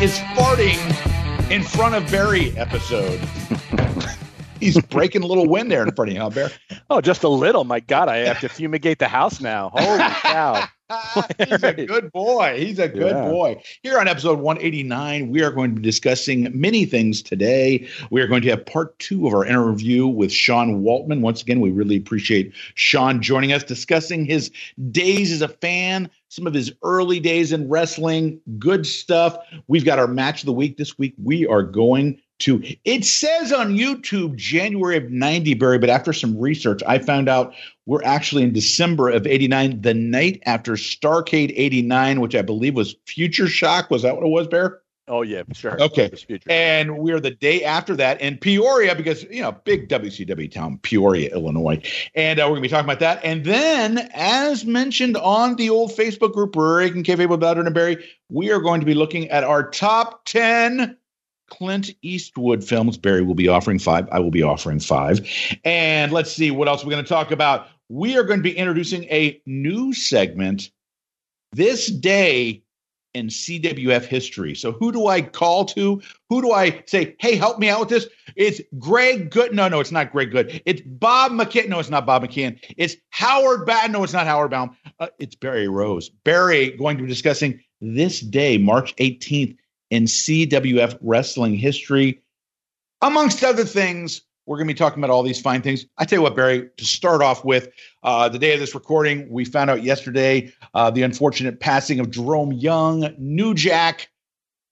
is farting in front of Barry episode. He's breaking a little wind there in front of you, huh, Bear? Oh, just a little. My God, I have to fumigate the house now. Holy cow. He's a good boy. He's a good Yeah. boy. Here on episode 189, we are going to be discussing many things today. We are going to have part two of our interview with Sean Waltman. Once again, we really appreciate Sean joining us, discussing his days as a fan, some of his early days in wrestling, good stuff. We've got our match of the week this week. We are going to, it says on YouTube January of 90, Barry, but after some research, I found out we're actually in December of 89, the night after Starrcade 89, which I believe was Future Shock. Was that what it was, Bear? Oh, yeah, sure. Okay. It was future. And we're the day after that in Peoria because, you know, big WCW town, Peoria, Illinois. And uh, we're going to be talking about that. And then, as mentioned on the old Facebook group, Rick and Kayfabe with Bowder and Barry, we are going to be looking at our top 10 Clint Eastwood films. Barry will be offering five. I will be offering five. And let's see what else we're going to talk about. We are going to be introducing a new segment this day in CWF history. So who do I call to? Who do I say, hey, help me out with this? It's Greg Good. No, no, it's not Greg Good. It's Bob McKeon. No, it's not Bob McKeon. It's Howard Baum. No, it's not Howard Baum. Uh, it's Barry Rose. Barry going to be discussing this day, March 18th, in CWF wrestling history. Amongst other things, we're going to be talking about all these fine things. I tell you what, Barry, to start off with, uh, the day of this recording, we found out yesterday uh, the unfortunate passing of Jerome Young, New Jack.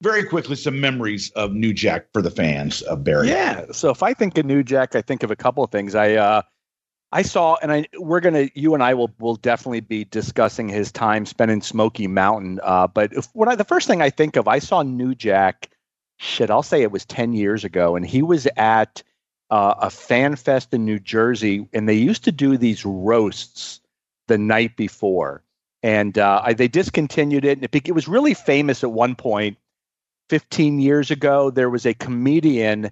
Very quickly, some memories of New Jack for the fans of Barry. Yeah. So if I think of New Jack, I think of a couple of things. I uh I saw and I we're gonna you and I will will definitely be discussing his time spent in Smoky Mountain. Uh but if, when I the first thing I think of, I saw New Jack, shit, I'll say it was ten years ago, and he was at uh, a fan fest in New Jersey, and they used to do these roasts the night before. And uh, I, they discontinued it. And it, it was really famous at one point 15 years ago, there was a comedian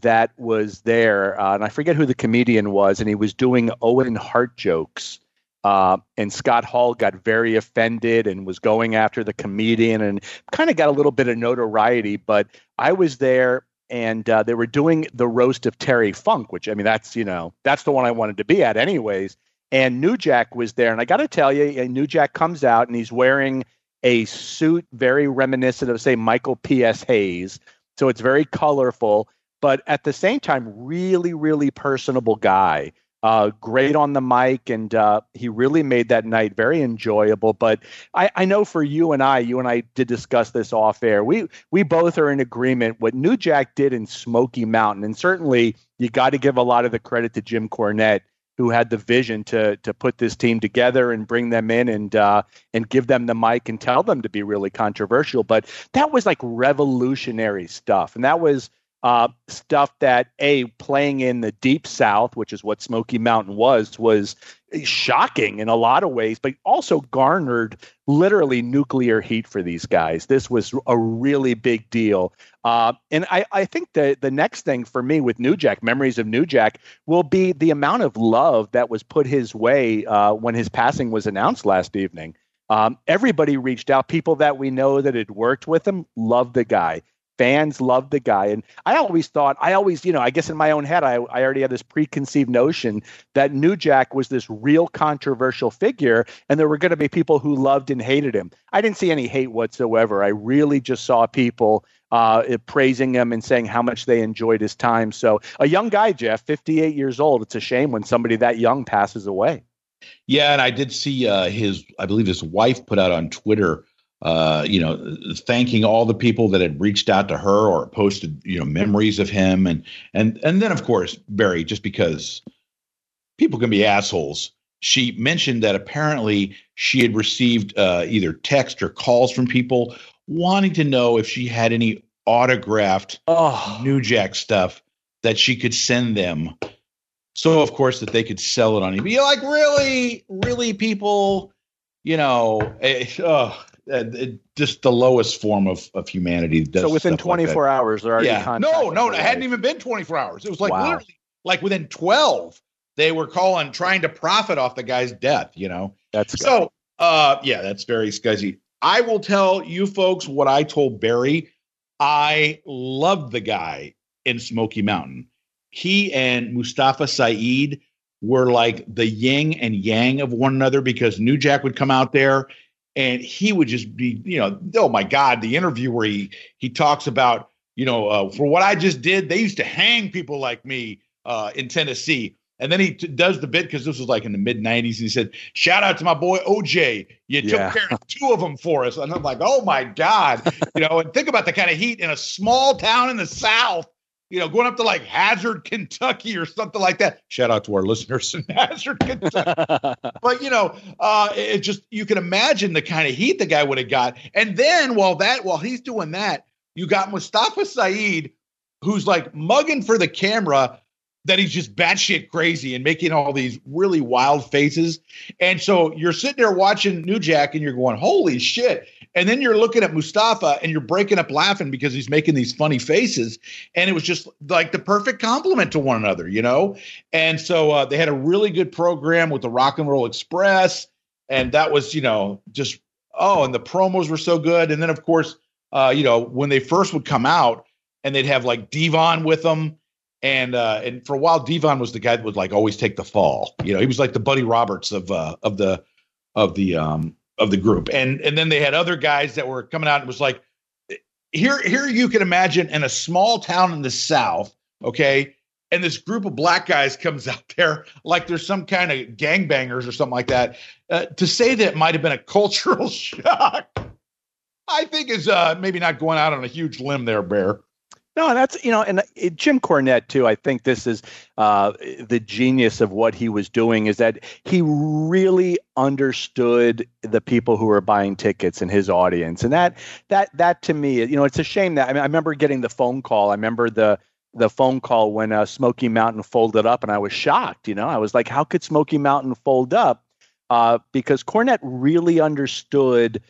that was there, uh, and I forget who the comedian was, and he was doing Owen Hart jokes. Uh, and Scott Hall got very offended and was going after the comedian and kind of got a little bit of notoriety. But I was there and uh, they were doing the roast of Terry Funk, which I mean, that's, you know, that's the one I wanted to be at, anyways. And New Jack was there. And I got to tell you, New Jack comes out and he's wearing a suit very reminiscent of, say, Michael P.S. Hayes. So it's very colorful, but at the same time, really, really personable guy. Uh, great on the mic, and uh, he really made that night very enjoyable. But I, I know for you and I, you and I did discuss this off air. We we both are in agreement what New Jack did in Smoky Mountain, and certainly you got to give a lot of the credit to Jim Cornette, who had the vision to to put this team together and bring them in and uh, and give them the mic and tell them to be really controversial. But that was like revolutionary stuff, and that was uh, stuff that a playing in the deep south, which is what Smoky Mountain was, was shocking in a lot of ways, but also garnered literally nuclear heat for these guys. This was a really big deal. Uh, and I, I think the the next thing for me with New Jack, memories of New Jack, will be the amount of love that was put his way uh, when his passing was announced last evening. Um, everybody reached out. People that we know that had worked with him loved the guy fans loved the guy. And I always thought, I always, you know, I guess in my own head, I, I already had this preconceived notion that New Jack was this real controversial figure, and there were going to be people who loved and hated him. I didn't see any hate whatsoever. I really just saw people uh, praising him and saying how much they enjoyed his time. So, a young guy, Jeff, 58 years old. It's a shame when somebody that young passes away. Yeah, and I did see uh, his, I believe his wife put out on Twitter uh, you know, thanking all the people that had reached out to her or posted, you know, memories of him, and and and then of course Barry, just because people can be assholes. She mentioned that apparently she had received uh, either text or calls from people wanting to know if she had any autographed oh. New Jack stuff that she could send them. So of course that they could sell it on eBay. Like, really, really, people, you know, eh, oh, uh, it, just the lowest form of, of humanity. so within 24 like hours, they're already yeah. No, no, it hadn't even been 24 hours. It was like wow. literally like within 12, they were calling, trying to profit off the guy's death. You know, that's so. Uh, yeah, that's very scuzzy. I will tell you folks what I told Barry. I love the guy in Smoky Mountain. He and Mustafa Saed were like the yin and yang of one another because New Jack would come out there and he would just be, you know, oh my God, the interview where he he talks about, you know, uh, for what I just did, they used to hang people like me uh, in Tennessee. And then he t- does the bit because this was like in the mid 90s. He said, Shout out to my boy OJ. You yeah. took care of two of them for us. And I'm like, Oh my God. you know, and think about the kind of heat in a small town in the South you know, going up to like Hazard, Kentucky or something like that. Shout out to our listeners in Hazard, Kentucky. but you know, uh, it just you can imagine the kind of heat the guy would have got. And then while that while he's doing that, you got Mustafa Saed, who's like mugging for the camera that he's just batshit crazy and making all these really wild faces. And so you're sitting there watching New Jack and you're going, holy shit. And then you're looking at Mustafa and you're breaking up laughing because he's making these funny faces. And it was just like the perfect compliment to one another, you know? And so uh, they had a really good program with the Rock and Roll Express. And that was, you know, just, oh, and the promos were so good. And then, of course, uh, you know, when they first would come out and they'd have like Devon with them. And uh, and for a while, Devon was the guy that would like always take the fall. You know, he was like the Buddy Roberts of uh, of the of the um, of the group. And and then they had other guys that were coming out and was like here here you can imagine in a small town in the south, okay? And this group of black guys comes out there like there's some kind of gangbangers or something like that. Uh, to say that might have been a cultural shock, I think is uh, maybe not going out on a huge limb there, Bear. No, and that's you know, and uh, Jim Cornette too. I think this is uh, the genius of what he was doing is that he really understood the people who were buying tickets and his audience, and that that that to me, you know, it's a shame that I, mean, I remember getting the phone call. I remember the the phone call when uh, Smoky Mountain folded up, and I was shocked. You know, I was like, how could Smoky Mountain fold up? Uh, because Cornette really understood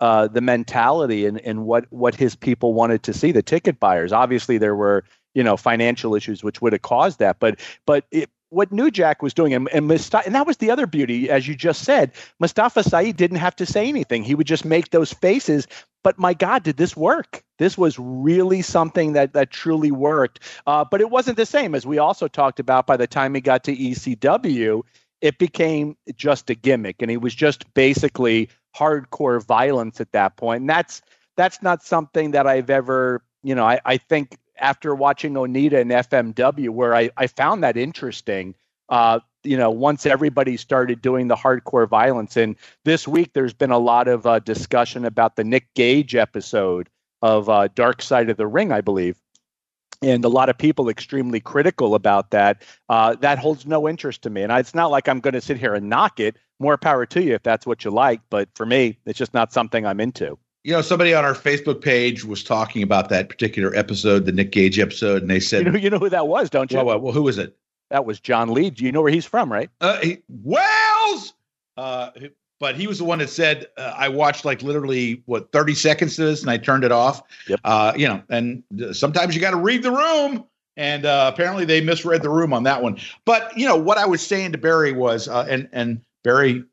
uh, the mentality and, and what what his people wanted to see the ticket buyers obviously there were you know financial issues which would have caused that but but it, what New Jack was doing, and, and, Mustafa, and that was the other beauty, as you just said. Mustafa Saed didn't have to say anything; he would just make those faces. But my God, did this work? This was really something that that truly worked. Uh, but it wasn't the same as we also talked about. By the time he got to ECW, it became just a gimmick, and he was just basically hardcore violence at that point. And that's that's not something that I've ever, you know, I, I think after watching Onita and FMW, where I, I found that interesting. Uh, you know, once everybody started doing the hardcore violence, and this week there's been a lot of uh, discussion about the Nick Gage episode of uh, Dark Side of the Ring, I believe, and a lot of people extremely critical about that. Uh, that holds no interest to me, and it's not like I'm going to sit here and knock it. More power to you if that's what you like, but for me, it's just not something I'm into. You know, somebody on our Facebook page was talking about that particular episode, the Nick Gage episode, and they said, "You know, you know who that was, don't you?" Well, well, well who was it? That was John Lee. Do you know where he's from, right? Uh, he, Wells. Uh, but he was the one that said uh, I watched like literally what 30 seconds to this and I turned it off. Yep. Uh, you know, and sometimes you got to read the room. And uh, apparently they misread the room on that one. But you know what I was saying to Barry was, uh, and and Barry,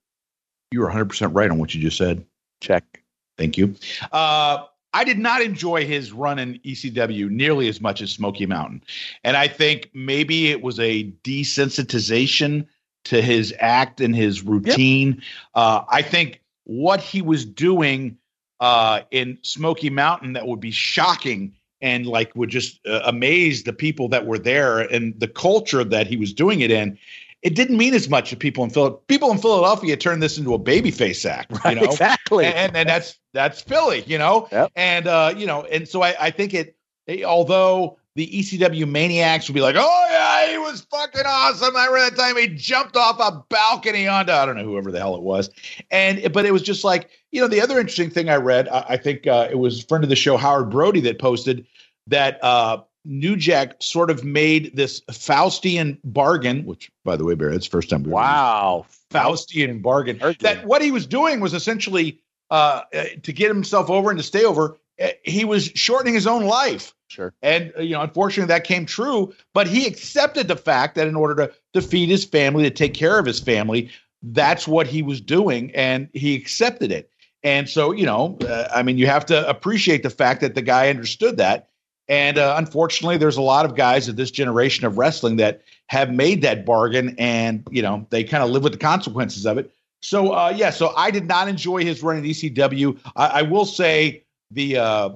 you were 100 percent right on what you just said. Check. Thank you. Uh, I did not enjoy his run in ECW nearly as much as Smoky Mountain, and I think maybe it was a desensitization to his act and his routine. Yep. Uh, I think what he was doing uh, in Smoky Mountain that would be shocking and like would just uh, amaze the people that were there and the culture that he was doing it in. It didn't mean as much to people in Philadelphia. People in Philadelphia turned this into a babyface act, right, you know, exactly, and, and that's that's Philly, you know, yep. and uh, you know, and so I, I think it, although the ECW maniacs would be like, "Oh yeah, he was fucking awesome." I remember that time he jumped off a balcony onto I don't know whoever the hell it was, and but it was just like you know the other interesting thing I read. I, I think uh, it was a friend of the show Howard Brody that posted that uh, New Jack sort of made this Faustian bargain, which by the way, Barry, it's the first time. Wow, Faustian bargain. That what he was doing was essentially uh, uh, to get himself over and to stay over. Uh, he was shortening his own life Sure. And uh, you know, unfortunately, that came true. But he accepted the fact that in order to to feed his family, to take care of his family, that's what he was doing, and he accepted it. And so, you know, uh, I mean, you have to appreciate the fact that the guy understood that. And uh, unfortunately, there's a lot of guys of this generation of wrestling that have made that bargain, and you know, they kind of live with the consequences of it. So, uh, yeah, so I did not enjoy his run at ECW. I, I will say the uh,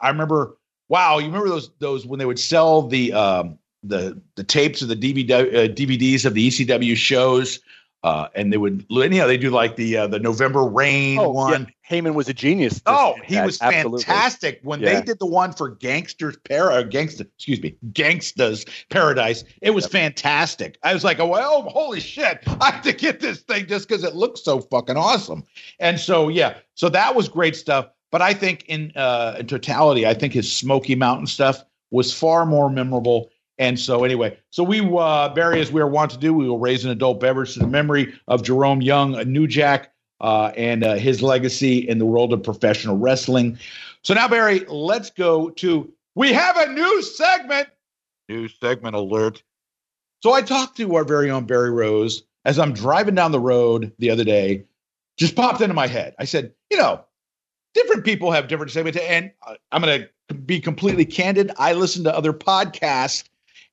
I remember. Wow, you remember those those when they would sell the um, the the tapes of the DVD uh, DVDs of the ECW shows uh, and they would, you know, they do like the uh, the November Rain oh, one. Yeah. Heyman was a genius. Oh, he was Absolutely. fantastic when yeah. they did the one for Gangsters Para Gangsta, excuse me, Gangsta's Paradise. It was yep. fantastic. I was like, oh well, holy shit! I have to get this thing just because it looks so fucking awesome. And so yeah, so that was great stuff. But I think in uh, in totality, I think his Smoky Mountain stuff was far more memorable and so, anyway, so we, uh, Barry, as we are wont to do, we will raise an adult beverage to the memory of Jerome Young, a New Jack, uh, and uh, his legacy in the world of professional wrestling. So now, Barry, let's go to we have a new segment. New segment alert. So I talked to our very own Barry Rose as I'm driving down the road the other day. Just popped into my head. I said, you know, different people have different segments, and uh, I'm going to be completely candid. I listen to other podcasts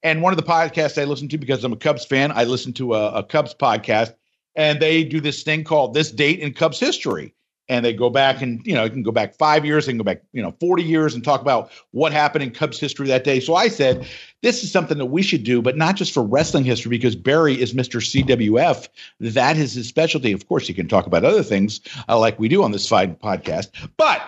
and one of the podcasts I listen to because I'm a Cubs fan, I listen to a, a Cubs podcast, and they do this thing called "This Date in Cubs History." and they go back and you know you can go back five years and go back you know 40 years and talk about what happened in cubs history that day. So i said this is something that we should do but not just for wrestling history because barry is mr cwf that is his specialty. Of course he can talk about other things uh, like we do on this fine podcast. But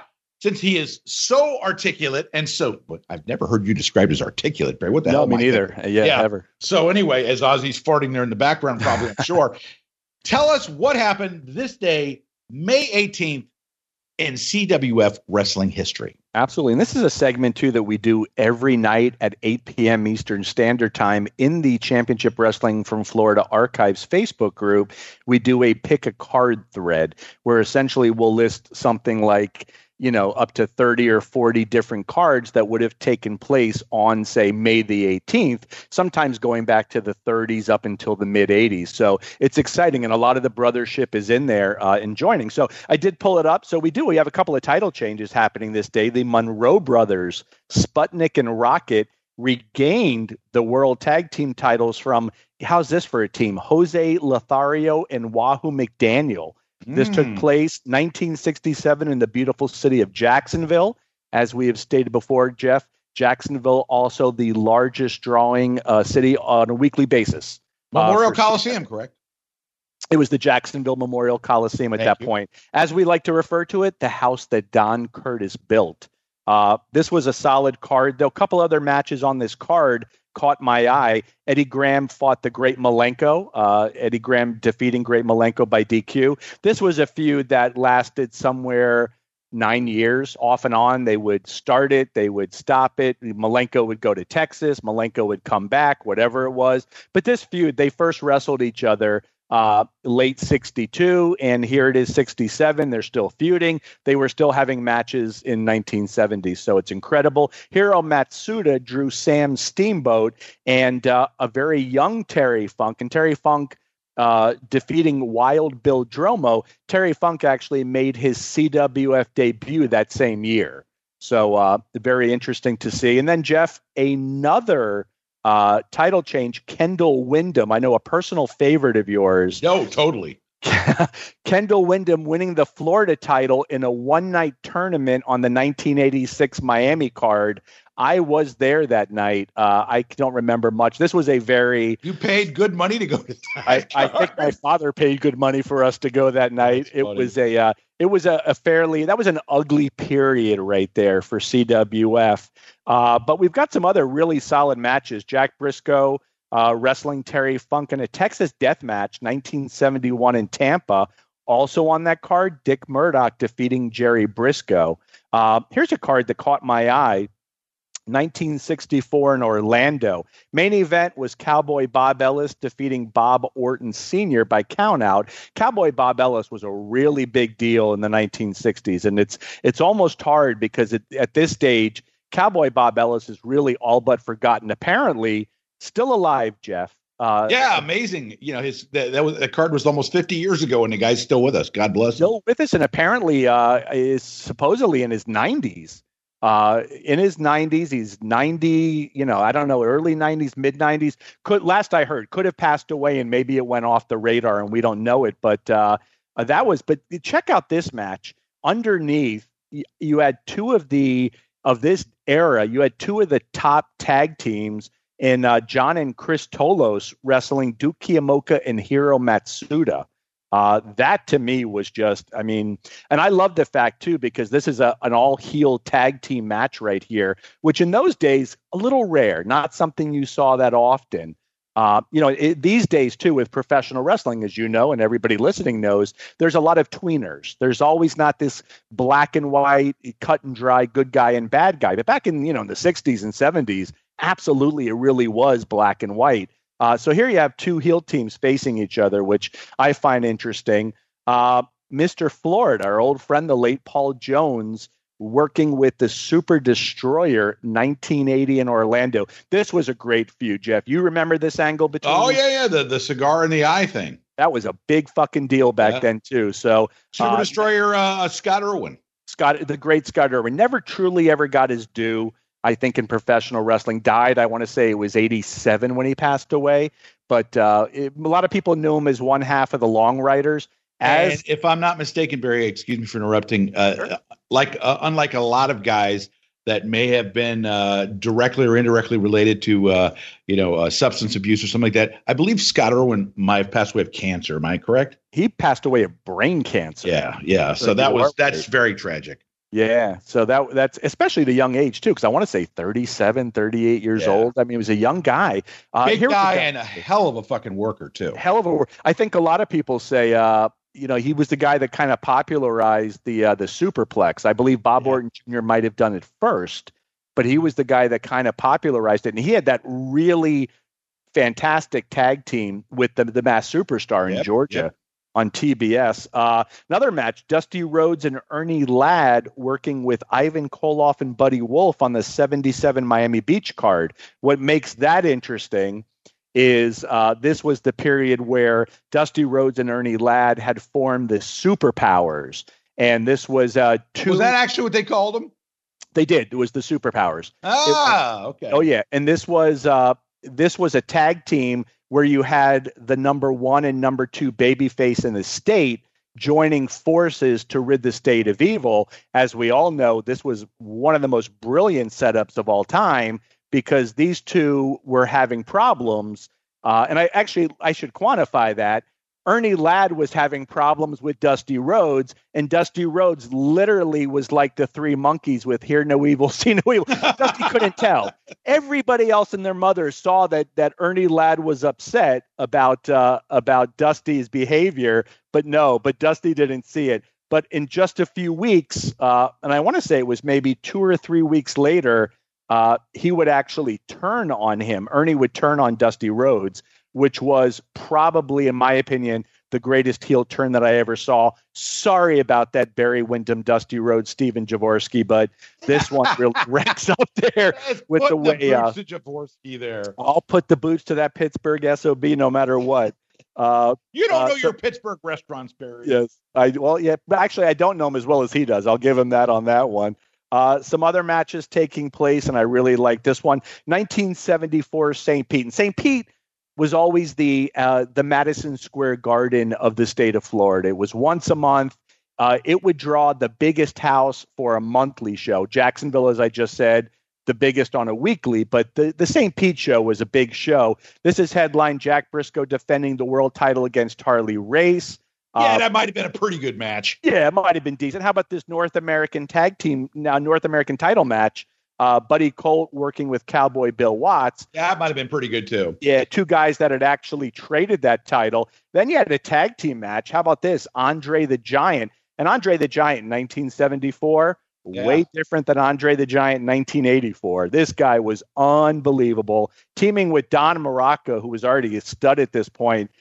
since he is so articulate and so I've never heard you described as articulate, Barry. What the no, hell? Me neither. Uh, yeah, yeah, ever. So anyway, as Ozzy's farting there in the background, probably I'm sure. Tell us what happened this day, May 18th, in CWF wrestling history. Absolutely. And this is a segment, too, that we do every night at 8 p.m. Eastern Standard Time in the Championship Wrestling from Florida Archives Facebook group. We do a pick a card thread where essentially we'll list something like you know, up to 30 or 40 different cards that would have taken place on, say, May the 18th, sometimes going back to the 30s up until the mid 80s. So it's exciting. And a lot of the brothership is in there uh, and joining. So I did pull it up. So we do. We have a couple of title changes happening this day. The Monroe brothers, Sputnik and Rocket, regained the world tag team titles from how's this for a team? Jose Lothario and Wahoo McDaniel. This mm. took hmm. place 1967 in the beautiful city of Jacksonville. As we have stated before, Jeff, Jacksonville also the largest drawing uh, city on a weekly basis. Uh, Memorial uh, Coliseum, correct? It was the Jacksonville Memorial Coliseum at Thank that you. point. As we like to refer to it, the house that Don Curtis built. Uh, this was a solid card. Though a couple other matches on this card caught my eye. Eddie Graham fought the Great Malenko. Uh, Eddie Graham defeating Great Malenko by DQ. This was a feud that lasted somewhere nine years off and on. They would start it, they would stop it. Malenko would go to Texas, Malenko would come back, whatever it was. But this feud, they first wrestled each other uh, late 62, and here it is 67. They're still feuding. They were still having matches in 1970, so it's incredible. Hiro Matsuda drew Sam Steamboat and uh, a very young Terry Funk, and Terry Funk. Uh, defeating Wild Bill Dromo, Terry Funk actually made his CWF debut that same year. So, uh, very interesting to see. And then, Jeff, another uh, title change, Kendall Windham. I know a personal favorite of yours. No, totally. Kendall Windham winning the Florida title in a one night tournament on the 1986 Miami card. I was there that night. Uh, I don't remember much. This was a very. You paid good money to go to. I, I, think my father paid good money for us to go that night. It was a. Uh, it was a, a, fairly. That was an ugly period right there for CWF. Uh, but we've got some other really solid matches. Jack Briscoe uh, wrestling Terry Funk in a Texas Death Match, 1971 in Tampa. Also on that card, Dick Murdoch defeating Jerry Briscoe. Uh, here's a card that caught my eye. 1964 in Orlando. Main event was Cowboy Bob Ellis defeating Bob Orton Sr. by countout. Cowboy Bob Ellis was a really big deal in the 1960s, and it's it's almost hard because it, at this stage Cowboy Bob Ellis is really all but forgotten. Apparently, still alive, Jeff. Uh, yeah, amazing. You know, his that, that was the card was almost 50 years ago, and the guy's still with us. God bless. Still with us, and apparently uh, is supposedly in his 90s. Uh, in his 90s, he's 90. You know, I don't know, early 90s, mid 90s. Could last I heard, could have passed away, and maybe it went off the radar, and we don't know it. But uh, uh that was. But check out this match. Underneath, you had two of the of this era. You had two of the top tag teams in uh, John and Chris Tolos wrestling Duke Keomuka and Hiro Matsuda. Uh, that to me was just, I mean, and I love the fact too because this is a, an all heel tag team match right here, which in those days a little rare, not something you saw that often. Uh, you know, it, these days too, with professional wrestling, as you know, and everybody listening knows, there's a lot of tweeners. There's always not this black and white, cut and dry, good guy and bad guy. But back in you know in the '60s and '70s, absolutely, it really was black and white. Uh, so here you have two heel teams facing each other, which I find interesting. Uh, Mr. Florida, our old friend, the late Paul Jones, working with the Super Destroyer 1980 in Orlando. This was a great feud, Jeff. You remember this angle between Oh yeah, yeah, the the cigar in the eye thing. That was a big fucking deal back yeah. then too. So Super uh, Destroyer uh, Scott Irwin. Scott the great Scott Irwin never truly ever got his due. I think in professional wrestling died. I want to say it was 87 when he passed away, but uh, it, a lot of people knew him as one half of the Long Riders. As and if I'm not mistaken, Barry, excuse me for interrupting. Uh, sure. Like uh, unlike a lot of guys that may have been uh, directly or indirectly related to uh, you know uh, substance abuse or something like that. I believe Scott Irwin might have passed away of cancer. Am I correct? He passed away of brain cancer. Yeah, yeah. So that was that's very tragic. Yeah, so that that's especially the young age too, because I want to say 37, 38 years yeah. old. I mean, he was a young guy, uh, big guy, and a hell of a fucking worker too. Hell of a worker. I think a lot of people say, uh, you know, he was the guy that kind of popularized the uh, the superplex. I believe Bob yeah. Orton Jr. might have done it first, but he was the guy that kind of popularized it, and he had that really fantastic tag team with the the Masked Superstar in yep, Georgia. Yep on TBS. Uh, another match: Dusty Rhodes and Ernie Ladd working with Ivan Koloff and Buddy Wolf on the '77 Miami Beach card. What makes that interesting is uh, this was the period where Dusty Rhodes and Ernie Ladd had formed the Superpowers, and this was uh, two. Was that actually what they called them? They did. It was the Superpowers. Ah, okay. Oh yeah, and this was uh, this was a tag team where you had the number one and number two babyface in the state joining forces to rid the state of evil. As we all know, this was one of the most brilliant setups of all time because these two were having problems. Uh, and I actually I should quantify that. Ernie Ladd was having problems with Dusty Rhodes, and Dusty Rhodes literally was like the three monkeys with "Hear no evil, see no evil." Dusty couldn't tell. Everybody else and their mother saw that that Ernie Ladd was upset about uh, about Dusty's behavior, but no, but Dusty didn't see it. But in just a few weeks, uh, and I want to say it was maybe two or three weeks later, uh, he would actually turn on him. Ernie would turn on Dusty Rhodes which was probably, in my opinion, the greatest heel turn that I ever saw. Sorry about that, Barry Windham, Dusty Rhodes, Steven Javorsky, but this one really ranks up there with put the way. The uh, to Javorsky there. I'll put the boots to that Pittsburgh sob no matter what. Uh, you don't uh, know so, your Pittsburgh restaurants, Barry. Yes, I well, yeah. Actually, I don't know him as well as he does. I'll give him that on that one. Uh, some other matches taking place, and I really like this one. 1974 St. Pete. And St. Pete was always the uh, the Madison Square Garden of the state of Florida. It was once a month. Uh, it would draw the biggest house for a monthly show. Jacksonville, as I just said, the biggest on a weekly, but the, the St. Pete show was a big show. This is headline Jack Briscoe defending the world title against Harley Race. Yeah, uh, that might have been a pretty good match. Yeah, it might have been decent. How about this North American tag team, now North American title match? Uh, Buddy Colt working with Cowboy Bill Watts. Yeah, that might have been pretty good too. Yeah, two guys that had actually traded that title. Then you had a tag team match. How about this? Andre the Giant. And Andre the Giant in 1974, yeah. way different than Andre the Giant in 1984. This guy was unbelievable. Teaming with Don Muraco, who was already a stud at this point,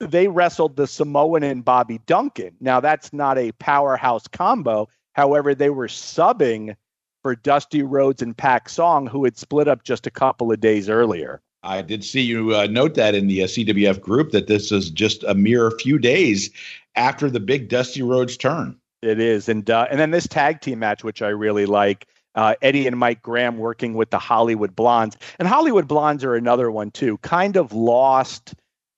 they wrestled the Samoan and Bobby Duncan. Now, that's not a powerhouse combo. However, they were subbing for Dusty Rhodes and Pak Song, who had split up just a couple of days earlier. I did see you uh, note that in the uh, CWF group that this is just a mere few days after the big Dusty Rhodes turn. It is, and uh, and then this tag team match, which I really like, uh, Eddie and Mike Graham working with the Hollywood Blondes, and Hollywood Blondes are another one too, kind of lost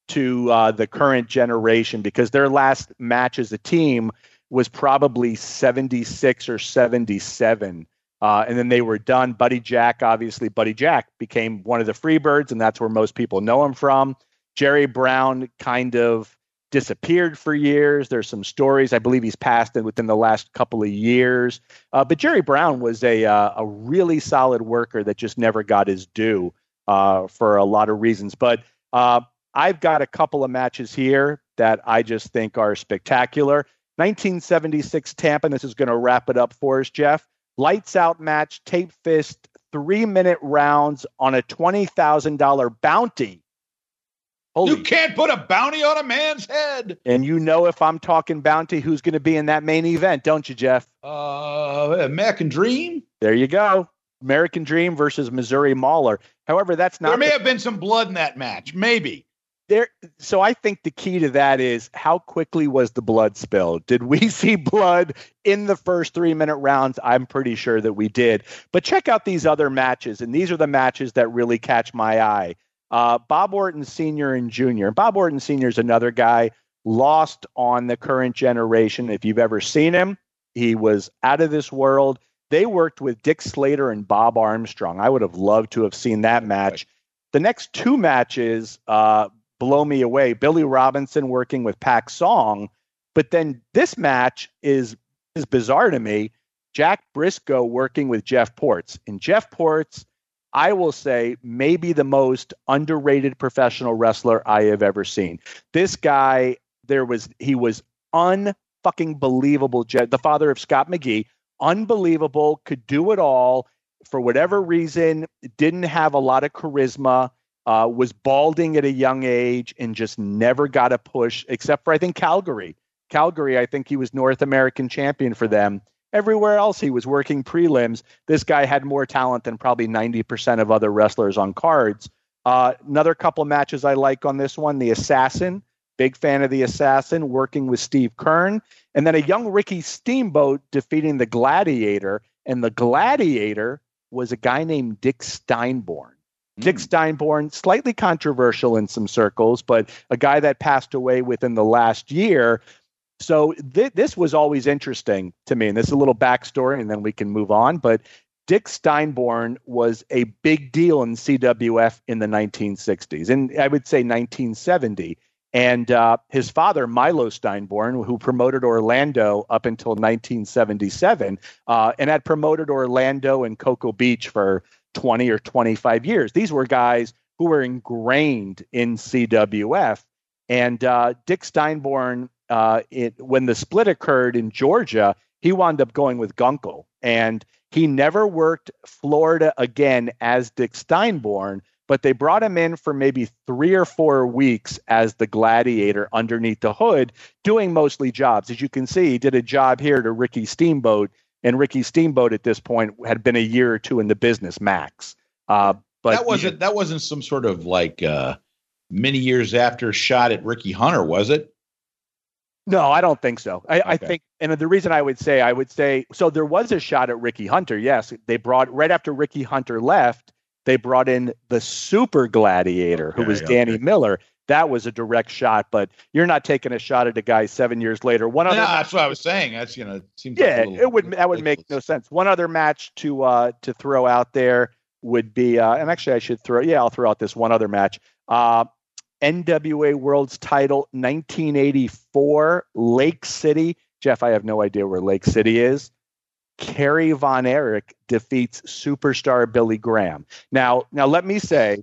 to uh, the current generation because their last match as a team was probably 76 or 77. Uh, and then they were done. Buddy Jack, obviously, Buddy Jack became one of the Freebirds, and that's where most people know him from. Jerry Brown kind of disappeared for years. There's some stories. I believe he's passed within the last couple of years. Uh, but Jerry Brown was a uh, a really solid worker that just never got his due uh, for a lot of reasons. But uh, I've got a couple of matches here that I just think are spectacular. 1976 Tampa, and this is going to wrap it up for us, Jeff. Lights out match, tape fist, three minute rounds on a $20,000 bounty. Holy. You can't put a bounty on a man's head. And you know, if I'm talking bounty, who's going to be in that main event, don't you, Jeff? Uh, American Dream. There you go. American Dream versus Missouri Mauler. However, that's not. There may the- have been some blood in that match, maybe there so i think the key to that is how quickly was the blood spilled? Did we see blood in the first three minute rounds? I'm pretty sure that we did. But check out these other matches and these are the matches that really catch my eye. Uh, bob orton senior and junior. Bob orton senior is another guy lost on the current generation. If you've ever seen him he was out of this world. They worked with dick slater and bob armstrong. I would have loved to have seen that match. The next two matches, uh, blow me away. Billy Robinson working with Pak Song, but then this match is is bizarre to me. Jack Briscoe working with Geoff Portz. And Geoff Portz, I will say, maybe the most underrated professional wrestler I have ever seen. This guy, there was he was unfucking believable. The father of Scott McGhee, unbelievable, could do it all. For whatever reason, didn't have a lot of charisma uh, was balding at a young age and just never got a push, except for I think Calgary. Calgary, I think he was North American champion for them. Everywhere else, he was working prelims. This guy had more talent than probably 90% of other wrestlers on cards. Uh, another couple matches I like on this one The Assassin, big fan of The Assassin, working with Steve Keirn. And then a young Ricky Steamboat defeating the Gladiator. And the Gladiator was a guy named Dick Steinborn. Dick hmm. Steinborn, slightly controversial in some circles, but a guy that passed away within the last year. So th- this was always interesting to me. And this is a little backstory, and then we can move on. But Dick Steinborn was a big deal in CWF in the 1960s, and I would say 1970. And uh, his father, Milo Steinborn, who promoted Orlando up until 1977, uh, and had promoted Orlando and Cocoa Beach for 20 or 25 years. These were guys who were ingrained in CWF. And uh, Dick Steinborn, uh, it, when the split occurred in Georgia, he wound up going with Gunkel. And he never worked Florida again as Dick Steinborn, but they brought him in for maybe three or four weeks as the gladiator underneath the hood, doing mostly jobs. As you can see, he did a job here to Ricky Steamboat and Ricky Steamboat at this point had been a year or two in the business max. Uh, but that wasn't that wasn't some sort of like uh, many years after shot at Ricky Hunter, was it? No, I don't think so. I, okay. I, think, and the reason I would say, I would say, so there was a shot at Ricky Hunter. Yes, they brought right after Ricky Hunter left, they brought in the Super Gladiator, okay, who was okay. Danny Miller that was a direct shot, but you're not taking a shot at a guy seven years later. One other, no, that's what I was saying. That's you know, seems yeah, like it would that would make no sense. One other match to uh, to throw out there would be, uh, and actually I should throw, yeah, I'll throw out this one other match. Uh, NWA World's Title, 1984, Lake City. Jeff, I have no idea where Lake City is. Kerry Von Erich defeats superstar Billy Graham. Now, now let me say,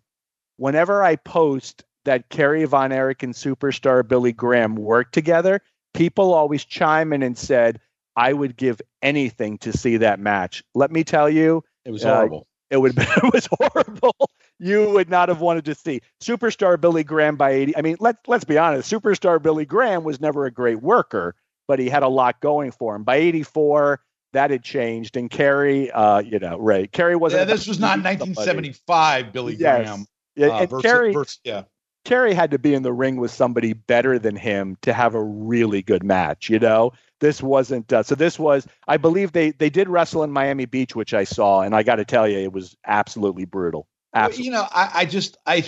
whenever I post that Kerry Von Erich and superstar Billy Graham worked together, people always chime in and said, I would give anything to see that match. Let me tell you, it was horrible. Uh, it would it was horrible. You would not have wanted to see superstar Billy Graham by 80. I mean, let's let's be honest. Superstar Billy Graham was never a great worker, but he had a lot going for him. By 84, that had changed. And Kerry, uh, you know, right. Kerry wasn't. Yeah, this was not 1975 Billy yes. Graham. Yeah, uh, and versus, Kerry, versus, yeah. Kerry had to be in the ring with somebody better than him to have a really good match. You know, this wasn't. Uh, so this was, I believe they they did wrestle in Miami Beach, which I saw, and I got to tell you, it was absolutely brutal. Absolutely. You know, I, I just I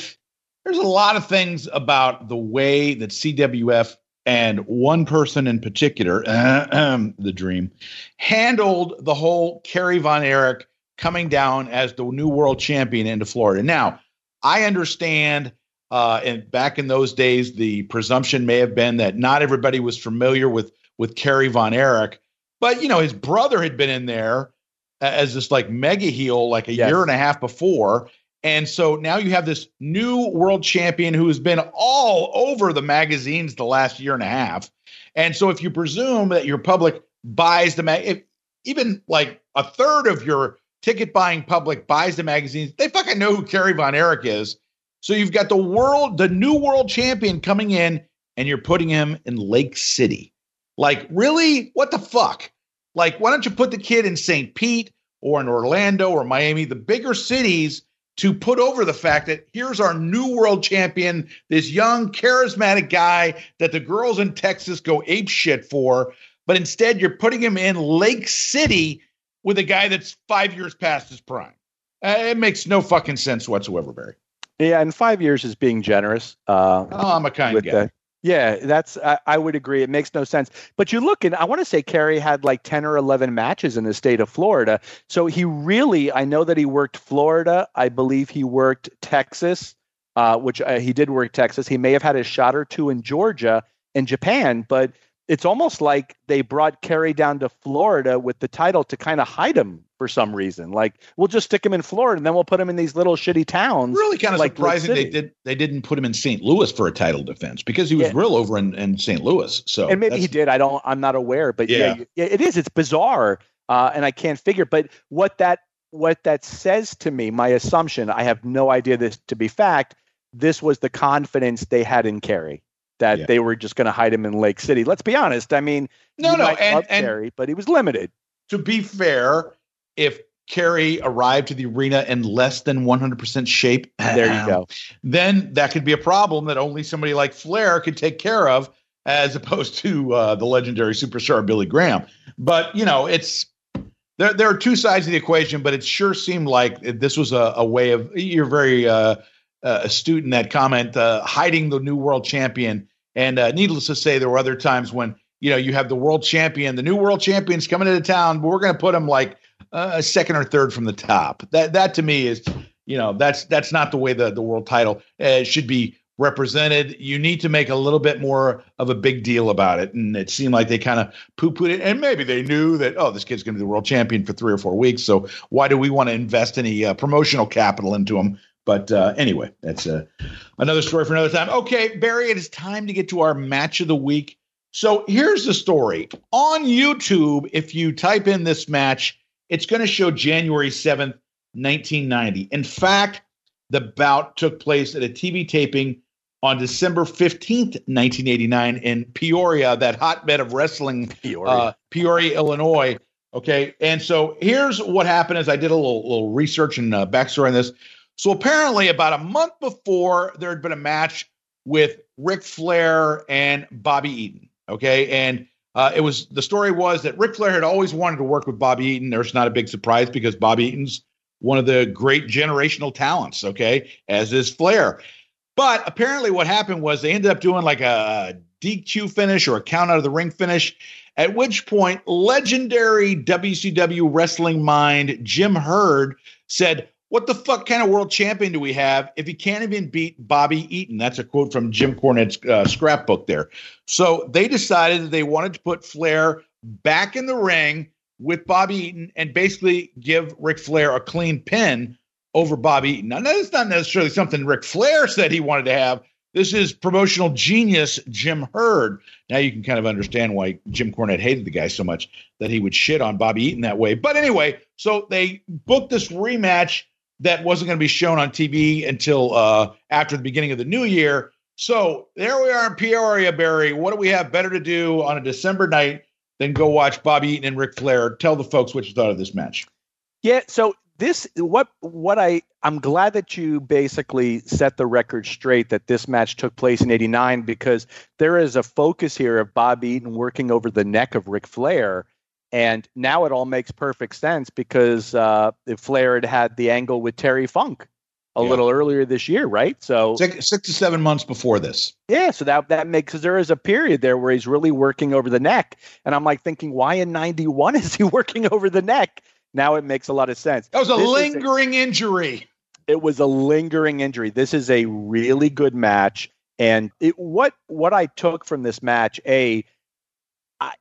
there's a lot of things about the way that CWF and one person in particular, the Dream, handled the whole Kerry Von Erich coming down as the new world champion into Florida. Now, I understand uh, and back in those days, the presumption may have been that not everybody was familiar with with Kerry Von Erich, but you know his brother had been in there as this like mega heel like a yes. year and a half before, and so now you have this new world champion who has been all over the magazines the last year and a half, and so if you presume that your public buys the mag, if even like a third of your ticket buying public buys the magazines, they fucking know who Kerry Von Erich is so you've got the world, the new world champion coming in, and you're putting him in Lake City. Like, really? What the fuck? Like, why don't you put the kid in St. Pete or in Orlando or Miami, the bigger cities, to put over the fact that here's our new world champion, this young, charismatic guy that the girls in Texas go ape shit for. But instead, you're putting him in Lake City with a guy that's five years past his prime. Uh, it makes no fucking sense whatsoever, Barry. Yeah, and five years is being generous. Uh, oh, I'm a kind guy. The, yeah, that's I, I, would agree. It makes no sense. But you look and I want to say Kerry had like ten or eleven matches in the state of Florida. So he really, I know that he worked Florida. I believe he worked Texas, uh, which uh, he did work Texas. He may have had a shot or two in Georgia and Japan, but it's almost like they brought Kerry down to Florida with the title to kind of hide him for some reason. Like we'll just stick him in Florida and then we'll put him in these little shitty towns. Really kind of like surprising they did they didn't put him in St. Louis for a title defense because he was yeah. real over in, in St. Louis. So and maybe he did. I don't. I'm not aware, but yeah, yeah it is. It's bizarre, uh, and I can't figure. But what that what that says to me, my assumption, I have no idea this to be fact. This was the confidence they had in Kerry that yeah. they were just going to hide him in Lake City. Let's be honest. I mean, no, no, and, and Kerry, but he was limited. To be fair, if Kerry arrived to the arena in less than 100% shape, there you go. Then that could be a problem that only somebody like Flair could take care of, as opposed to uh, the legendary superstar Billy Graham. But you know, it's there. There are two sides of the equation, but it sure seemed like this was a, a way of. You're very uh, uh, astute in that comment, uh, hiding the new world champion. And uh, needless to say, there were other times when you know you have the world champion, the new world champions coming into town, but we're going to put them like a second or third from the top. That that to me is, you know, that's that's not the way the the world title uh, should be represented. You need to make a little bit more of a big deal about it. And it seemed like they kind of poo pooed it. And maybe they knew that, oh, this kid's going to be the world champion for three or four weeks. So why do we want to invest any uh, promotional capital into him? But uh, anyway, that's uh, another story for another time. Okay, Barry, it is time to get to our match of the week. So here's the story. On YouTube, if you type in this match, it's going to show January 7th, 1990. In fact, the bout took place at a TV taping on December 15th, 1989, in Peoria, that hotbed of wrestling, Peoria, uh, Peoria Illinois. Okay. And so here's what happened as I did a little, little research and uh, backstory on this. So apparently, about a month before, there had been a match with Ric Flair and Bobby Eaton. Okay. And uh, it was the story was that Ric Flair had always wanted to work with Bobby Eaton. There's not a big surprise because Bobby Eaton's one of the great generational talents, okay, as is Flair. But apparently, what happened was they ended up doing like a DQ finish or a count out of the ring finish, at which point, legendary WCW wrestling mind Jim Herd said, what the fuck kind of world champion do we have if he can't even beat Bobby Eaton? That's a quote from Jim Cornette's uh, scrapbook there. So they decided that they wanted to put Flair back in the ring with Bobby Eaton and basically give Ric Flair a clean pin over Bobby Eaton. Now, that's not necessarily something Ric Flair said he wanted to have. This is promotional genius Jim Herd. Now you can kind of understand why Jim Cornette hated the guy so much that he would shit on Bobby Eaton that way. But anyway, so they booked this rematch that wasn't going to be shown on TV until uh, after the beginning of the new year. So there we are in Peoria, Barry. What do we have better to do on a December night than go watch Bobby Eaton and Ric Flair? Tell the folks what you thought of this match. Yeah, so this what what I I'm glad that you basically set the record straight that this match took place in 89 because there is a focus here of Bob Eaton working over the neck of Ric Flair and now it all makes perfect sense because uh, Flair had had the angle with Terry Funk a yeah. little earlier this year, right? So six, six to seven months before this. Yeah, so that that makes because there is a period there where he's really working over the neck, and I'm like thinking, why in '91 is he working over the neck? Now it makes a lot of sense. That was a this lingering a, injury. It was a lingering injury. This is a really good match, and it, what what I took from this match, a, I,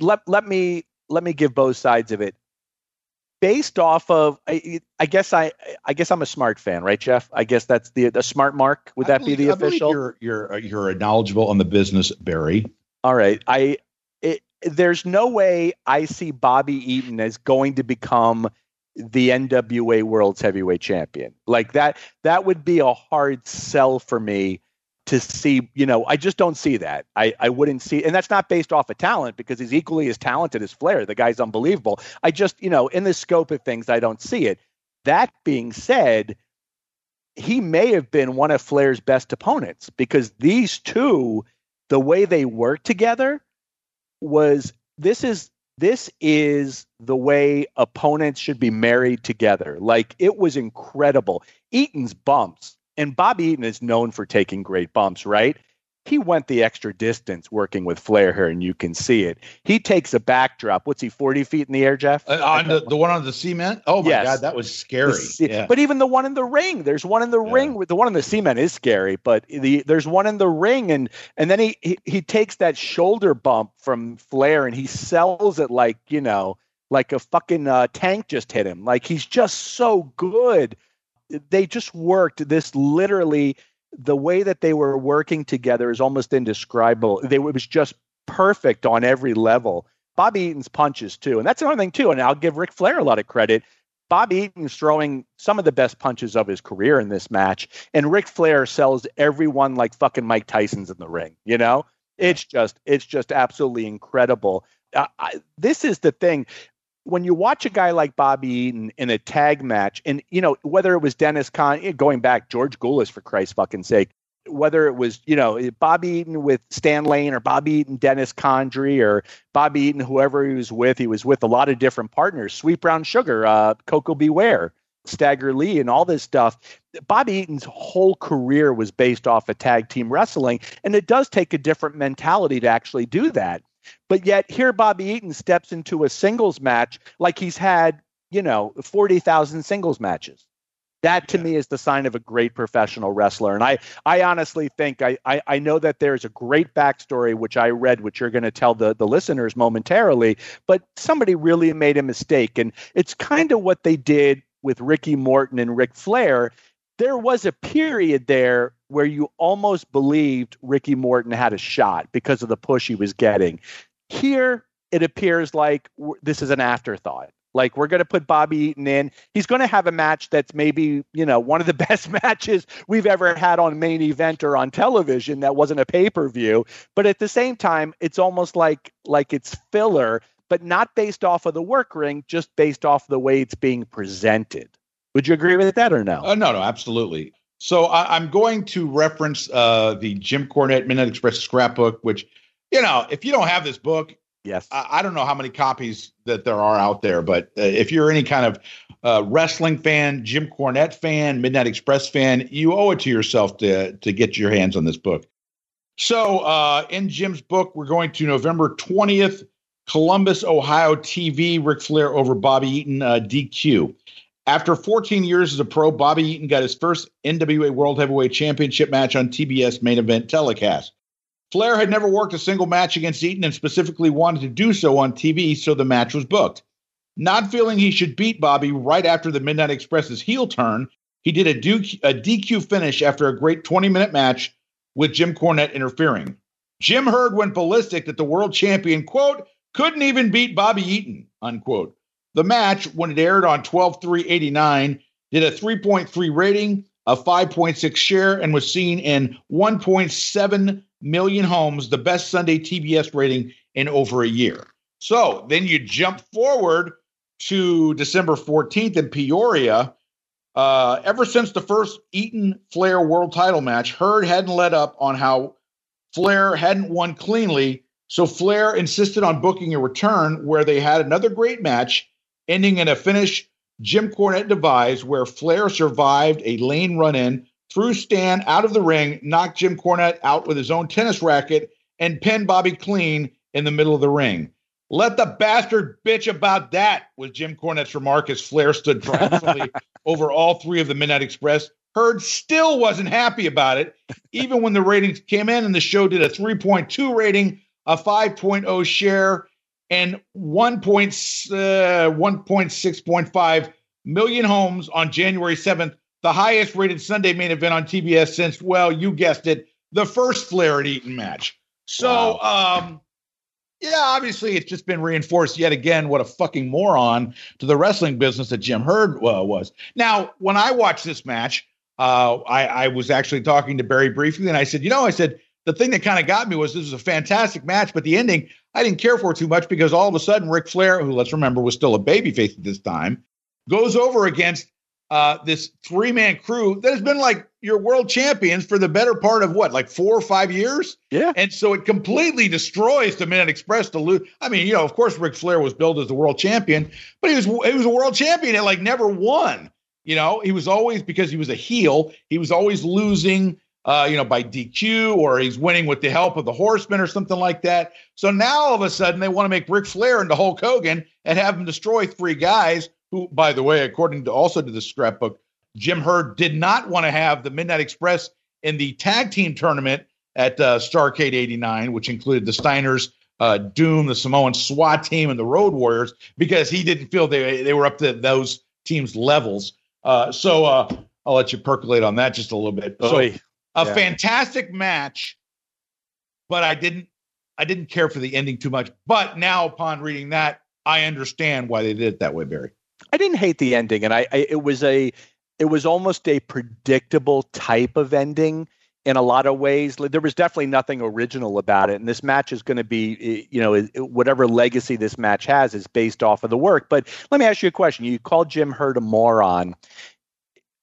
let let me let me give both sides of it based off of I, I, guess I I guess I'm a smart fan, right, Jeff? I guess that's the the smart mark. Would that believe, be the official? You're you're you're knowledgeable on the business, Barry. All right, I it, there's no way I see Bobby Eaton as going to become the NWA World's Heavyweight Champion. Like that that would be a hard sell for me to see, you know, I just don't see that. I, I wouldn't see, and that's not based off of talent because he's equally as talented as Flair. The guy's unbelievable. I just, you know, in the scope of things, I don't see it. That being said, he may have been one of Flair's best opponents because these two, the way they work together was this is this is the way opponents should be married together. Like it was incredible. Eaton's bumps and Bobby Eaton is known for taking great bumps, right? He went the extra distance working with Flair here, and you can see it. He takes a backdrop. What's he, 40 feet in the air, Jeff? Uh, on the, the one on the cement? Oh, my yes. God, that was scary. yeah. But even the one in the ring, there's one in the yeah. ring. With the one in the cement is scary, but the, there's one in the ring, and and then he, he he takes that shoulder bump from Flair, and he sells it like you know, like a fucking uh, tank just hit him. Like he's just so good they just worked this literally the way that they were working together is almost indescribable. They, it was just perfect on every level. Bobby Eaton's punches too, and that's another thing too. And I'll give Ric Flair a lot of credit. Bobby Eaton's throwing some of the best punches of his career in this match, and Ric Flair sells everyone like fucking Mike Tyson's in the ring. You know, it's just it's just absolutely incredible. Uh, I, this is the thing when you watch a guy like Bobby Eaton in a tag match, and you know whether it was Dennis Con going back George Gulas for Christ's fucking sake, whether it was you know Bobby Eaton with Stan Lane or Bobby Eaton Dennis Condrey or Bobby Eaton whoever he was with, he was with a lot of different partners, Sweet Brown Sugar, uh, Koko B. Ware. Stagger Lee and all this stuff. Bobby Eaton's whole career was based off of tag team wrestling, and it does take a different mentality to actually do that. But yet here Bobby Eaton steps into a singles match like he's had, you know, 40,000 singles matches. That to yeah. me is the sign of a great professional wrestler. And I, I honestly think I, I, I know that there's a great backstory which I read, which you're going to tell the, the listeners momentarily, but somebody really made a mistake. And it's kind of what they did with Ricky Morton and Ric Flair. There was a period there where you almost believed Ricky Morton had a shot because of the push he was getting. Here, it appears like this is an afterthought. Like we're going to put Bobby Eaton in. He's going to have a match that's maybe, you know, one of the best matches we've ever had on main event or on television that wasn't a pay-per-view, but at the same time, it's almost like like it's filler, but not based off of the work ring, just based off the way it's being presented. Would you agree with that or no? Uh, no, no, absolutely. So I, am going to reference uh, the Jim Cornette Midnight Express scrapbook, which, you know, if you don't have this book, yes, I, I don't know how many copies that there are out there, but uh, if you're any kind of uh, wrestling fan, Jim Cornette fan, Midnight Express fan, you owe it to yourself to to get your hands on this book. So uh, in Jim's book, we're going to November 20th, Columbus, Ohio TV, Ric Flair over Bobby Eaton, uh, DQ. After 14 years as a pro, Bobby Eaton got his first NWA World Heavyweight Championship match on TBS main event telecast. Flair had never worked a single match against Eaton and specifically wanted to do so on TV, so the match was booked. Not feeling he should beat Bobby right after the Midnight Express's heel turn, he did a, DQ finish after a great 20 minute match with Jim Cornette interfering. Jim Herd went ballistic that the world champion, quote, couldn't even beat Bobby Eaton, unquote. The match, when it aired on 12 3 89, did a 3.3 rating, a 5.6 share, and was seen in 1.7 million homes, the best Sunday TBS rating in over a year. So then you jump forward to December 14th in Peoria. Uh, ever since the first Eaton Flair world title match, Herd hadn't let up on how Flair hadn't won cleanly. So Flair insisted on booking a return where they had another great match, ending in a finish Jim Cornette devised where Flair survived a lane run in, threw Stan out of the ring, knocked Jim Cornette out with his own tennis racket, and pinned Bobby clean in the middle of the ring. Let the bastard bitch about that, was Jim Cornette's remark as Flair stood triumphantly over all three of the Midnight Express. Herd still wasn't happy about it, even when the ratings came in and the show did a 3.2 rating, a 5.0 share, and 1. uh, 1.6.5 million homes on January 7th, the highest rated Sunday main event on TBS since, well, you guessed it, the first Flair at Eaton match. So, wow. um, yeah, obviously it's just been reinforced yet again what a fucking moron to the wrestling business that Jim Herd uh, was. Now, when I watched this match, uh, I, I was actually talking to Barry briefly, and I said, you know, I said the thing that kind of got me was this was a fantastic match, but the ending I didn't care for too much because all of a sudden Ric Flair, who let's remember was still a babyface at this time, goes over against uh, this three man crew that has been like your world champions for the better part of what, like four or five years? Yeah. And so it completely destroys the Midnight Express to lose. I mean, you know, of course, Ric Flair was billed as the world champion, but he was he was a world champion and like never won. You know, he was always because he was a heel, he was always losing. Uh, you know, by DQ or he's winning with the help of the Horsemen or something like that. So now all of a sudden they want to make Ric Flair into Hulk Hogan and have him destroy three guys who, by the way, according to also to the scrapbook, Jim Herd did not want to have the Midnight Express in the tag team tournament at uh, Starrcade 89, which included the Steiners, uh, Doom, the Samoan SWAT team, and the Road Warriors, because he didn't feel they, they were up to those teams' levels. Uh, so uh, I'll let you percolate on that just a little bit. So, a yeah. fantastic match, but I didn't I didn't care for the ending too much. But now, upon reading that, I understand why they did it that way, Barry. I didn't hate the ending, and I, I it was a it was almost a predictable type of ending in a lot of ways. There was definitely nothing original about it, and this match is going to be, eh, you know, whatever legacy this match has is based off of the work. But let me ask you a question: You called Jim Herd a moron.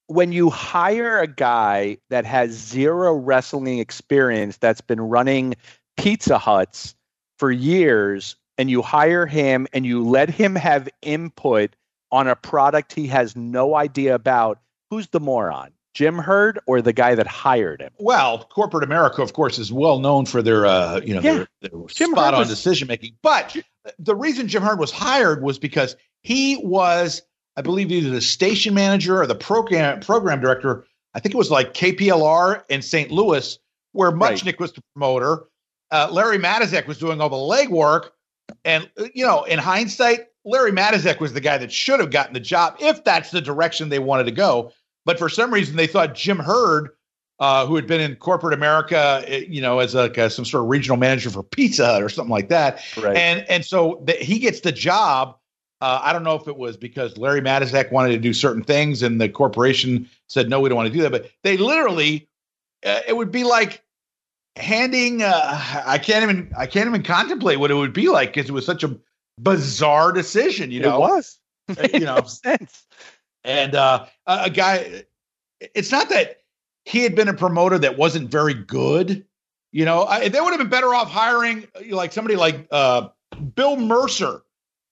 When you hire a guy that has zero wrestling experience, that's been running Pizza Huts for years, and you hire him and you let him have input on a product he has no idea about, who's the moron? Jim Herd or the guy that hired him? Well, corporate America, of course, is well known for their, uh, you know, yeah. their, their spot on decision making. But the reason Jim Herd was hired was because he was, I believe, either the station manager or the program program director. I think it was like KPLR in St. Louis, where Muchnick right. was the promoter. Uh, Larry Matysik was doing all the legwork, and you know, in hindsight, Larry Matysik was the guy that should have gotten the job if that's the direction they wanted to go. But for some reason, they thought Jim Herd, uh, who had been in corporate America, eh, you know, as like a, some sort of regional manager for Pizza Hut or something like that, right. and and so the, he gets the job. Uh, I don't know if it was because Larry Matysik wanted to do certain things and the corporation said no, we don't want to do that. But they literally, uh, it would be like handing. Uh, I can't even I can't even contemplate what it would be like because it was such a bizarre decision. You know, it was. Uh, you know, sense. And uh, a guy, it's not that he had been a promoter that wasn't very good. You know, I, they would have been better off hiring like somebody like uh, Bill Mercer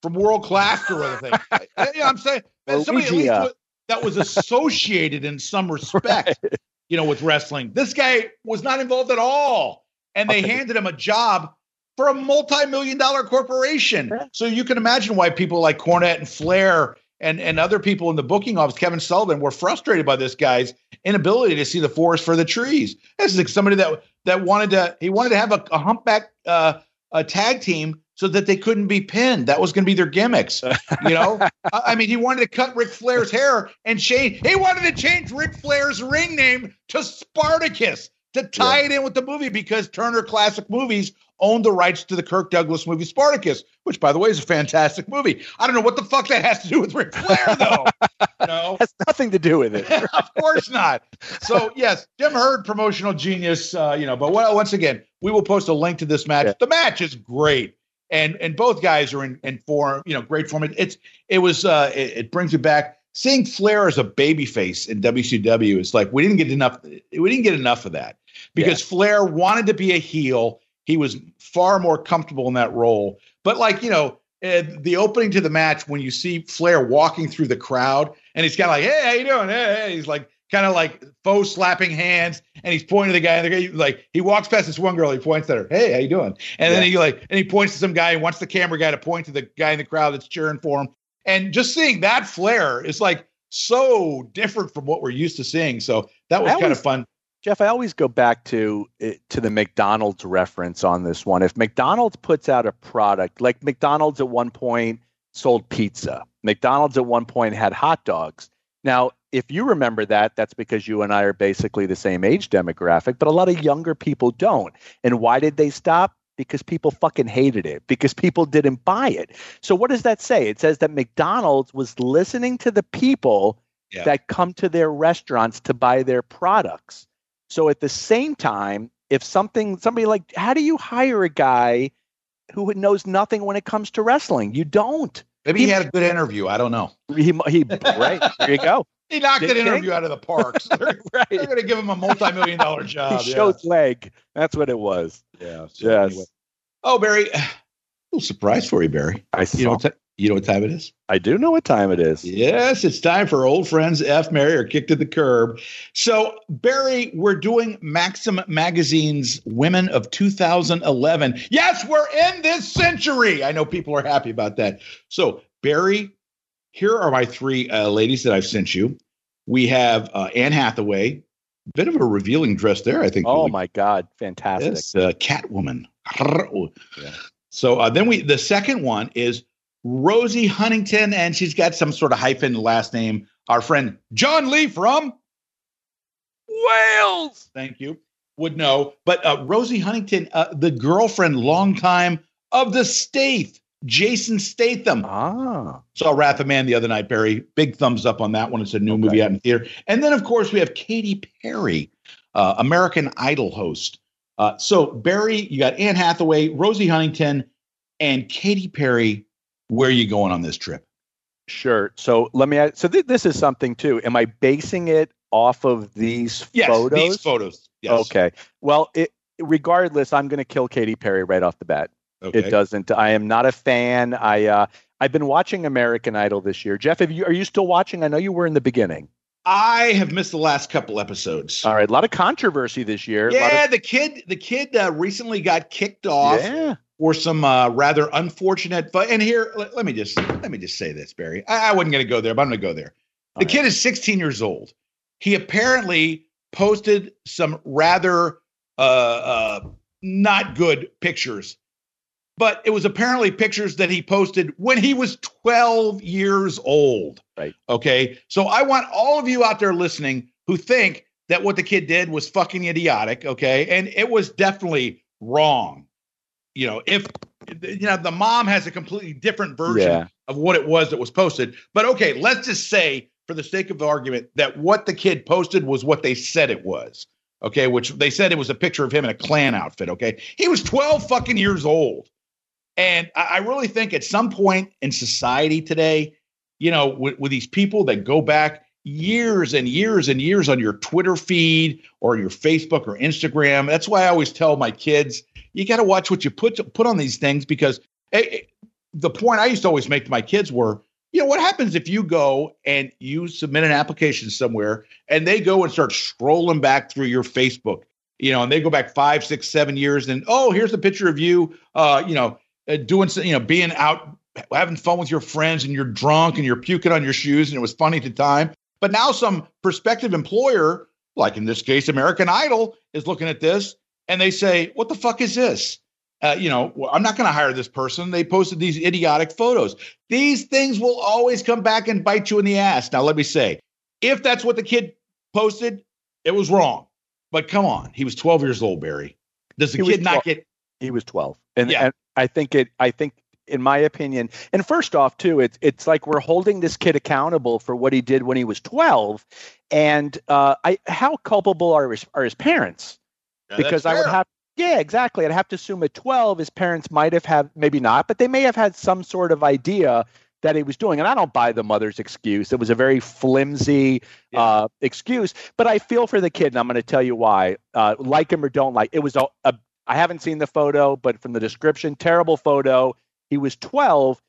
from World Class or other thing. you know, I'm saying somebody at least that was associated in some respect, right. you know, with wrestling. This guy was not involved at all, and they okay. handed him a job for a multi-million dollar corporation. So you can imagine why people like Cornette and Flair and, and other people in the booking office, Kevin Sullivan, were frustrated by this guy's inability to see the forest for the trees. This is like somebody that that wanted to he wanted to have a, a humpback uh, a tag team so that they couldn't be pinned. That was going to be their gimmicks. You know, I mean, he wanted to cut Ric Flair's hair and change. He wanted to change Ric Flair's ring name to Spartacus to tie yeah. it in with the movie because Turner Classic Movies owned the rights to the Kirk Douglas movie Spartacus, which, by the way, is a fantastic movie. I don't know what the fuck that has to do with Ric Flair, though. you know, has nothing to do with it. of course not. So yes, Jim Herd, promotional genius. Uh, you know, but well, once again, we will post a link to this match. Yeah. The match is great. And and both guys are in, in form, you know, great form. It, it's it was uh, it, it brings me back seeing Flair as a babyface in WCW. It's like we didn't get enough. We didn't get enough of that because yeah. Flair wanted to be a heel. He was far more comfortable in that role. But like you know, uh, the opening to the match when you see Flair walking through the crowd and he's kind of like, "Hey, how you doing?" Hey, hey. he's like kind of like faux slapping hands, and he's pointing to the guy. And the guy like he walks past this one girl, he points at her, "Hey, how you doing?" And yeah. then he like and he points to some guy and wants the camera guy to point to the guy in the crowd that's cheering for him. And just seeing that Flair is like so different from what we're used to seeing. So that was kind of fun. Jeff, I always go back to to the McDonald's reference on this one. If McDonald's puts out a product, like McDonald's at one point sold pizza, McDonald's at one point had hot dogs. Now, if you remember that, that's because you and I are basically the same age demographic, but a lot of younger people don't. And why did they stop? Because people fucking hated it, because people didn't buy it. So, what does that say? It says that McDonald's was listening to the people yeah. that come to their restaurants to buy their products. So, at the same time, if something, somebody like, how do you hire a guy who knows nothing when it comes to wrestling? You don't. Maybe he, he had a good interview. I don't know. He, he right. There you go. He knocked Did an interview out of the park. So they're, right. they're going to give him a multi-million dollar job. he showed yeah. leg. That's what it was. Yeah. So yes. Anyway. Oh, Barry, a little surprise for you, Barry. I saw. You know, what you know what time it is? I do know what time it is. Yes, it's time for old friends F Mary or kick to the curb. So, Barry, we're doing Maxim Magazine's Women of 2011. Yes, we're in this century. I know people are happy about that. So, Barry, here are my three uh, ladies that I've sent you. We have uh, Anne Hathaway, bit of a revealing dress there, I think. Oh my God, fantastic! Yes, uh, Catwoman. Yeah. So uh, then we, the second one is Rosie Huntington, and she's got some sort of hyphen last name. Our friend John Lee from Wales. Thank you. Would know, but uh, Rosie Huntington, uh, the girlfriend, long time of the state. Jason Statham. Ah. Saw Wrath of Man the other night, Barry. Big thumbs up on that one. It's a new okay. movie out in theater. And then, of course, we have Katy Perry, uh, American Idol host. Uh, so, Barry, you got Anne Hathaway, Rosie Huntington, and Katy Perry. Where are you going on this trip? Sure. So let me. Ask, so th- this is something too. Am I basing it off of these yes, photos? These photos. Yes. Okay. Well, it, regardless, I'm going to kill Katy Perry right off the bat. Okay. It doesn't. I am not a fan. I uh, I've been watching American Idol this year. Jeff, have you are you still watching? I know you were in the beginning. I have missed the last couple episodes. All right, a lot of controversy this year. Yeah, of- the kid the kid uh, recently got kicked off yeah. For some uh, rather unfortunate. But and here, let, let, me just let me just say this, Barry. I, I wasn't going to go there, but I'm going to go there. The kid is 16 years old. He apparently posted some rather uh, uh, not good pictures but it was apparently pictures that he posted when he was 12 years old. Right. Okay. So I want all of you out there listening who think that what the kid did was fucking idiotic. Okay. And it was definitely wrong. You know, if, you know, the mom has a completely different version yeah. of what it was that was posted. But okay, let's just say, for the sake of the argument, that what the kid posted was what they said it was. Okay. Which they said it was a picture of him in a Klan outfit. Okay. He was 12 fucking years old. And I, really think at some point in society today, you know, with, with these people that go back years and years and years on your Twitter feed or your Facebook or Instagram. That's why I always tell my kids, you got to watch what you put put on these things because it, it, the point I used to always make to my kids were, you know, what happens if you go and you submit an application somewhere and they go and start scrolling back through your Facebook, you know, and they go back five, six, seven years and oh, here's a picture of you, uh, you know, uh, doing you know being out having fun with your friends and you're drunk and you're puking on your shoes and it was funny at the time. But now some prospective employer like in this case american idol is looking at this and they say what the fuck is this? Uh, you know i'm not going to hire this person. They posted these idiotic photos. These things will always come back and bite you in the ass. Now let me say if that's what the kid posted it was wrong. But come on he was 12 years old barry. Does the he kid not get he was 12 and, yeah. and I think it. I think, in my opinion, and first off, too, it's it's like we're holding this kid accountable for what he did when he was twelve, and uh, I how culpable are his are his parents? Yeah, because I would have Yeah, exactly. I'd have to assume at 12, his parents might have had, maybe not, but they may have had some sort of idea that he was doing. And I don't buy the mother's excuse. It was a very flimsy yeah. uh, excuse, but I feel for the kid, and I'm going to tell you why. Uh, like him or don't like, it was a, a. I haven't seen the photo, but from the description, terrible photo. He was 12.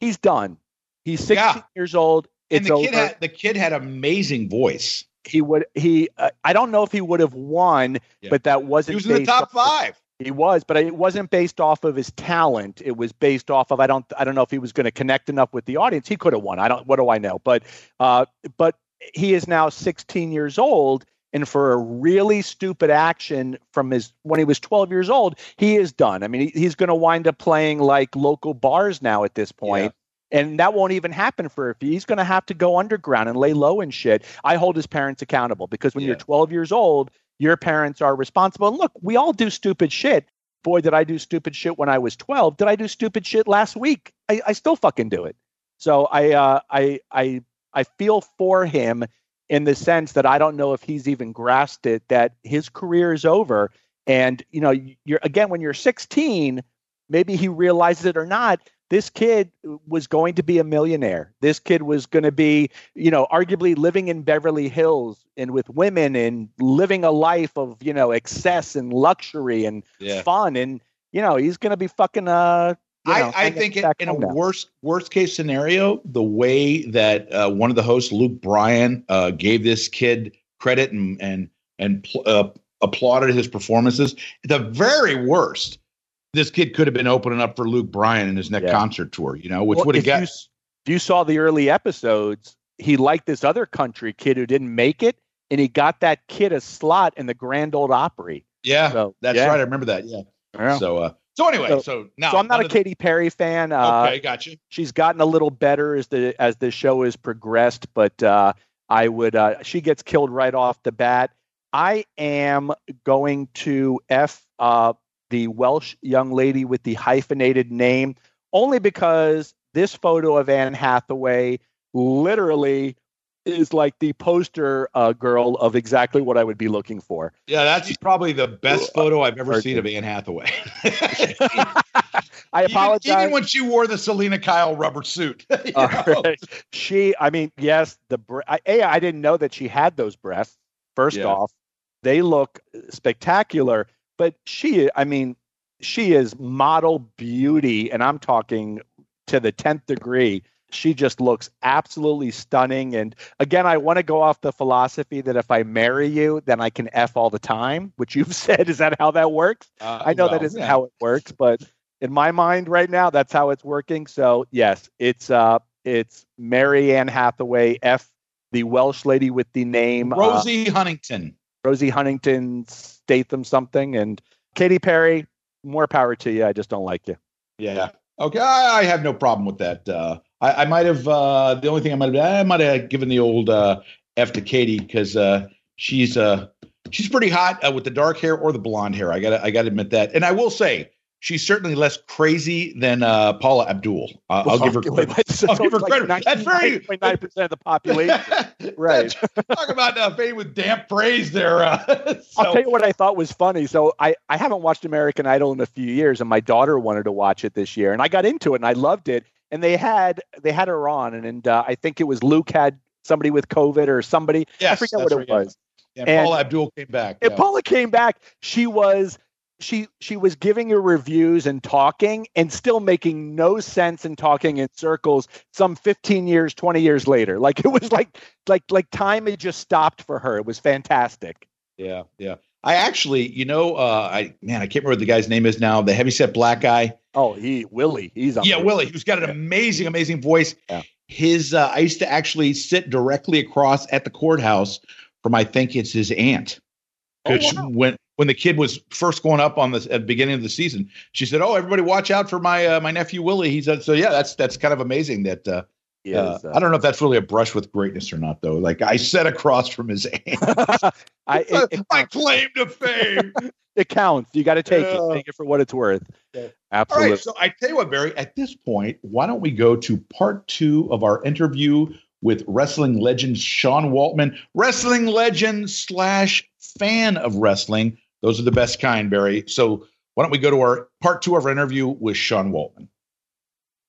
He's done. He's 16 yeah. years old. It's and the kid over. had the kid had amazing voice. He would he. Uh, I don't know if he would have won, yeah. but that wasn't. He was in the top five. He was, but it wasn't based off of his talent. It was based off of I don't I don't know if he was going to connect enough with the audience. He could have won. I don't. What do I know? But uh, but he is now 16 years old, and for a really stupid action from his when he was 12 years old, he is done. I mean, he, he's going to wind up playing like local bars now at this point. Yeah. And that won't even happen for if he's going to have to go underground and lay low and shit. I hold his parents accountable because when yeah. you're 12 years old, your parents are responsible. And look, we all do stupid shit. Boy, did I do stupid shit when I was 12. Did I do stupid shit last week? I, I still fucking do it. So I, uh, I, I, I feel for him in the sense that I don't know if he's even grasped it that his career is over. And you know, you're again when you're 16, maybe he realizes it or not this kid was going to be a millionaire. This kid was going to be, you know, arguably living in Beverly Hills and with women and living a life of, you know, excess and luxury and yeah. fun. And, you know, he's going to be fucking, uh, you know, I, I think in, in a worst worst case scenario, the way that uh, one of the hosts, Luke Bryan, uh, gave this kid credit and and and pl- uh, applauded his performances, the very worst this kid could have been opening up for Luke Bryan in his next yeah. concert tour, you know, which well, would have got. You, if you saw the early episodes, he liked this other country kid who didn't make it, and he got that kid a slot in the Grand Old Opry. Yeah, so, that's yeah. right. I remember that. Yeah. yeah. So, uh, so anyway, so, so now, so I'm not a Katy Perry fan. Uh, okay, got you. She's gotten a little better as the as the show has progressed, but uh, I would. Uh, she gets killed right off the bat. I am going to f uh, the Welsh young lady with the hyphenated name, only because this photo of Anne Hathaway literally is like the poster uh, girl of exactly what I would be looking for. Yeah, that's probably the best photo I've ever seen of Anne Hathaway. I apologize. Even, even, when she wore the Selina Kyle rubber suit. right. She, I mean, yes, the I, a I didn't know that she had those breasts. First yeah. off, they look spectacular. But she, I mean, she is model beauty, and I'm talking to the 10th degree. She just looks absolutely stunning. And again, I want to go off the philosophy that if I marry you, then I can F all the time, which you've said. Is that how that works? Uh, I know well, that isn't yeah. how it works, but in my mind right now, that's how it's working. So yes, it's uh it's Mary Anne Hathaway, F the Welsh lady with the name Rosie uh, Huntington. Rosie Huntington Statham something, and Katy Perry. More power to you. I just don't like you. Yeah. Okay. I, I have no problem with that. Uh, I, I might have. Uh, the only thing I might have. I might have given the old uh, F to Katy because uh, she's uh, she's pretty hot uh, with the dark hair or the blonde hair. I gotta I got to admit that. And I will say she's certainly less crazy than uh, Paula Abdul. Uh, I'll give her credit. I'll give her credit. That's very nine percent of the population. right. Talk about uh, fame with damp praise there. Uh, so. I'll tell you what I thought was funny. So I I haven't watched American Idol in a few years, and my daughter wanted to watch it this year, and I got into it and I loved it. And they had they had her on, and, and uh, I think it was Luke had somebody with COVID or somebody. Yes, I forget what it right, was. Yeah. And, and Paula Abdul came back. And yeah. Paula came back. She was she she was giving her reviews and talking and still making no sense and talking in circles some 15 years 20 years later. Like it was like like like time had just stopped for her. It was fantastic. Yeah yeah. I actually you know uh i man i can't remember what the guy's name is now the heavyset black guy. Oh he willie. He's yeah willie. Who's got an amazing amazing voice. Yeah. his uh, i used to actually sit directly across at the courthouse from i think it's his aunt oh, wow. when when the kid was first going up on the at the beginning of the season. She said, "Oh, everybody, watch out for my uh, my nephew Willie." He said, "So yeah, that's that's kind of amazing that." Uh, uh, uh, I don't know if that's really a brush with greatness or not, though. Like I sat across from his aunt. I, it, it my claim to fame. it counts. You got to take it. Take it for what it's worth. Absolutely. All right. So I tell you what, Barry. At this point, why don't we go to part two of our interview with wrestling legend Sean Waltman, wrestling legend slash fan of wrestling Those are the best kind, Barry. So why don't we go to our part two of our interview with Sean Waltman?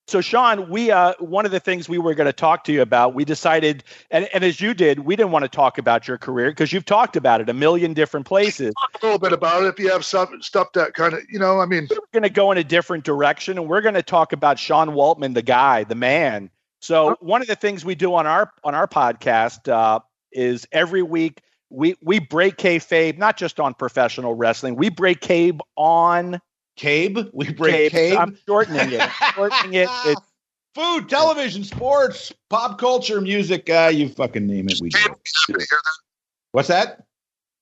So, Sean, we uh, one of the things we were going to talk to you about, we decided, and, and as you did, we didn't want to talk about your career because you've talked about it a million different places. Talk a little bit about it if you have stuff, stuff that kind of, you know, I mean, we're going to go in a different direction, and we're going to talk about Sean Waltman, the guy, the man. So, one of the things we do on our on our podcast uh, is every week we we break kayfabe, not just on professional wrestling. We break cabe on Cabe. We break Cabe. Cabe. I'm shortening it. shortening it. It's, Food, television, sports, pop culture, music. Uh, you fucking name it. We do. What's that?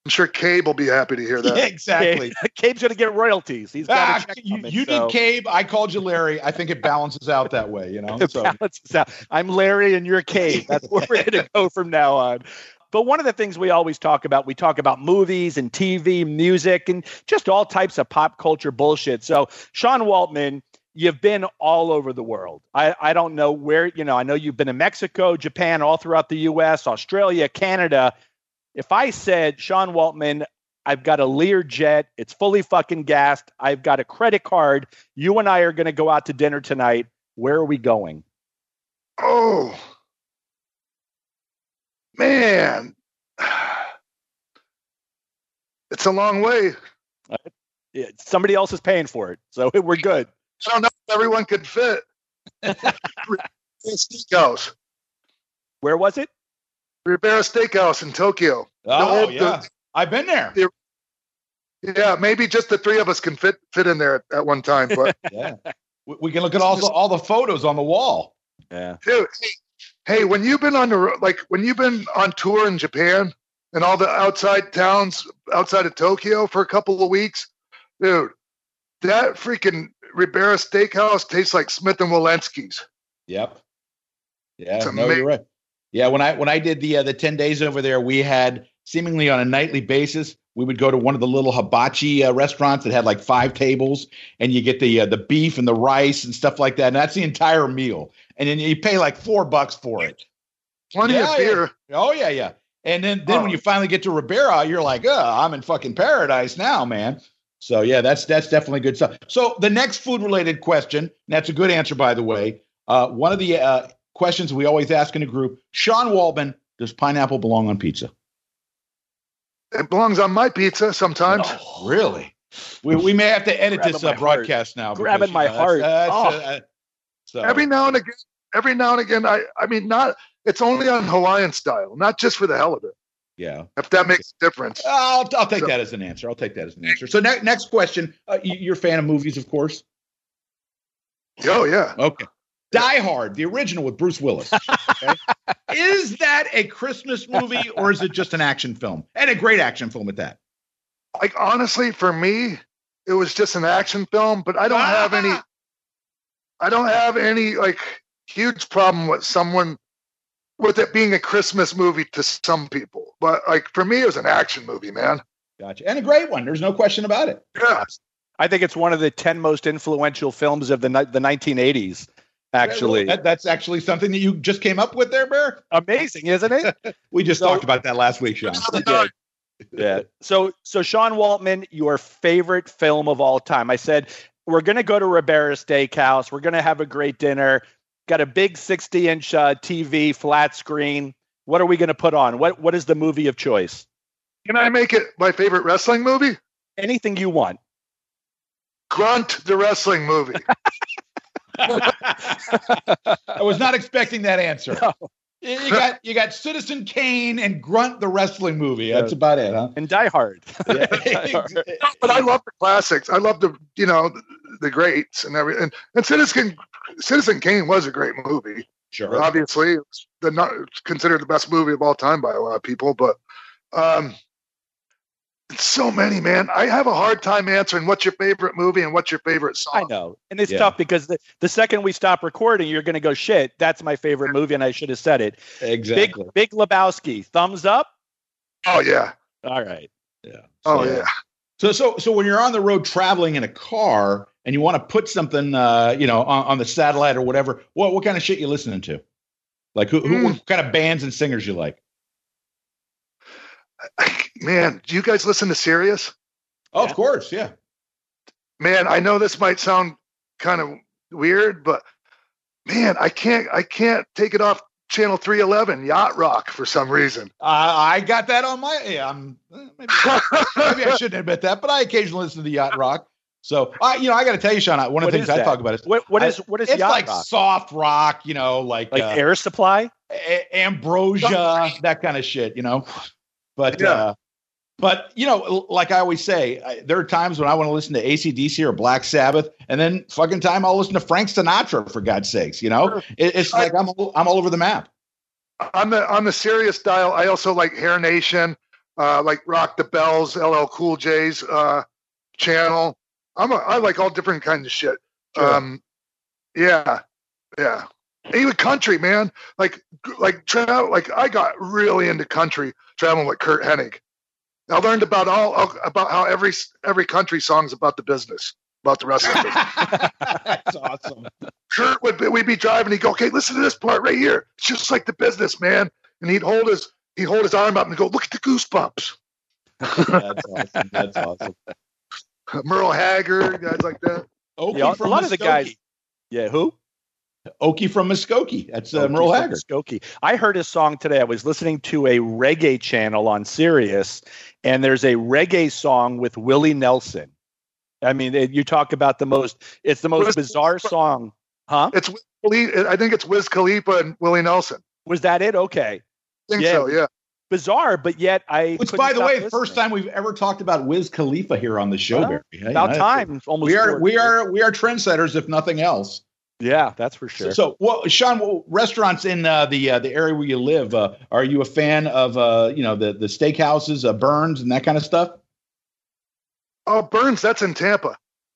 I'm sure Cabe will be happy to hear that. Yeah, exactly. Cabe, Cabe's going to get royalties. He's got ah, you, you so. did Cabe. I called you Larry. I think it balances out that way. You know, it so. balances out. I'm Larry and you're Cabe. That's where we're going to go from now on. But one of the things we always talk about, we talk about movies and TV, music, and just all types of pop culture bullshit. So, Sean Waltman, you've been all over the world. I, I don't know where, you know, I know you've been in Mexico, Japan, all throughout the US, Australia, Canada. If I said, Sean Waltman, I've got a Lear jet, it's fully fucking gassed, I've got a credit card, you and I are going to go out to dinner tonight, where are we going? Oh, man, it's a long way. Uh, yeah, somebody else is paying for it, so we're good. I don't know if everyone could fit. Steakhouse. Where was it? Ribera Steakhouse in Tokyo. Oh, the, yeah. The, I've been there. The, yeah, maybe just the three of us can fit fit in there at, at one time. But yeah, we, we, can look at all the, all the photos on the wall. Yeah, dude. Hey, Hey, when you've been on the like when you've been on tour in Japan and all the outside towns outside of Tokyo for a couple of weeks, dude, that freaking Ribera Steakhouse tastes like Smith and Wollensky's. Yep. Yeah, no, you're right. Yeah, when I when I did the uh, the ten days over there, we had seemingly on a nightly basis. We would go to one of the little hibachi uh, restaurants that had like five tables, and you get the uh, the beef and the rice and stuff like that. And that's the entire meal and then you pay like four bucks for it. Plenty yeah, of beer. Yeah. Oh yeah, yeah. And then then oh. when you finally get to Ribera, you're like, oh, I'm in fucking paradise now, man. So yeah, that's that's definitely good stuff. So the next food related question, that's a good answer by the way. Uh, one of the uh, questions we always ask in a group: Sean Waltman, does pineapple belong on pizza? It belongs on my pizza sometimes. Oh, really? We, we may have to edit Grabbing this uh, broadcast now. Grabbing because, my know, heart. That's, that's, oh. Uh, so every now and again, every now and again, I I mean, not it's only on Hawaiian style, not just for the hell of it. Yeah, if that makes a difference. I'll I'll take so, that as an answer. I'll take that as an answer. So ne- next question, uh, you're a fan of movies, of course. Oh yeah. Okay. Die Hard, the original with Bruce Willis. Okay? is that a Christmas movie or is it just an action film and a great action film at that? Like honestly, for me, it was just an action film, but I don't ah. have any. I don't have any like huge problem with someone with it being a Christmas movie to some people, but like for me, it was an action movie, man. Gotcha, and a great one. There's no question about it. Yeah, I think it's one of the ten most influential films of the the 1980s. Actually, that, that's actually something that you just came up with there, Bear. Amazing, isn't it? we just so, talked about that last week, Sean. yeah. yeah. So, so Sean Waltman, your favorite film of all time? I said we're going to go to Ribera Steakhouse. We're going to have a great dinner. Got a big 60 inch uh, TV, flat screen. What are we going to put on? What What is the movie of choice? Can I make it my favorite wrestling movie? Anything you want. Grunt, the wrestling movie. I was not expecting that answer. No. You got you got Citizen Kane and Grunt the wrestling movie. That's about it, huh? And Die Hard. Yeah. Die Hard. but I love the classics. I love the you know the, the greats and everything. And, and Citizen Citizen Kane was a great movie. Sure. Obviously, it's the not considered the best movie of all time by a lot of people, but um, it's so many, man. I have a hard time answering what's your favorite movie and what's your favorite song. I know. And it's yeah. tough because the, the second we stop recording, you're going to go, shit, that's my favorite movie. And I should have said it. Exactly. Big, Big Lebowski, thumbs up? Oh, yeah. All right. Yeah. Oh, so, yeah. So, so, so when you're on the road traveling in a car and you want to put something, uh, you know, on, on, the satellite or whatever, what, what kind of shit you listening to? Like who, mm. who, what kind of bands and singers you like? man, do you guys listen to Sirius? Oh, Yeah. of course, yeah. Man, I know this might sound kind of weird, but man, I can't I can't take it off channel 311 Yacht Rock for some reason. Uh, I got that on my. Yeah, I'm eh, maybe, maybe I shouldn't admit that, but I occasionally listen to the yacht rock. So I, you know, I got to tell you, Sean, one of What the things I talk about is What what I- is what is it's yacht like rock? soft rock, you know, like, Like uh, Air Supply? a- ambrosia, that kind of shit, you know. But Yeah. uh, but you know, like I always say, I, there are times when I want to listen to ACDC or Black Sabbath, and then fucking time I'll listen to Frank Sinatra for God's sakes, you know. It, it's like I'm all- I'm all over the map. on the on the Sirius dial, I also like Hair Nation, uh, like Rock the Bells, LL Cool J's uh, channel. I'm a, I like all different kinds of shit. Sure. Um, yeah, yeah. Even country, man. Like like travel. Like I got really into country traveling with Curt Hennig. I learned about all about how every every country song's about the business, about the wrestling business. That's awesome. Kurt would be, we'd be driving. He'd go, "Okay, listen to this part right here. It's just like the business, man." And he'd hold his he'd hold his arm up and go, "Look at the goosebumps." That's awesome. That's awesome. Merle Haggard, guys like that. Okie Yeah, a from lot of the guys. Yeah, who? Okie from Muskogee. That's uh, Merle Haggard. Skokie. I heard his song today. I was listening to a reggae channel on Sirius, and there's a reggae song with Willie Nelson. I mean, it- you talk about the most. It's the most Wiz- bizarre song, huh? It's I think it's Wiz Khalifa and Willie Nelson. Was that it? Okay, I think Yeah. so. Yeah. bizarre, but yet I. Which, by the way, listening. first time we've ever talked about Wiz Khalifa here on the show, Well, Barry. Hey, about I- time. Almost. We are we years. are we are trendsetters, if nothing else. Yeah, that's for sure. so well, Sean, well, restaurants in uh, the uh, the area where you live, uh, are you a fan of uh, you know the the steakhouses, uh, Burns, and that kind of stuff? Oh, Burns, that's in Tampa.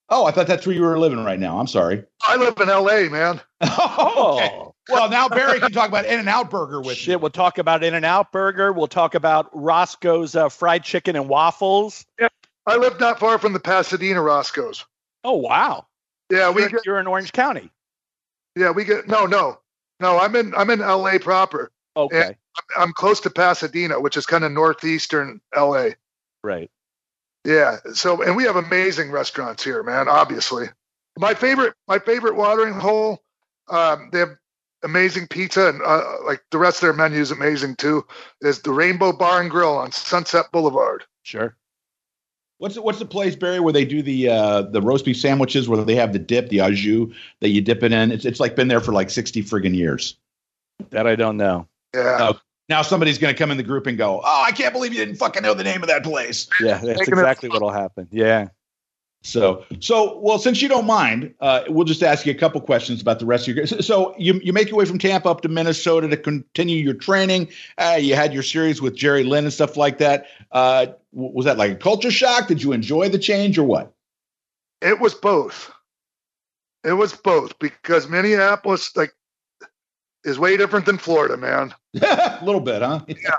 Oh, I thought that's where you were living right now. I'm sorry. I live in L.A., man. oh, okay. oh, Well, now Barry can talk about In and Out Burger with shit. you. We'll talk about In and Out Burger. We'll talk about Roscoe's uh, fried chicken and waffles. Yeah, I live not far from the Pasadena Roscoe's. Oh wow. Yeah, we You're, get. you're in Orange County. Yeah, we get. No, no, no. I'm in. I'm in L.A. proper. Okay. I'm close to Pasadena, which is kind of northeastern L.A. Right. Yeah. So, and we have amazing restaurants here, man. Obviously, my favorite, my favorite watering hole. Um, they have amazing pizza, and uh, like the rest of their menu is amazing too. Is the Rainbow Bar and Grill on Sunset Boulevard? Sure. What's the, what's the place, Barry, where they do the uh, the roast beef sandwiches, where they have the dip, the au jus that you dip it in? It's it's like been there for like sixty friggin' years. That I don't know. Yeah. Oh. Now somebody's going to come in the group and go, "Oh, I can't believe you didn't fucking know the name of that place." Yeah, that's exactly what'll happen. Yeah. So, so well, since you don't mind, uh, we'll just ask you a couple questions about the rest of your. So, you you make your way from Tampa up to Minnesota to continue your training. Uh, you had your series with Jerry Lynn and stuff like that. Uh, was that like a culture shock? Did you enjoy the change or what? It was both. It was both because Minneapolis, like, is way different than Florida, man. a little bit, huh? yeah.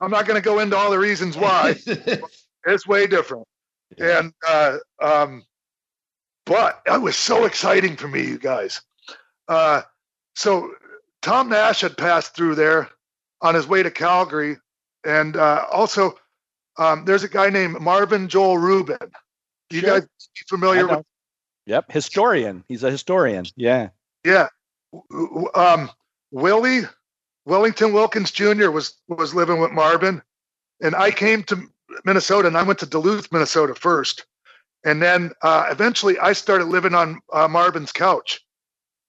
I'm not going to go into all the reasons why. it's way different. And uh, um, but it was so exciting for me, you guys. Uh, so Tom Nash had passed through there on his way to Calgary, and uh, also um, there's a guy named Marvin Joel Rubin. You Sure. guys familiar with? Yep. Historian. He's a historian. Yeah. Yeah. W- w- Um, Willie Wellington Wilkins Jr. was was living with Marvin, and I came to Minnesota, and I went to Duluth, Minnesota first, and then uh, eventually I started living on uh, Marvin's couch.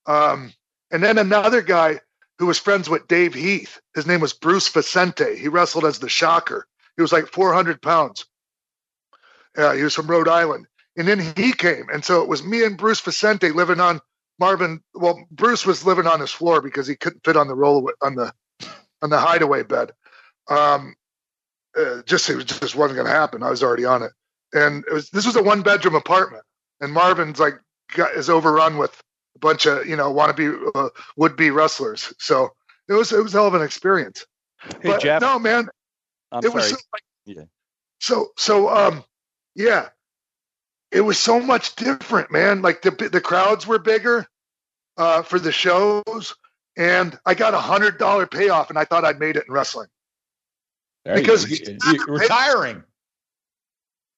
Um, and then another guy who was friends with Dave Heath. His name was Bruce Vicente. He wrestled as the Shocker. He was like 400 pounds. Uh, he was from Rhode Island. And then he came. And so it was me and Bruce Vicente living on Marvin. Well, Bruce was living on his floor because he couldn't fit on the roll on the on the hideaway bed. Um, uh, just it was just wasn't going to happen. I was already on it, and it was this was a one bedroom apartment, and Marvin's like got, is overrun with a bunch of you know wannabe uh, would be wrestlers. So it was it was a hell of an experience. Hey but Jeff. no man, I'm it sorry. was so, like, Yeah. so so um yeah it was so much different man like the the crowds were bigger uh for the shows and i got a hundred dollar payoff and i thought i'd made it in wrestling There Because- You- you're retiring.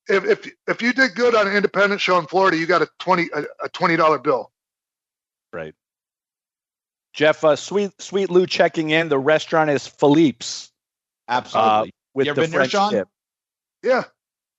if if if you did good on an independent show in Florida, you got a twenty a, a twenty dollar bill. Right. Jeff, uh, sweet sweet Lou checking in. The restaurant is Philippe's. Absolutely. Uh, with You ever the been there, French Sean? dip. Yeah.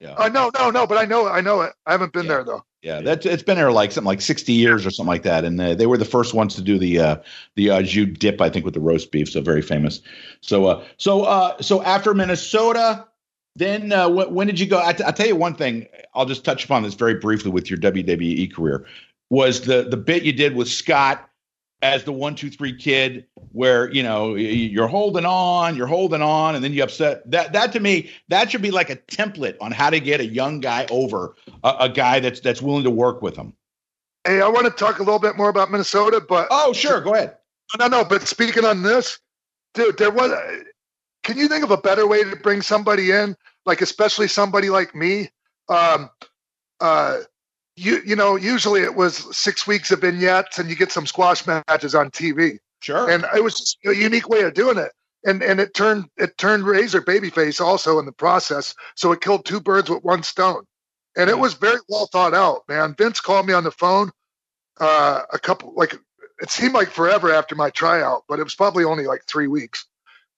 yeah. Uh, no, no, no. But I know, I know it. I haven't been Yeah. there though. Yeah, that's it's been there like something like sixty years or something like that, and uh, they were the first ones to do the uh, the uh, jus dip, I think, with the roast beef. So very famous. So uh, so uh, so after Minnesota, then uh, wh- when did you go? I t- I'll tell you one thing. I'll just touch upon this very briefly with your WWE career. Was the the bit you did with Scott as the one two three kid, where you know you're holding on, you're holding on, and then you upset that that to me that should be like a template on how to get a young guy over a, a guy that's that's willing to work with him. Hey, I want to talk a little bit more about Minnesota, but Oh, sure, go ahead. no, no. But speaking on this, dude, there was. Can you think of a better way to bring somebody in, like especially somebody like me? Um, uh, you you know, usually it was six weeks of vignettes, and you get some squash matches on TV. Sure. and it was just a unique way of doing it. And and it turned it turned razor babyface also in the process. So it killed two birds with one stone. And it was very well thought out man. Vince called me on the phone uh a couple like it seemed like forever after my tryout but it was probably only like three weeks.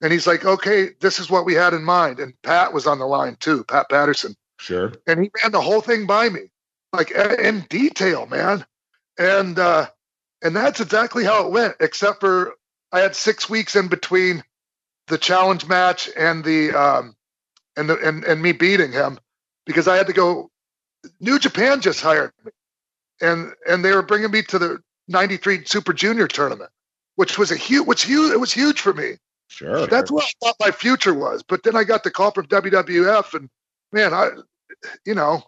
And he's like okay this is what we had in mind. And pat was on the line too pat patterson. Sure. and he ran the whole thing by me, like in detail, man. And uh, and that's exactly how it went, except for I had six weeks in between the challenge match and the um, and the and, and me beating him because I had to go. New Japan just hired me, and and they were bringing me to the '93 Super Junior tournament, which was a huge, which huge, it was huge for me. Sure. That's what I thought my future was. But then I got the call from WWF, and man, I, you know,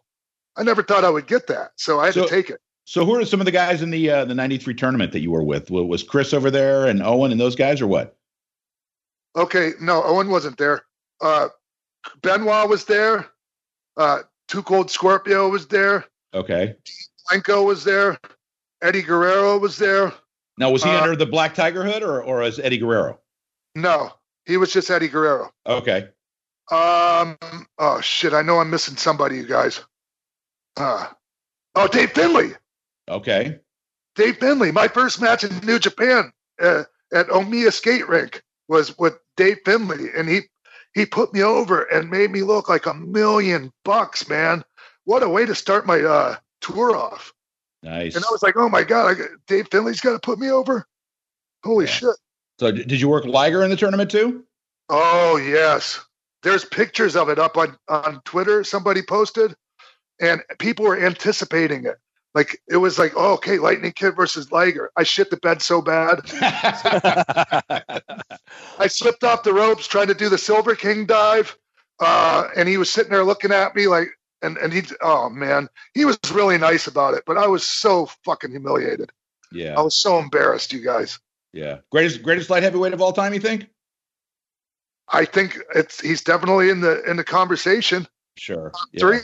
I never thought I would get that, so I had So- to take it. So who are some of the guys in the uh, the '93 tournament that you were with? Was Chris over there and Owen and those guys, or what? Okay, no, Owen wasn't there. Uh, Benoit was there. Uh, Too Cold Scorpio was there. Okay. Blanco was there. Eddie Guerrero was there. Now was he Uh, under the Black Tiger hood or or as Eddie Guerrero? No, he was just Eddie Guerrero. Okay. Um, oh shit, I know I'm missing somebody, you guys. Uh, oh, Dave Finlay. Okay. Dave Finlay. My first match in New Japan uh, at Omiya Skate Rink was with Dave Finlay, and he he put me over and made me look like a million bucks, man. What a way to start my uh, tour off. Nice. And I was like, oh my god, got, Dave Finlay's got to put me over. Holy Yeah. shit! so did you work Liger in the tournament too? Oh yes, there's pictures of it up on on Twitter. Somebody posted, and people were anticipating it. Like it was like, oh, okay, Lightning Kid versus Liger. I shit the bed so bad. I slipped off the ropes trying to do the Silver King dive, uh, and he was sitting there looking at me like, and and he, oh man, he was really nice about it, but I was so fucking humiliated. Yeah, I was so embarrassed, you guys. Yeah. Greatest greatest light heavyweight of all time, you think? I think it's he's definitely in the in the conversation. Sure. Yeah. Three.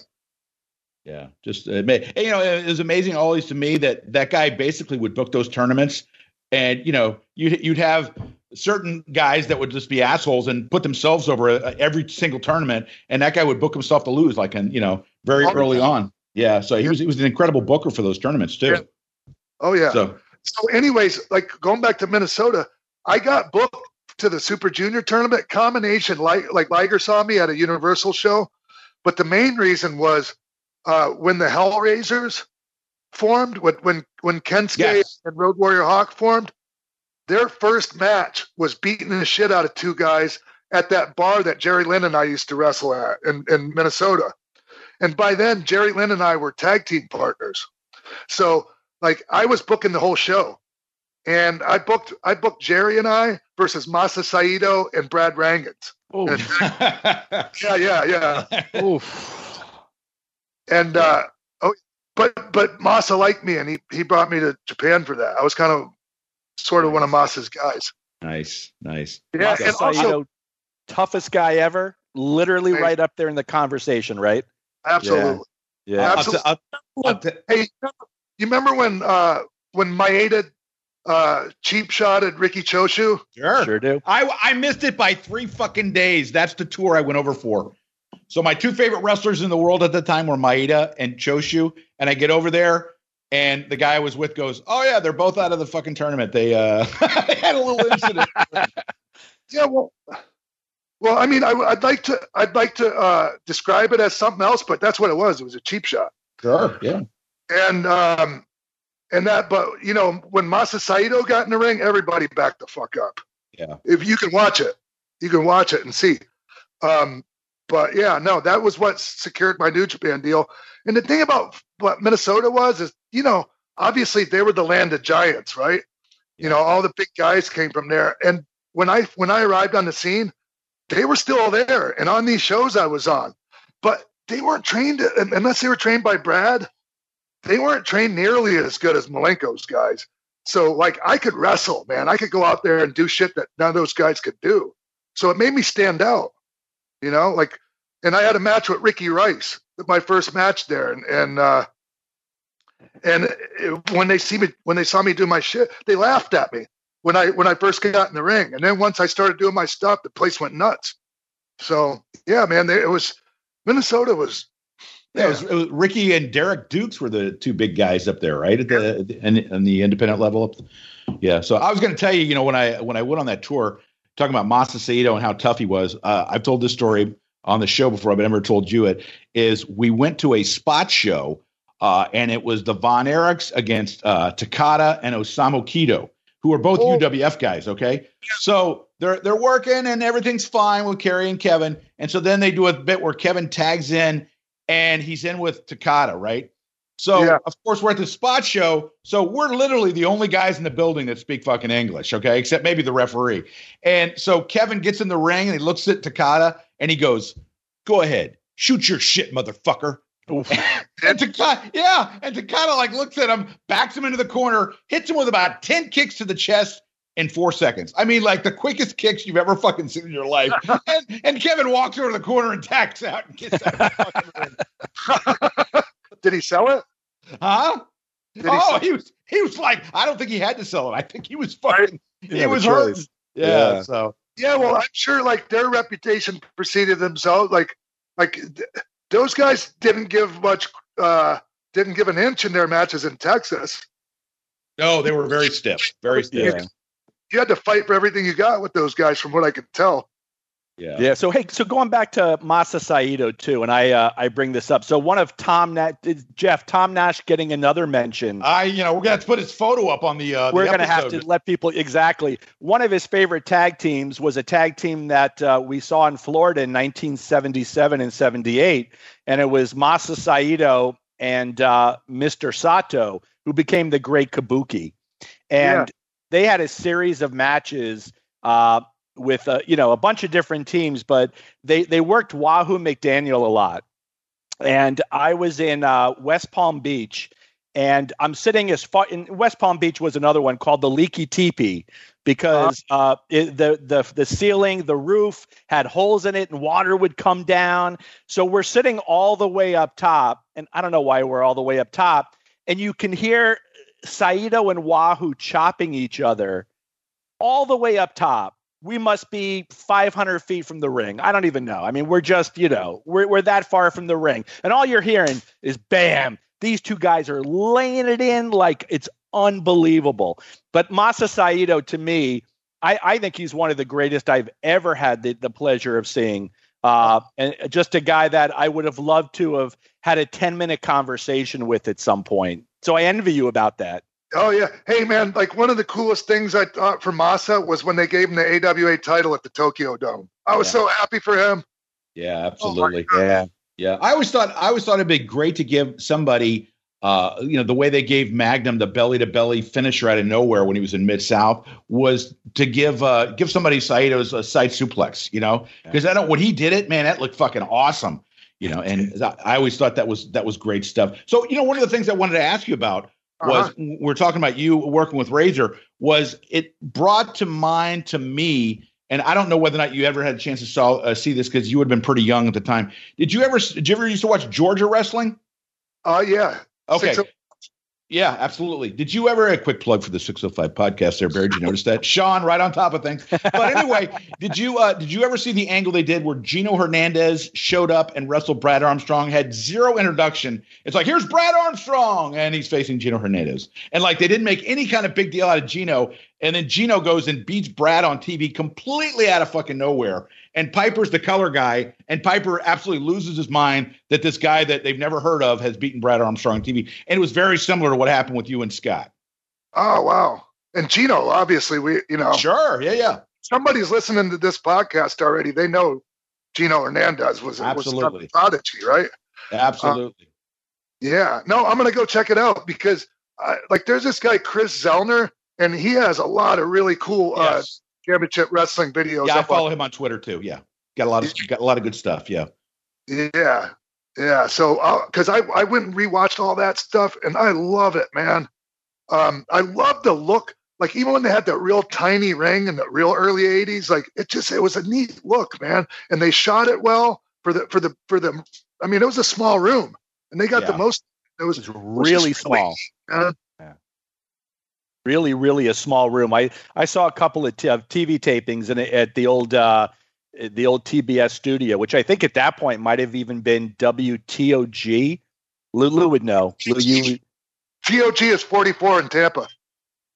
Yeah, just uh, you know, it was amazing always to me that that guy basically would book those tournaments, and you know, you'd you'd have certain guys that would just be assholes and put themselves over uh, every single tournament, and that guy would book himself to lose, like, and you know, very Oh, early yeah. on. Yeah, so he was he was an incredible booker for those tournaments too. Yeah. Oh yeah. So So, anyways, like going back to Minnesota, I got booked to the Super Junior tournament combination. Like like Liger saw me at a Universal show, but the main reason was uh, when the Hellraisers formed, when when when Kensuke Yes. and Road Warrior Hawk formed, their first match was beating the shit out of two guys at that bar that Jerry Lynn and I used to wrestle at in, in Minnesota. And by then, Jerry Lynn and I were tag team partners. So like I was booking the whole show. And I booked I booked Jerry and I versus Masa Saito and Brad Rheingans. Yeah, yeah, yeah. Oof. And uh oh but but Masa liked me and he he brought me to Japan for that. I was kind of sort of one of Masa's guys. nice, nice. Yeah, Masa and also Saito, toughest guy ever. Literally Right. right up there in the conversation, right? absolutely. Yeah. I'll t- I'll- I'll t- Hey, you remember when uh when Maeda uh cheap shot at Riki Choshu? sure. Sure do. I I missed it by three fucking days. That's the tour I went over for. So my two favorite wrestlers in the world at the time were Maeda and Choshu. And I get over there, and the guy I was with goes, "Oh yeah, they're both out of the fucking tournament. They uh, they had a little incident." yeah, well, well, I mean, I, would like to, I'd like to uh, describe it as something else, but that's what it was. It was a cheap shot. Sure. Yeah. And um, and that, but you know, when Masa Saito got in the ring, everybody backed the fuck up. Yeah. If you can watch it, you can watch it and see. Um, but yeah, no, that was what secured my New Japan deal. And the thing about what Minnesota was is, you know, obviously they were the land of giants, right? Yeah. You know, all the big guys came from there. And when I when I arrived on the scene, they were still there and on these shows I was on. But they weren't trained unless they were trained by Brad. They weren't trained nearly as good as Malenko's guys. So like I could wrestle, man. I could go out there and do shit that none of those guys could do. So it made me stand out. You know, like, and I had a match with Ricky Rice, my first match there, and and uh, and it, when they see me, when they saw me do my shit, they laughed at me when I when I first got in the ring, and then once I started doing my stuff, the place went nuts. So yeah, man, they, it was Minnesota was. Yeah, it was, it was, Ricky and Derrick Dukes were the two big guys up there, right? At the and, and the independent level. Yeah. So I was going to tell you, you know, when I when I went on that tour, talking about Masa Saito and how tough he was. Uh, I've told this story on the show before, but I've never told you it. Is we went to a spot show, uh, and it was the Von Erichs against uh, Takada and Osamu Kido, who are both oh. UWF guys. Okay, so they're they're working and everything's fine with Kerry and Kevin, and so then they do a bit where Kevin tags in, and he's in with Takada, right? So yeah. of course we're at the spot show. So we're literally the only guys in the building that speak fucking English, okay? Except maybe the referee. And so Kevin gets in the ring and he looks at Takada and he goes, "Go ahead, shoot your shit, motherfucker." and Takada, yeah, and Takada like looks at him, backs him into the corner, hits him with about ten kicks to the chest in four seconds. I mean, like the quickest kicks you've ever fucking seen in your life. and, and Kevin walks over to the corner and tacks out and gets out. Did he sell it? Huh? Did oh, he, he, was he was like, I don't think he had to sell it. I think he was fucking he was hurt. Yeah, yeah, So yeah, well, I'm sure like their reputation preceded themselves. Like like th- those guys didn't give much uh didn't give an inch in their matches in Texas. No, they were very stiff. Very stiff. You, you had to fight for everything you got with those guys, from what I could tell. Yeah. Yeah. So hey, so going back to Masa Saito too, and I uh, I bring this up. So one of Tom Nash, Jeff Tom Nash getting another mention. I you know we're gonna have to put his photo up on the. Uh, we're the gonna have to let people exactly. One of his favorite tag teams was a tag team that uh, we saw in Florida in 1977 and 78, and it was Masa Saito and uh, Mr. Sato, who became the Great Kabuki, and yeah. they had a series of matches. Uh, with uh, you know a bunch of different teams, but they they worked Wahoo McDaniel a lot. And I was in uh, West Palm Beach, and I'm sitting as far in West Palm Beach was another one called the Leaky Teepee because uh, it, the the the ceiling, the roof had holes in it, and water would come down. So we're sitting all the way up top, and I don't know why we're all the way up top, and you can hear Saito and Wahoo chopping each other all the way up top we must be 500 feet from the ring. I don't even know. I mean, we're just, you know, we're, we're that far from the ring. And all you're hearing is bam, these two guys are laying it in like it's unbelievable. But Masa Saito, to me, I, I think he's one of the greatest I've ever had the, the pleasure of seeing. Uh, and just a guy that I would have loved to have had a 10 minute conversation with at some point. So I envy you about that. Oh yeah, hey man! Like one of the coolest things I thought for Masa was when they gave him the AWA title at the Tokyo Dome. I was yeah. so happy for him. Yeah, absolutely. Oh yeah, yeah. I always thought I always thought it'd be great to give somebody, uh, you know, the way they gave Magnum the belly to belly finisher out of nowhere when he was in Mid South was to give uh, give somebody Saito's a side suplex. You know, because yeah. I don't when he did it, man, that looked fucking awesome. You know, and I always thought that was that was great stuff. So, you know, one of the things I wanted to ask you about was uh-huh. we're talking about you working with Razor was it brought to mind to me and I don't know whether or not you ever had a chance to saw, uh, see this because you would have been pretty young at the time. Did you ever did you ever used to watch Georgia wrestling? Oh uh, yeah. Okay. Yeah, absolutely. Did you ever a quick plug for the 605 podcast there, Barry? Did you notice that? Sean, right on top of things. But anyway, did you uh did you ever see the angle they did where Gino Hernandez showed up and wrestled Brad Armstrong, had zero introduction. It's like, here's Brad Armstrong, and he's facing Gino Hernandez. And like they didn't make any kind of big deal out of Gino. And then Gino goes and beats Brad on TV completely out of fucking nowhere and Piper's the color guy, and Piper absolutely loses his mind that this guy that they've never heard of has beaten Brad Armstrong on TV. And it was very similar to what happened with you and Scott. Oh wow! And Gino, obviously, we you know, sure, yeah, yeah. Somebody's listening to this podcast already. They know Gino Hernandez was absolutely was prodigy, right? Absolutely. Uh, yeah. No, I'm gonna go check it out because, uh, like, there's this guy Chris Zellner, and he has a lot of really cool uh, yes. Championship wrestling videos. Yeah, I follow on. him on Twitter too. Yeah, got a lot of got a lot of good stuff. Yeah. Yeah, yeah. So, because uh, I I went and rewatched all that stuff, and I love it, man. Um, I love the look. Like even when they had that real tiny ring in the real early '80s, like it just it was a neat look, man. And they shot it well for the for the for the. I mean, it was a small room, and they got yeah. the most. It was, it was really small. Sweet, really, really a small room. I, I saw a couple of t- TV tapings in, at the old uh, the old TBS studio, which I think at that point might have even been WTOG. Lulu would know. Lou, you, TOG is 44 in Tampa.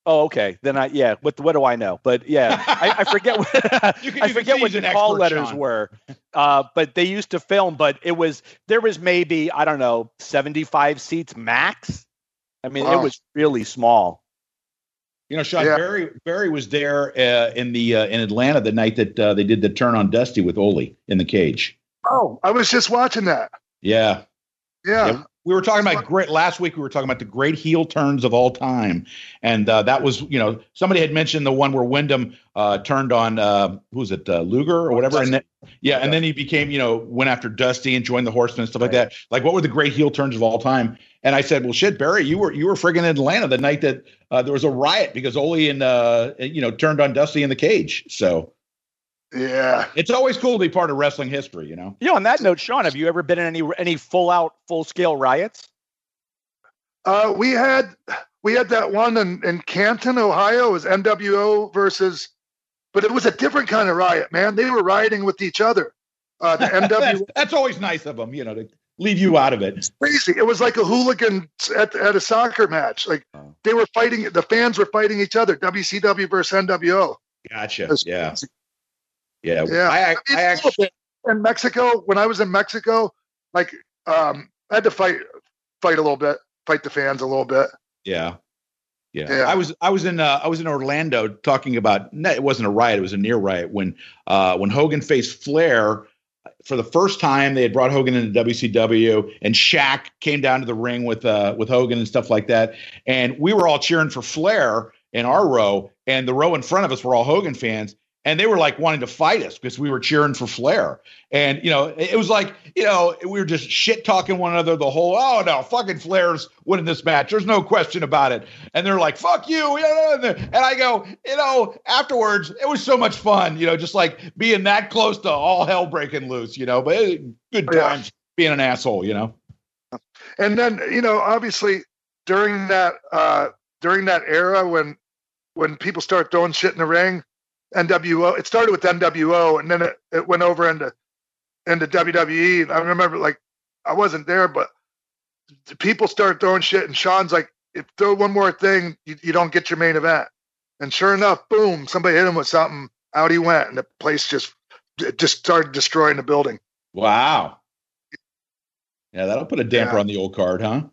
Oh, okay. Then I yeah. What what do I know? But yeah, I, I forget what I forget what the call letters Sean. were. Uh, but they used to film. But it was there was maybe I don't know seventy five seats max. I mean, wow. it was really small. You know, Sean yeah. Barry Barry was there uh, in the uh, in Atlanta the night that uh, they did the turn on Dusty with Ole in the cage. Oh, I was just watching that. Yeah. Yeah. yeah. We were talking about great last week. We were talking about the great heel turns of all time, and uh, that was you know somebody had mentioned the one where Windham uh, turned on uh, who's it uh, Luger or whatever, Dusty. and then, yeah, and then he became you know went after Dusty and joined the Horsemen and stuff right. like that. Like what were the great heel turns of all time? And I said, well, shit, Barry, you were you were friggin' in Atlanta the night that uh, there was a riot because Ole and uh, you know turned on Dusty in the cage. So yeah, it's always cool to be part of wrestling history, you know. You know, on that note, Sean, have you ever been in any any full out, full scale riots? Uh, we had we had that one in, in Canton, Ohio. It was NWO versus, but it was a different kind of riot, man. They were rioting with each other. Uh, the NWO. that's, that's, always nice of them, you know, to leave you out of it. It's crazy. It was like a hooligan at, at a soccer match. Like oh. they were fighting. The fans were fighting each other. WCW versus NWO. Gotcha. Yeah. Crazy. Yeah. Yeah. I, I, I actually in Mexico when I was in Mexico, like um, I had to fight fight a little bit, fight the fans a little bit. Yeah. Yeah. yeah. I was I was in uh, I was in Orlando talking about it wasn't a riot, it was a near riot when uh, when Hogan faced Flair for the first time they had brought Hogan into WCW and Shaq came down to the ring with uh, with Hogan and stuff like that and we were all cheering for Flair in our row and the row in front of us were all Hogan fans and they were like wanting to fight us because we were cheering for Flair. And you know, it was like you know we were just shit talking one another the whole. Oh no, fucking Flair's winning this match. There's no question about it. And they're like, fuck you. And I go, you know, afterwards it was so much fun. You know, just like being that close to all hell breaking loose. You know, but it, good times yeah. being an asshole. You know. And then you know, obviously during that uh during that era when when people start throwing shit in the ring NWO. It started with NWO, and then it, it went over into into WWE. I remember like I wasn't there, but people started throwing shit, and Sean's like, "If throw one more thing, you, you don't get your main event." And sure enough, boom, somebody hit him with something. Out he went, and the place just just started destroying the building. Wow. Yeah, that'll put a damper yeah. on the old card, huh?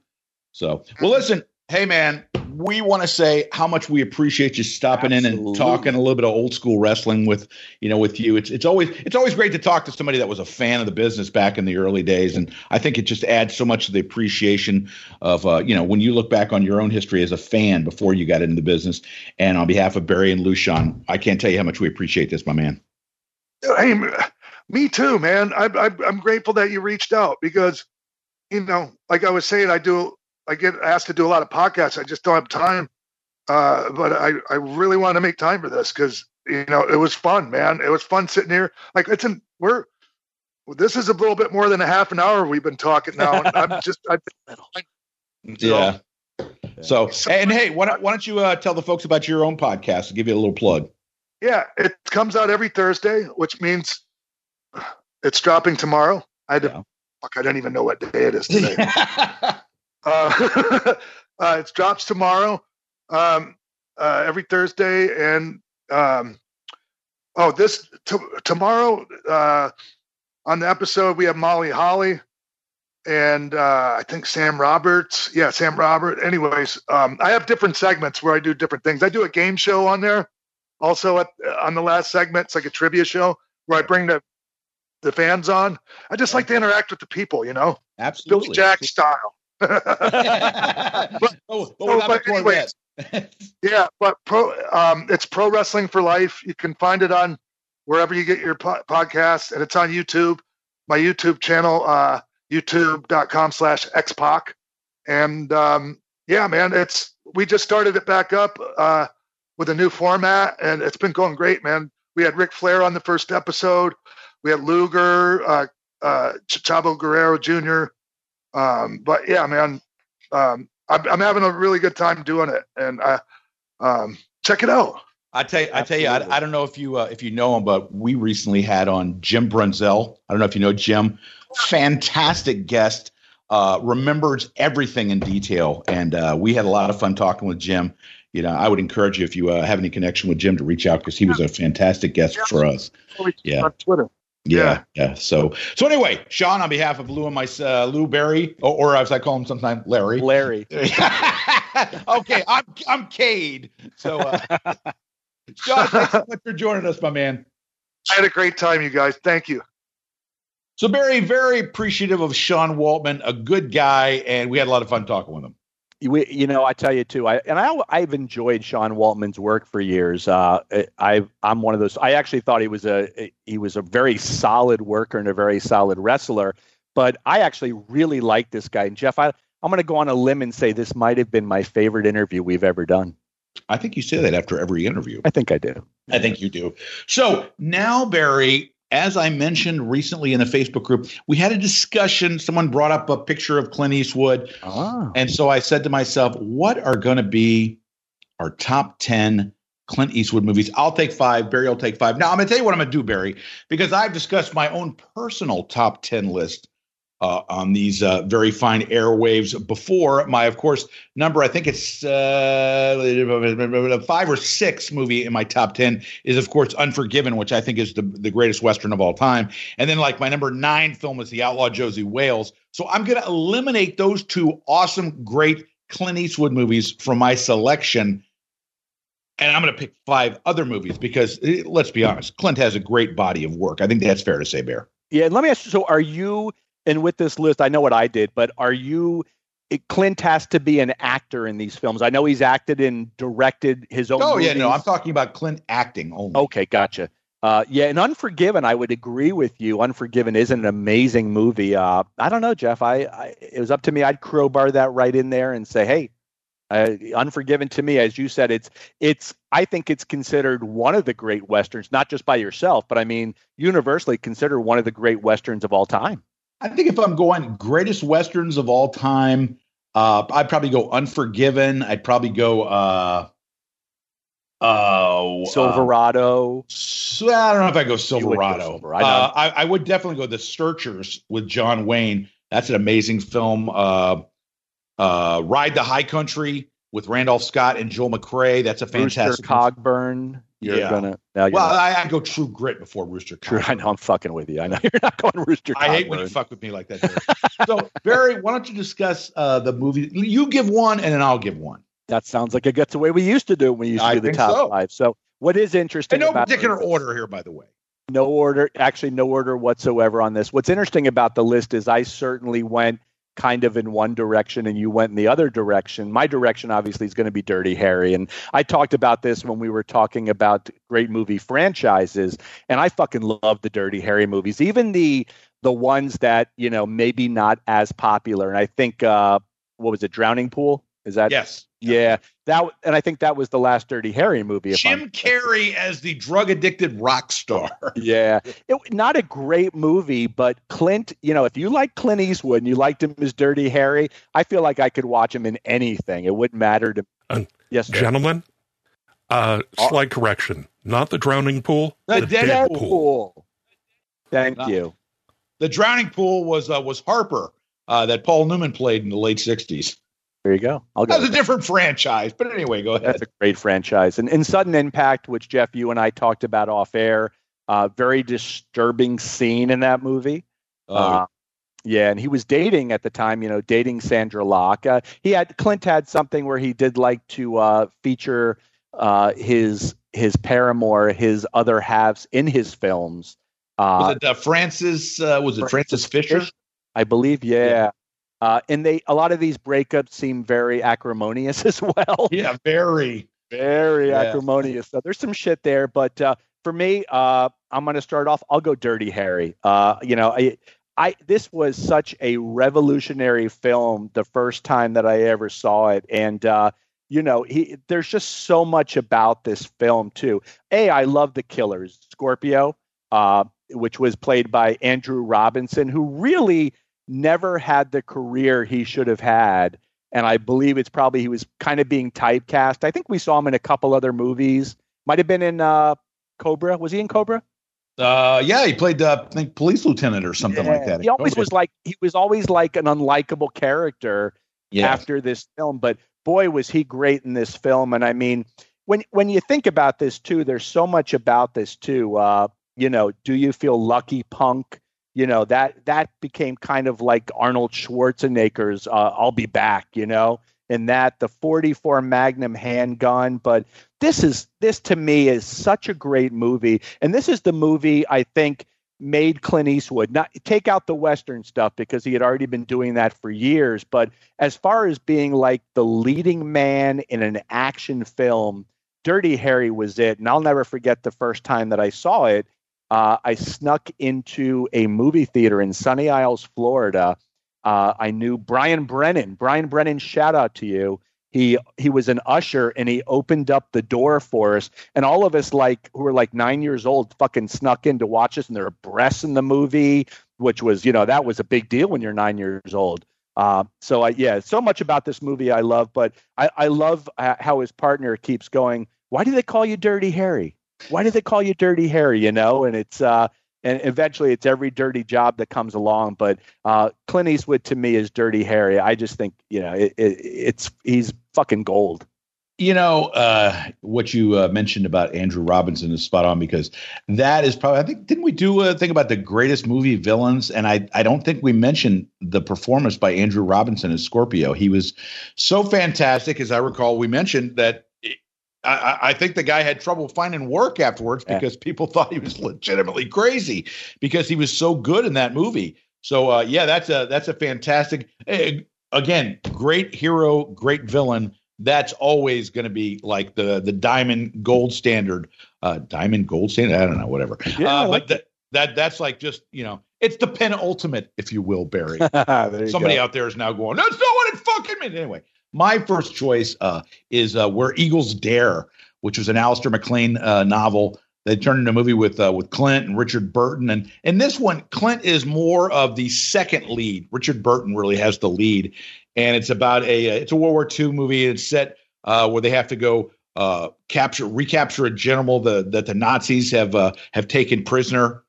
So, well, mm-hmm. listen, hey man, we want to say how much we appreciate you stopping Absolutely. in and talking a little bit of old school wrestling with you know with you. It's it's always it's always great to talk to somebody that was a fan of the business back in the early days, and I think it just adds so much to the appreciation of uh, you know when you look back on your own history as a fan before you got into the business. And on behalf of Barry and Lucian, I can't tell you how much we appreciate this, my man. Hey, me too, man. I, I, I'm grateful that you reached out because you know, like I was saying, I do I get asked to do a lot of podcasts. I just don't have time. Uh, but I, I really want to make time for this because you know it was fun, man. It was fun sitting here. Like it's in we're this is a little bit more than a half an hour we've been talking now. I'm just I, yeah. So, and hey, why don't, why don't you uh, tell the folks about your own podcast? And give you a little plug. Yeah, it comes out every Thursday, which means it's dropping tomorrow. I had to, yeah. fuck, I don't even know what day it is today. uh, uh, it drops tomorrow, um, uh, every Thursday, and um, oh, this t- tomorrow uh, on the episode we have Molly Holly and uh, I think Sam Roberts. Yeah, Sam Robert. Anyways, um, I have different segments where I do different things. I do a game show on there. Also, at, on the last segment, it's like a trivia show where I bring the the fans on. I just like to interact with the people, you know. Absolutely, Billy Jack style. But, oh, oh, but anyways, yeah, but pro, um, it's pro wrestling for life. You can find it on wherever you get your po- podcasts, and it's on YouTube. My YouTube channel, uh, youtube.com slash xpac, and um, yeah, man, it's we just started it back up uh, with a new format, and it's been going great, man. We had Ric Flair on the first episode. We had Luger, uh, uh, Chavo Guerrero Jr. Um, but yeah, man, um, I'm, I'm, having a really good time doing it, and uh, um, check it out. I tell you, I tell you, I, I don't know if you uh, if you know him, but we recently had on Jim Brunzell. I don't know if you know Jim. Fantastic guest. Uh, remembers everything in detail, and uh, we had a lot of fun talking with Jim. You know, I would encourage you if you uh, have any connection with Jim to reach out because he was a fantastic guest yeah. for us. Yeah, on Twitter. Yeah, yeah, So, so anyway, Sean, on behalf of Lou and my uh, Lou Barry, or, or, as I call him sometimes, Larry. Larry. okay, I'm I'm Cade. So, uh, Sean, thanks so much for joining us, my man. I had a great time, you guys. Thank you. So, Barry, very appreciative of Sean Waltman, a good guy, and we had a lot of fun talking with him we, you know, I tell you too. I and I, I've enjoyed Sean Waltman's work for years. Uh, I, I'm one of those. I actually thought he was a he was a very solid worker and a very solid wrestler. But I actually really like this guy. And Jeff, I, I'm going to go on a limb and say this might have been my favorite interview we've ever done. I think you say that after every interview. I think I do. I think you do. So now, Barry, as I mentioned recently in the Facebook group, we had a discussion. Someone brought up a picture of Clint Eastwood. Oh. And so I said to myself, what are going to be our top 10 Clint Eastwood movies? I'll take five. Barry will take five. Now, I'm going to tell you what I'm going to do, Barry, because I've discussed my own personal top 10 list uh, on these uh, very fine airwaves before my, of course, number. I think it's uh, five or six movie in my top ten is, of course, Unforgiven, which I think is the the greatest western of all time. And then, like my number nine film is The Outlaw Josey Wales. So I'm going to eliminate those two awesome, great Clint Eastwood movies from my selection. And I'm going to pick five other movies because eh, let's be honest, Clint has a great body of work. I think that's fair to say, Bear. Yeah, let me ask you. So, are you and with this list, I know what I did, but are you? Clint has to be an actor in these films. I know he's acted and directed his own. Oh movies. yeah, no, I'm talking about Clint acting only. Okay, gotcha. Uh, yeah, and Unforgiven, I would agree with you. Unforgiven is an amazing movie. Uh, I don't know, Jeff. I, I, it was up to me. I'd crowbar that right in there and say, hey, uh, Unforgiven to me, as you said, it's it's. I think it's considered one of the great westerns, not just by yourself, but I mean universally considered one of the great westerns of all time. I think if I'm going greatest westerns of all time, uh, I'd probably go Unforgiven. I'd probably go uh, uh, Silverado. So I don't know if I go Silverado. Go Silverado. Uh, I, I, would definitely go The Searchers with John Wayne. That's an amazing film. Uh, uh, Ride the High Country with Randolph Scott and Joel McCrea. That's a fantastic. Rooster Cogburn. You're yeah. gonna now. well, I, I go True Grit before Rooster. True, I know I'm fucking with you. I know you're not going Rooster. I hate when you fuck with me like that. so Barry, why don't you discuss uh, the movie? You give one, and then I'll give one. That sounds like it gets the way we used to do when we used to I do the top so. five. So what is interesting? In no particular order here, by the way. No order, actually, no order whatsoever on this. What's interesting about the list is I certainly went kind of in one direction and you went in the other direction. My direction obviously is going to be Dirty Harry. And I talked about this when we were talking about great movie franchises. And I fucking love the Dirty Harry movies, even the the ones that, you know, maybe not as popular. And I think uh what was it, Drowning Pool? Is that yes? Yeah, that and I think that was the last Dirty Harry movie. Jim I'm, Carrey as the drug addicted rock star. Yeah, it, not a great movie, but Clint. You know, if you like Clint Eastwood and you liked him as Dirty Harry, I feel like I could watch him in anything. It wouldn't matter to. Uh, yes, sir. gentlemen. Uh, slight correction, not the drowning pool. The, the dead, dead pool. pool. Thank not, you. The drowning pool was uh, was Harper uh, that Paul Newman played in the late '60s. There you go. I'll go. That's a different franchise, but anyway, go ahead. That's a great franchise, and in sudden impact, which Jeff, you and I talked about off air. Uh, very disturbing scene in that movie. Oh. Uh, yeah, and he was dating at the time, you know, dating Sondra Locke. Uh, he had Clint had something where he did like to uh, feature uh, his his paramour, his other halves in his films. was it uh, Frances? was it Frances Fisher? I believe, yeah. yeah. Uh, and they a lot of these breakups seem very acrimonious as well. Yeah, very, very yeah. acrimonious. So there's some shit there, but uh, for me, uh, I'm going to start off. I'll go Dirty Harry. Uh, you know, I, I this was such a revolutionary film the first time that I ever saw it, and uh, you know, he there's just so much about this film too. A, I love the killers, Scorpio, uh, which was played by Andrew Robinson, who really never had the career he should have had. And I believe it's probably he was kind of being typecast. I think we saw him in a couple other movies. Might have been in uh, Cobra. Was he in Cobra? Uh, yeah, he played uh, I think police lieutenant or something yeah, like that. He always was like he was always like an unlikable character after this film. But boy, was he great in this film. And I mean, when when you think about this too, there's so much about this too. Uh, you know, do you feel lucky, punk? You know that that became kind of like Arnold Schwarzenegger's uh, "I'll be back," you know, and that the 44 Magnum handgun. But this is this to me is such a great movie, and this is the movie I think made Clint Eastwood not take out the Western stuff because he had already been doing that for years. But as far as being like the leading man in an action film, Dirty Harry was it, and I'll never forget the first time that I saw it uh, I snuck into a movie theater in Sunny Isles, Florida. Uh, I knew Brian Brennan. Brian Brennan, shout out to you. He he was an usher and he opened up the door for us, and all of us like who were like nine years old fucking snuck in to watch us, and there were breasts in the movie, which was you know that was a big deal when you're nine years old. Uh, so I, yeah, so much about this movie I love, but I, I love uh, how his partner keeps going. Why do they call you Dirty Harry? Why do they call you Dirty Harry? You know, and it's uh, and eventually it's every dirty job that comes along. But uh, Clint Eastwood to me is Dirty Harry. I just think you know it, it, it's he's fucking gold. You know uh, what you uh, mentioned about Andrew Robinson is spot on because that is probably I think didn't we do a thing about the greatest movie villains and I I don't think we mentioned the performance by Andrew Robinson as Scorpio. He was so fantastic as I recall. We mentioned that I, I, think the guy had trouble finding work afterwards because yeah. people thought he was legitimately crazy because he was so good in that movie. So uh, yeah, that's a that's a fantastic. Again, great hero, great villain. That's always going to be like the the diamond gold standard. Uh, diamond gold standard. I don't know, whatever. Yeah, uh, but that that that's like just you know, it's the penultimate, if you will, Barry. Somebody go. out there is now going, that's not what it fucking meant. Anyway, my first choice uh, is uh, Where Eagles Dare, which was an Alistair MacLean uh, novel. They turned into a movie with uh, with Clint and Richard Burton, and in this one, Clint is more of the second lead. Richard Burton really has the lead, and it's about a uh, it's a World War II movie. It's set uh, where they have to go capture recapture a general that the Nazis have have taken prisoner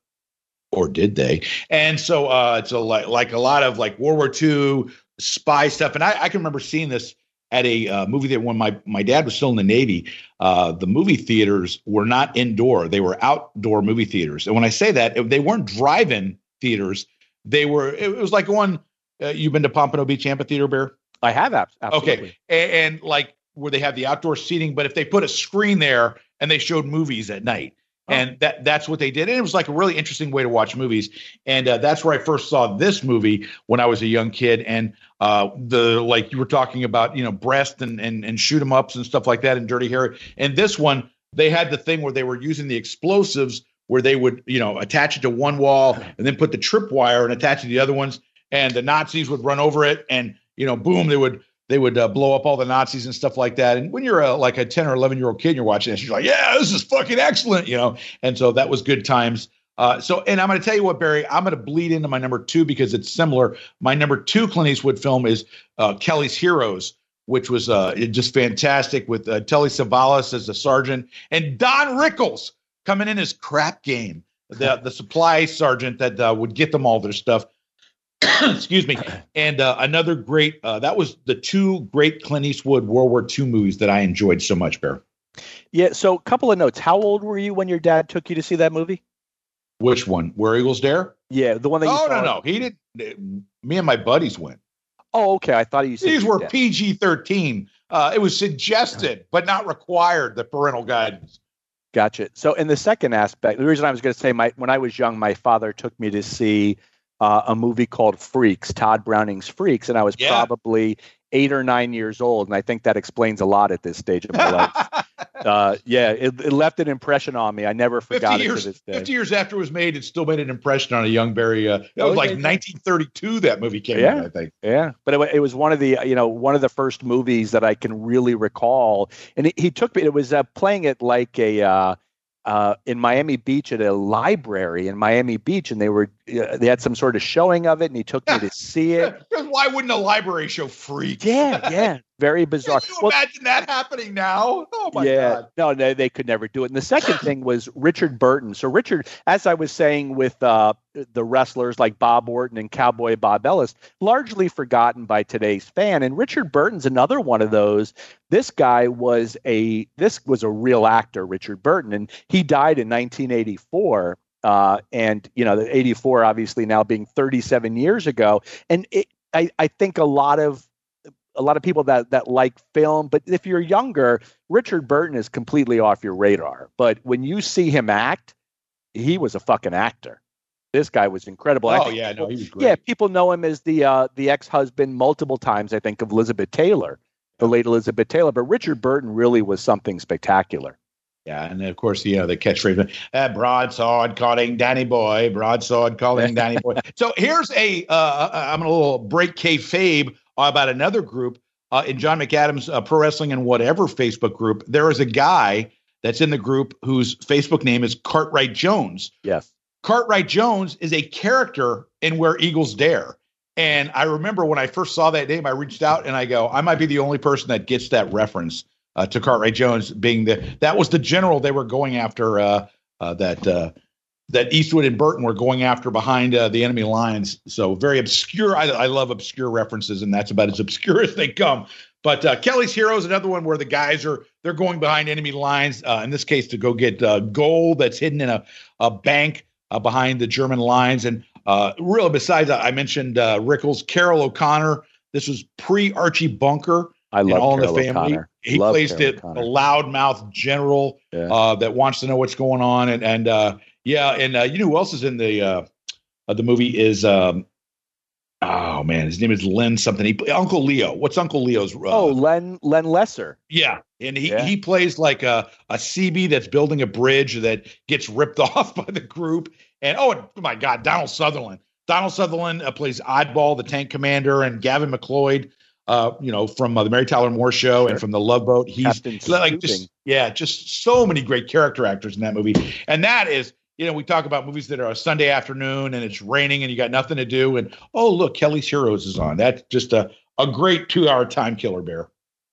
or did they? And so uh, it's a like like a lot of like World War II spy stuff. And I, I can remember seeing this at a uh, movie that when my my dad was still in the Navy, uh, the movie theaters were not indoor; they were outdoor movie theaters. And when I say that, they weren't drive-in theaters; they were. It was like one. Uh, you've been to Pompano Beach Amphitheater, Bear? I have, absolutely. Okay, and, and like where they have the outdoor seating, but if they put a screen there and they showed movies at night, And that that's what they did. And it was like a really interesting way to watch movies. And uh, that's where I first saw this movie when I was a young kid. And uh, the like you were talking about, you know, breast and and and shoot 'em ups and stuff like that in Dirty Harry. And this one, they had the thing where they were using the explosives where they would, you know, attach it to one wall and then put the trip wire and attach it to the other ones. And the Nazis would run over it, and you know, boom, they would they would uh, blow up all the Nazis and stuff like that. And when you're a, like a 10 or 11 year old kid, and you're watching this, you're like, yeah, this is fucking excellent, you know. And so that was good times. Uh, so, and I'm going to tell you what, Barry, I'm going to bleed into my number two because it's similar. My number two Clint Eastwood film is uh, Kelly's Heroes, which was uh, just fantastic with uh, Telly Savalas as the sergeant and Don Rickles coming in as crap game, the the supply sergeant that uh, would get them all their stuff. Excuse me. And uh, another great, uh, that was the two great Clint Eastwood World War II movies that I enjoyed so much, Bear. Yeah. So, a couple of notes. How old were you when your dad took you to see that movie? Which one? Where Eagles Dare? Yeah, the one that. You Oh no, no, he didn't. Me and my buddies went. Oh, okay. I thought you said these were PG thirteen. Uh, it was suggested, but not required. The parental guidance. Gotcha. So, in the second aspect, the reason I was going to say, my when I was young, my father took me to see uh, a movie called Freaks, Tod Browning's Freaks, and I was yeah. probably eight or nine years old, and I think that explains a lot at this stage of my life. uh, yeah, it, it, left an impression on me. I never forgot years, it to this day. Fifty years after it was made, it still made an impression on a young Barry. Uh, that was like 1932. That movie came yeah, out, I think. Yeah, but it, it, was one of the you know one of the first movies that I can really recall, and he, he took me. It was uh, playing it like a uh, uh, in Miami Beach at a library in Miami Beach, and they were uh, they had some sort of showing of it, and he took me to see it. Why wouldn't a library show freak? Yeah, yeah, very bizarre. Can you well, imagine that happening now? Oh my yeah, god! No, no, they could never do it. And the second thing was Richard Burton. So Richard, as I was saying with uh, the wrestlers like Bob Orton and Cowboy Bob Ellis, largely forgotten by today's fan. And Richard Burton's another one of those. This guy was a this was a real actor, Richard Burton, and he died in 1984. Uh, and you know, the 84 obviously now being 37 years ago, and it, I, I think a lot of a lot of people that that like film, but if you're younger, Richard Burton is completely off your radar. But when you see him act, he was a fucking actor. This guy was incredible. Oh yeah, no, he was great. Yeah, people know him as the uh, the ex husband multiple times. I think of Elizabeth Taylor, the late Elizabeth Taylor, but Richard Burton really was something spectacular. Yeah, and of course, you know the catchphrase, uh, "Broadsword calling Danny Boy, broadsword calling Danny Boy." So here's a, uh, uh I'm a little break kayfabe about another group uh, in John McAdams uh, Pro Wrestling and Whatever Facebook group. There is a guy that's in the group whose Facebook name is Cartwright Jones. Yes. Cartwright Jones is a character in Where Eagles Dare. And I remember when I first saw that name, I reached out and I go, I might be the only person that gets that reference uh, to Cartwright Jones being the that was the general they were going after uh, uh, that uh, that Eastwood and Burton were going after behind uh, the enemy lines. So very obscure. I, I, love obscure references, and that's about as obscure as they come. But uh, Kelly's Hero is another one where the guys are they're going behind enemy lines. Uh, in this case, to go get uh, gold that's hidden in a a bank uh, behind the German lines. And uh, really, besides, I mentioned Rickles, Carroll O'Connor. This was pre Archie Bunker. I love All Carroll in the Family. O'Connor. He love plays Carroll the, O'Connor. the loudmouth general Yeah. that wants to know what's going on, and and yeah, and uh, you know who else is in the uh, uh, the movie is um, oh man, his name is Len something. He Uncle Leo. What's Uncle Leo's? Uh, oh, Len Len Lesser. yeah, and he Yeah. he plays like a a Seabee that's building a bridge that gets ripped off by the group. And oh, oh my God, Donald Sutherland. Donald Sutherland uh, plays Oddball, the tank commander, and Gavin MacLeod. Uh, you know, from uh, the Mary Tyler Moore Show Sure. and from the Love Boat. He's Captain like just yeah, just so many great character actors in that movie. And that is, you know, we talk about movies that are a Sunday afternoon and it's raining and you got nothing to do, and oh look, Kelly's Heroes is on. That's just a a great two hour time killer, Bear.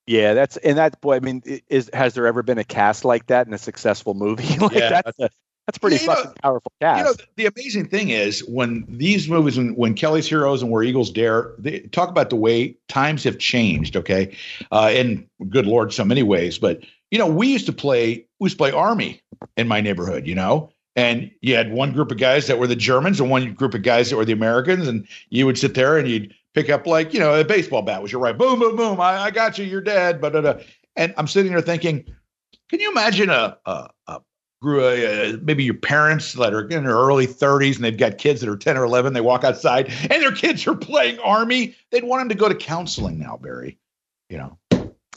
Yeah, that's and that boy. I mean, is has there ever been a cast like that in a successful movie? like Yeah, that's a, that's pretty know- fucking powerful cast. You know, the amazing thing is when these movies, when, when Kelly's Heroes and Where Eagles Dare, they talk about the way times have changed. Okay, uh, in good lord, so many ways. But you know, we used to play, we used to play Army in my neighborhood. You know, and you had one group of guys that were the Germans and one group of guys that were the Americans, and you would sit there and you'd pick up like you know a baseball bat was your right, boom, boom, boom. I, I got you, you're dead. But and I'm sitting there thinking, can you imagine a a, a grew uh, maybe your parents that are in their early 30s and they've got kids that are 10 or 11 they walk outside and their kids are playing army they'd want them to go to counseling now barry you know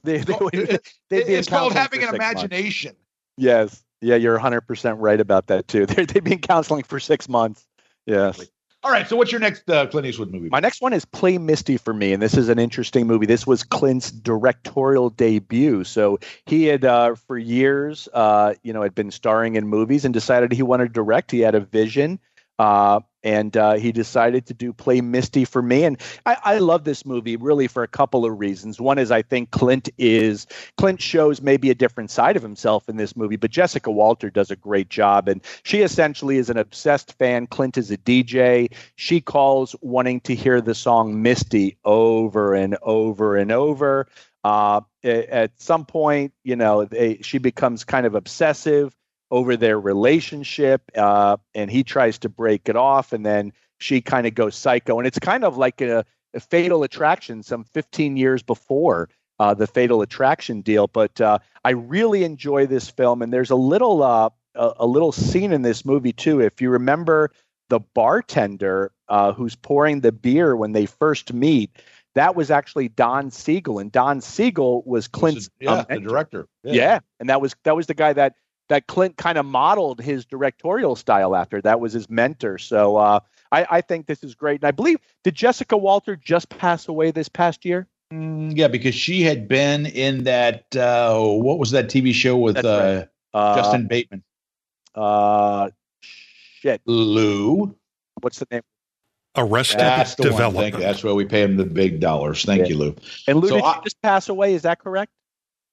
they, they, would- It- be it's called having an six months. imagination Yes, yeah, you're 100 percent right about that too. They're, they've been counseling for six months. Yes, All right. So, what's your next uh, Clint Eastwood movie? My next one is Play Misty for me, and this is an interesting movie. This was Clint's directorial debut. So he had, uh, for years, uh, you know, had been starring in movies and decided he wanted to direct. He had a vision. Uh, and uh, he decided to do play Misty for me. And I, I, love this movie really for a couple of reasons. One is I think Clint is Clint shows maybe a different side of himself in this movie, but Jessica Walter does a great job, and she essentially is an obsessed fan. Clint is a DJ. She calls wanting to hear the song Misty over and over and over. Uh, at some point, you know, they, she becomes kind of obsessive over their relationship, uh, and he tries to break it off, and then she kind of goes psycho, and it's kind of like a, a Fatal Attraction, some 15 years before uh, the Fatal Attraction deal. But uh, I really enjoy this film, and there's a little uh, a, a, little scene in this movie too. If you remember the bartender uh, who's pouring the beer when they first meet. That was actually Don Siegel, and Don Siegel was Clint's yeah, um, the director. Yeah. yeah, and that was that was the guy that that Clint kind of modeled his directorial style after. That was his mentor. So uh, I, I, think this is great. And I believe, did Jessica Walter just pass away this past year? Mm, yeah, because she had been in that, uh, what was that TV show with uh, right. Justin Bateman? Uh, shit. Lou. What's the name? Arrested That's Development. That's where we pay him the big dollars. Thank yeah. you, Lou. And Lou, so did I, she just pass away? Is that correct?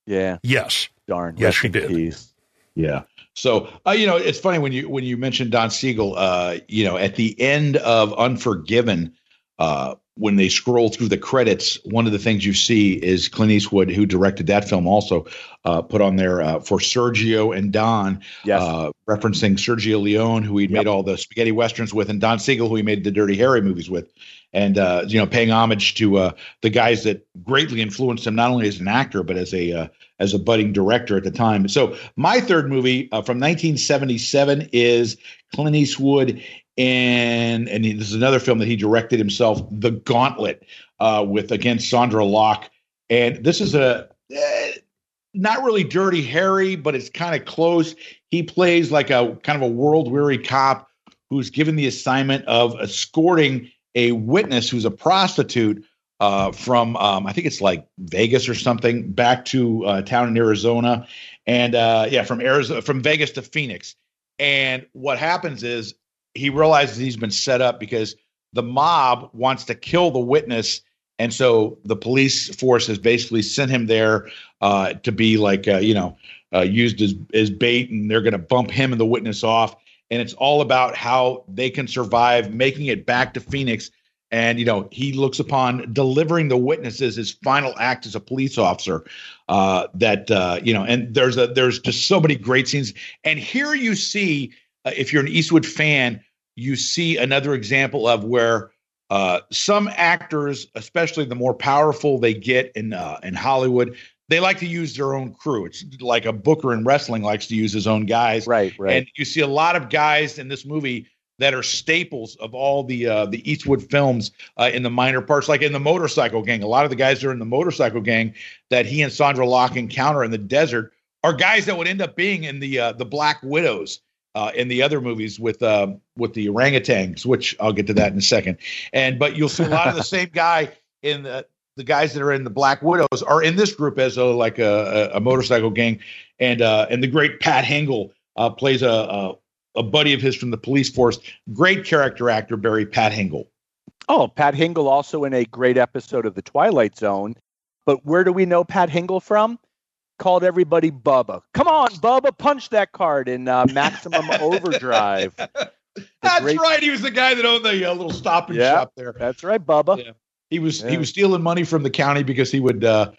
Yeah. Yes. Darn. Yes, she did. Peace. Yeah. So uh, you know, it's funny when you when you mentioned Don Siegel. Uh, you know, at the end of Unforgiven, uh, when they scroll through the credits, one of the things you see is Clint Eastwood, who directed that film, also uh, put on there uh, for Sergio and Don, yes. uh, referencing Sergio Leone, who he'd yep. made all the spaghetti westerns with, and Don Siegel, who he made the Dirty Harry movies with, and uh, you know, paying homage to uh, the guys that greatly influenced him, not only as an actor but as a uh, as a budding director at the time. So my third movie uh, from 1977 is Clint Eastwood and and this is another film that he directed himself, The Gauntlet, uh, with against Sondra Locke. And this is a eh, not really Dirty Harry, but it's kind of close. He plays like a kind of a world weary cop who's given the assignment of escorting a witness who's a prostitute uh, from um, I think it's like Vegas or something back to uh, town in Arizona, and uh, yeah, from Arizona from Vegas to Phoenix. And what happens is he realizes he's been set up because the mob wants to kill the witness, and so the police force has basically sent him there uh, to be like uh, you know uh, used as as bait, and they're going to bump him and the witness off. And it's all about how they can survive making it back to Phoenix and you know he looks upon delivering the witnesses his final act as a police officer uh, that uh, you know and there's a there's just so many great scenes and here you see uh, if you're an eastwood fan you see another example of where uh, some actors especially the more powerful they get in uh, in hollywood they like to use their own crew. It's like a booker in wrestling likes to use his own guys. Right, right. And you see a lot of guys in this movie that are staples of all the uh, the Eastwood films uh, in the minor parts, like in the Motorcycle Gang. A lot of the guys that are in the Motorcycle Gang that he and Sondra Locke encounter in the desert are guys that would end up being in the uh, the Black Widows uh, in the other movies with uh, with the orangutans, which I'll get to that in a second. And but you'll see a lot of the same guy in the the guys that are in the Black Widows are in this group as a like a, a motorcycle gang, and uh, and the great Pat Hingle uh, plays a, a a buddy of his from the police force. Great character actor, Barry Pat Hingle. Oh, Pat Hingle also in a great episode of The Twilight Zone. But where do we know Pat Hingle from? Called everybody Bubba. Come on, Bubba, punch that card in uh, Maximum Overdrive. That's great... right. He was the guy that owned the uh, little stop and yeah, shop there. That's right, Bubba. Yeah. He was yeah. he was stealing money from the county because he would uh,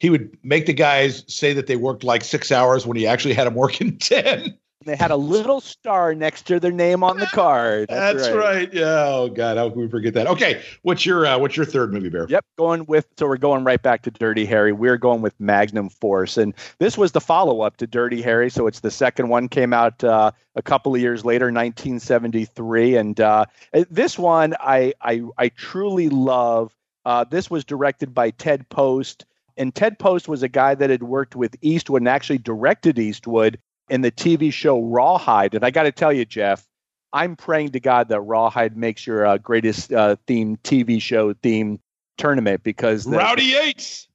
he would make the guys say that they worked like six hours when he actually had them working ten. They had a little star next to their name on the card. That's, That's right. right. Yeah. Oh God, how can we forget that? Okay, what's your uh, what's your third movie, Bear? Yep, going with so we're going right back to Dirty Harry. We're going with Magnum Force, and this was the follow up to Dirty Harry. So it's the second one came out uh, a couple of years later, 1973, and uh, this one I I, I truly love. Uh, this was directed by Ted Post. And Ted Post was a guy that had worked with Eastwood and actually directed Eastwood in the TV show Rawhide. And I got to tell you, Jeff, I'm praying to God that Rawhide makes your uh, greatest uh, theme TV show theme tournament because the, Rowdy Yates.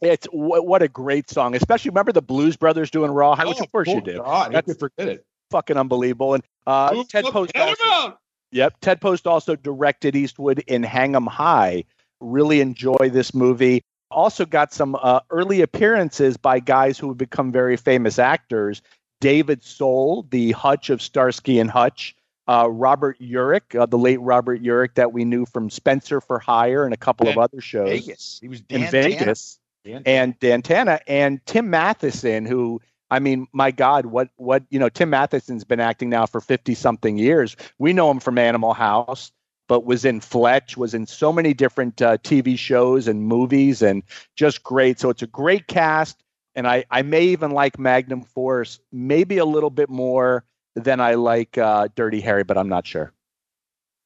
It's what, what a great song, especially remember the Blues Brothers doing Rawhide, Oh, which of course you do. God, That's- you forget it. Fucking unbelievable. And uh, Move Ted Post also. Yep. Ted Post also directed Eastwood in Hang 'em High. Really enjoy this movie. Also got some uh, early appearances by guys who would become very famous actors. David Soul, the Hutch of Starsky and Hutch. Uh, Robert Urich, uh, the late Robert Urich that we knew from Spencer for Hire and a couple of other shows Vegas. He was Dan in Vegas Dan- and Dan Tanna and Tim Matheson, who I mean, my God, what what you know, Tim Matheson's been acting now for fifty something years. We know him from Animal House, but was in Fletch, was in so many different uh, TV shows and movies, and just great. So it's a great cast, and I I may even like Magnum Force maybe a little bit more than I like uh, Dirty Harry, but I'm not sure.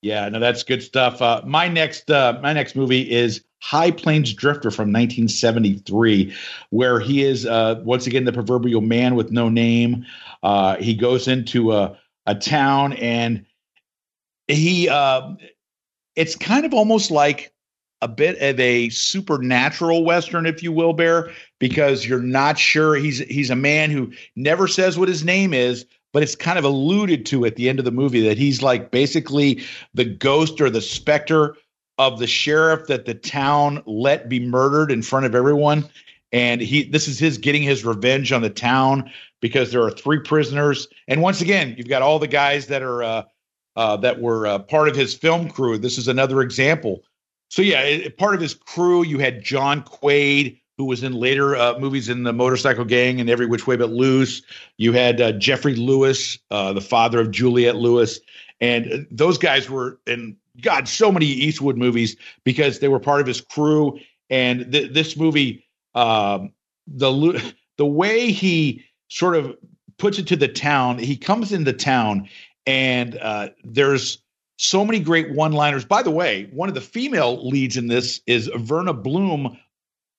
Yeah, no, that's good stuff. Uh, my next, uh, my next movie is High Plains Drifter from 1973, where he is uh, once again the proverbial man with no name. Uh, he goes into a a town and he, uh, it's kind of almost like a bit of a supernatural western, if you will, Bear, because you're not sure. He's he's a man who never says what his name is, but it's kind of alluded to at the end of the movie that he's like basically the ghost or the specter of the sheriff that the town let be murdered in front of everyone. And he this is his getting his revenge on the town because there are three prisoners. And once again you've got all the guys that are uh, uh, that were uh, part of his film crew. This is another example so yeah it, part of his crew you had john quade who was in later uh, movies in the motorcycle gang and every which way but loose. You had uh, geoffrey lewis uh, the father of juliette lewis. And uh, those guys were in god so many eastwood movies because they were part of his crew. And th- this movie um, the the way he sort of puts it to the town he comes into town and uh, there's so many great one-liners by the way one of the female leads in this is verna bloom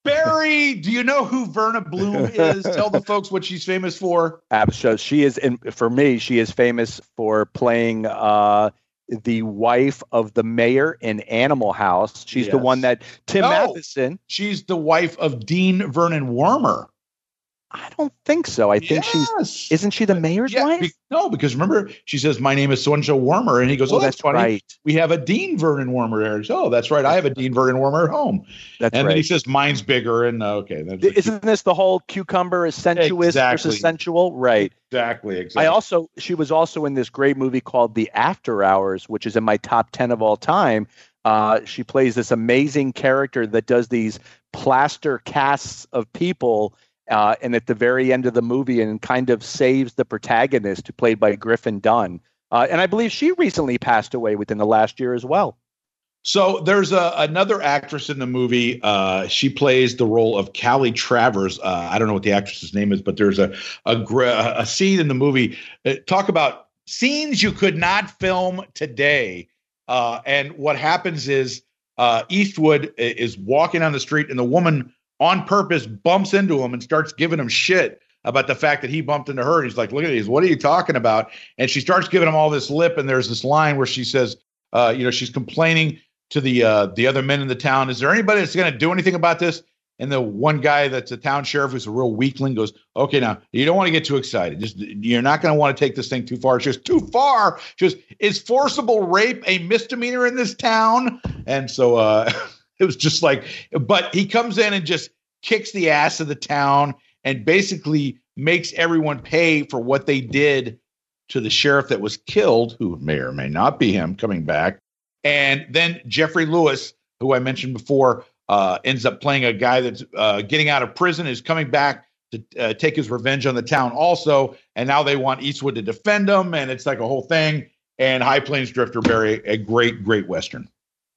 barry do you know who verna bloom is tell the folks what she's famous for Ab- So she is, in, for me, she is famous for playing uh, the wife of the mayor in Animal House. She's the one that Tim No. Matheson. she's the wife of dean vernon wormer I don't think so. I think she's. Isn't she the mayor's Yeah, wife? be- no, because remember, she says, My name is so and so Wormer. And he goes, Oh, oh, that's, that's funny. right. We have a Dean Vernon Wormer there. He goes, Oh, that's right. I have a Dean Vernon Wormer at home. That's and then he says, Mine's bigger. And uh, okay. Isn't this the whole cucumber is sensuous Exactly. versus sensual? Right. exactly, exactly. I also she was also in this great movie called The After Hours, which is in my top ten of all time. Uh, she plays this amazing character that does these plaster casts of people, uh, and at the very end of the movie, and kind of saves the protagonist, who played by Griffin Dunne. Uh, and I believe she recently passed away within the last year as well. So there's a, another actress in the movie. Uh, she plays the role of Callie Travers. Uh, I don't know what the actress's name is, but there's a a, a scene in the movie. Uh, talk about scenes you could not film today. Uh, and what happens is Eastwood is walking on the street, and the woman on purpose bumps into him and starts giving him shit about the fact that he bumped into her. He's like, "Look at these. What are you talking about?" And she starts giving him all this lip. And there's this line where she says, uh, "You know, she's complaining." to the uh, the other men in the town. Is there anybody that's going to do anything about this? And the one guy that's a town sheriff who's a real weakling goes, "Okay, now you don't want to get too excited. Just you're not going to want to take this thing too far. It's just too far. Just is forcible rape a misdemeanor in this town?" And so uh, it was just like, but he comes in and just kicks the ass of the town and basically makes everyone pay for what they did to the sheriff that was killed, who may or may not be him coming back. And then Geoffrey Lewis, who I mentioned before, uh, ends up playing a guy that's uh, getting out of prison, is coming back to uh, take his revenge on the town also. And now they want Eastwood to defend him, and it's like a whole thing. And High Plains Drifter, Barry, a great, great Western.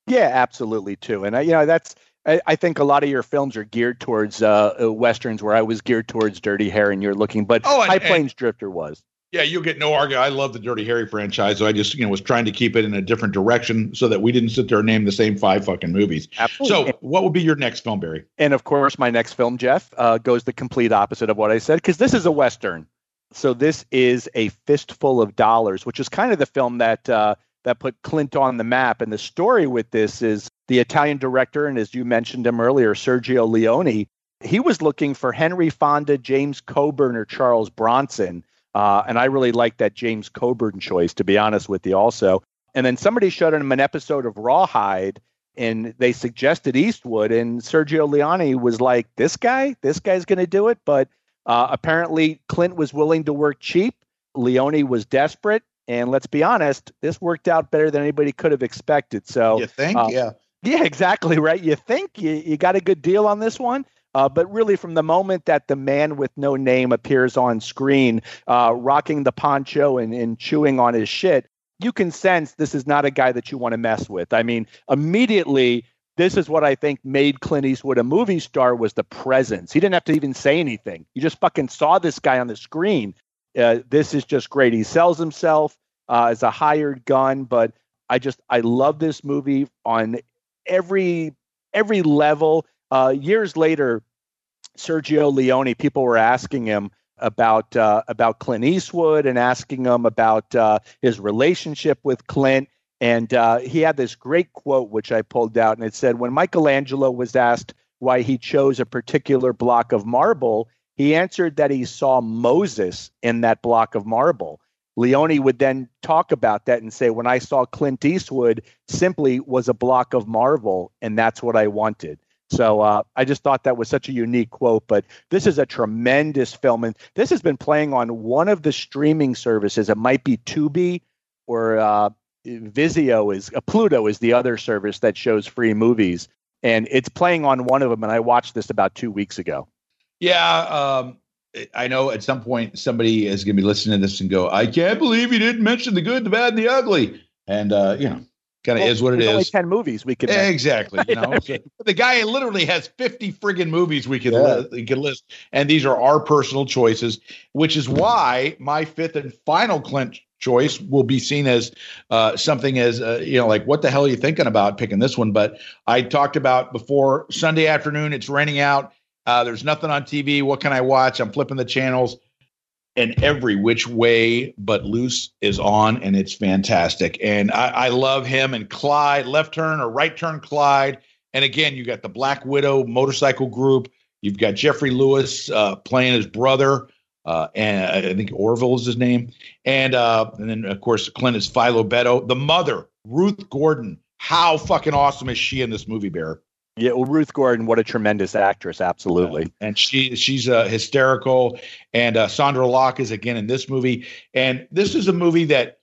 Yeah, absolutely too. And I, you know, that's I, I think a lot of your films are geared towards uh, uh, westerns, where I was geared towards Dirty Harry, and you're looking, but Oh, and- High and- Plains Drifter was. Yeah, you'll get no argument. I love the Dirty Harry franchise, so I just you know was trying to keep it in a different direction so that we didn't sit there and name the same five fucking movies. Absolutely. So, what would be your next film, Barry? and of course, my next film, Jeff, uh, goes the complete opposite of what I said because this is a western. So this is a fistful of dollars, which is kind of the film that uh, that put Clint on the map. And the story with this is the Italian director, and as you mentioned him earlier, Sergio Leone. He was looking for Henry Fonda, James Coburn, or Charles Bronson. Uh, and I really like that James Coburn choice, to be honest with you, also. And then somebody showed him an episode of Rawhide, and they suggested Eastwood, and Sergio Leone was like, "This guy, this guy's going to do it." But uh, apparently, Clint was willing to work cheap. Leone was desperate, and let's be honest, this worked out better than anybody could have expected. So you think, uh, yeah, yeah, exactly right. You think you, you got a good deal on this one. Uh, but really, from the moment that the man with no name appears on screen, uh, rocking the poncho and, and chewing on his shit, you can sense this is not a guy that you want to mess with. I mean, immediately, this is what I think made Clint Eastwood a movie star was the presence. He didn't have to even say anything. You just fucking saw this guy on the screen. Uh, this is just great. He sells himself uh, as a hired gun, but I just I love this movie on every every level. Uh, years later, Sergio Leone, people were asking him about uh, about Clint Eastwood and asking him about uh, his relationship with Clint. And uh, he had this great quote, which I pulled out, and it said, "When Michelangelo was asked why he chose a particular block of marble, he answered that he saw Moses in that block of marble." Leone would then talk about that and say, When I saw Clint Eastwood, simply was a block of marble, and that's what I wanted. So uh, I just thought that was such a unique quote. But this is a tremendous film, and this has been playing on one of the streaming services. It might be Tubi or uh, Vizio is uh, Pluto is the other service that shows free movies, and it's playing on one of them. And I watched this about two weeks ago. Yeah, um, I know at some point somebody is going to be listening to this and go, "I can't believe you didn't mention the good, the bad, and the ugly." And uh, you know, kind of well, is what it is. Only ten movies we could exactly. You know, the guy literally has fifty friggin' movies we could yeah. li- could list, and these are our personal choices, which is why my fifth and final Clint choice will be seen as uh, something as uh, you know, like what the hell are you thinking about picking this one? But I talked about before Sunday afternoon. It's raining out uh, there's nothing on TV. What can I watch? I'm flipping the channels, and every which way but loose is on, and it's fantastic. And I, I love him and Clyde, left turn or right turn Clyde. And again, you got the Black Widow motorcycle group. You've got Geoffrey Lewis uh, playing his brother, uh, and I think Orville is his name. And uh, and then of course Clint is Philo Beddoe. The mother, Ruth Gordon. How fucking awesome is she in this movie, Bear? Yeah, well, Ruth Gordon, what a tremendous actress, absolutely. Yeah. And she she's uh, hysterical. And uh, Sondra Locke is again in this movie. And this is a movie that,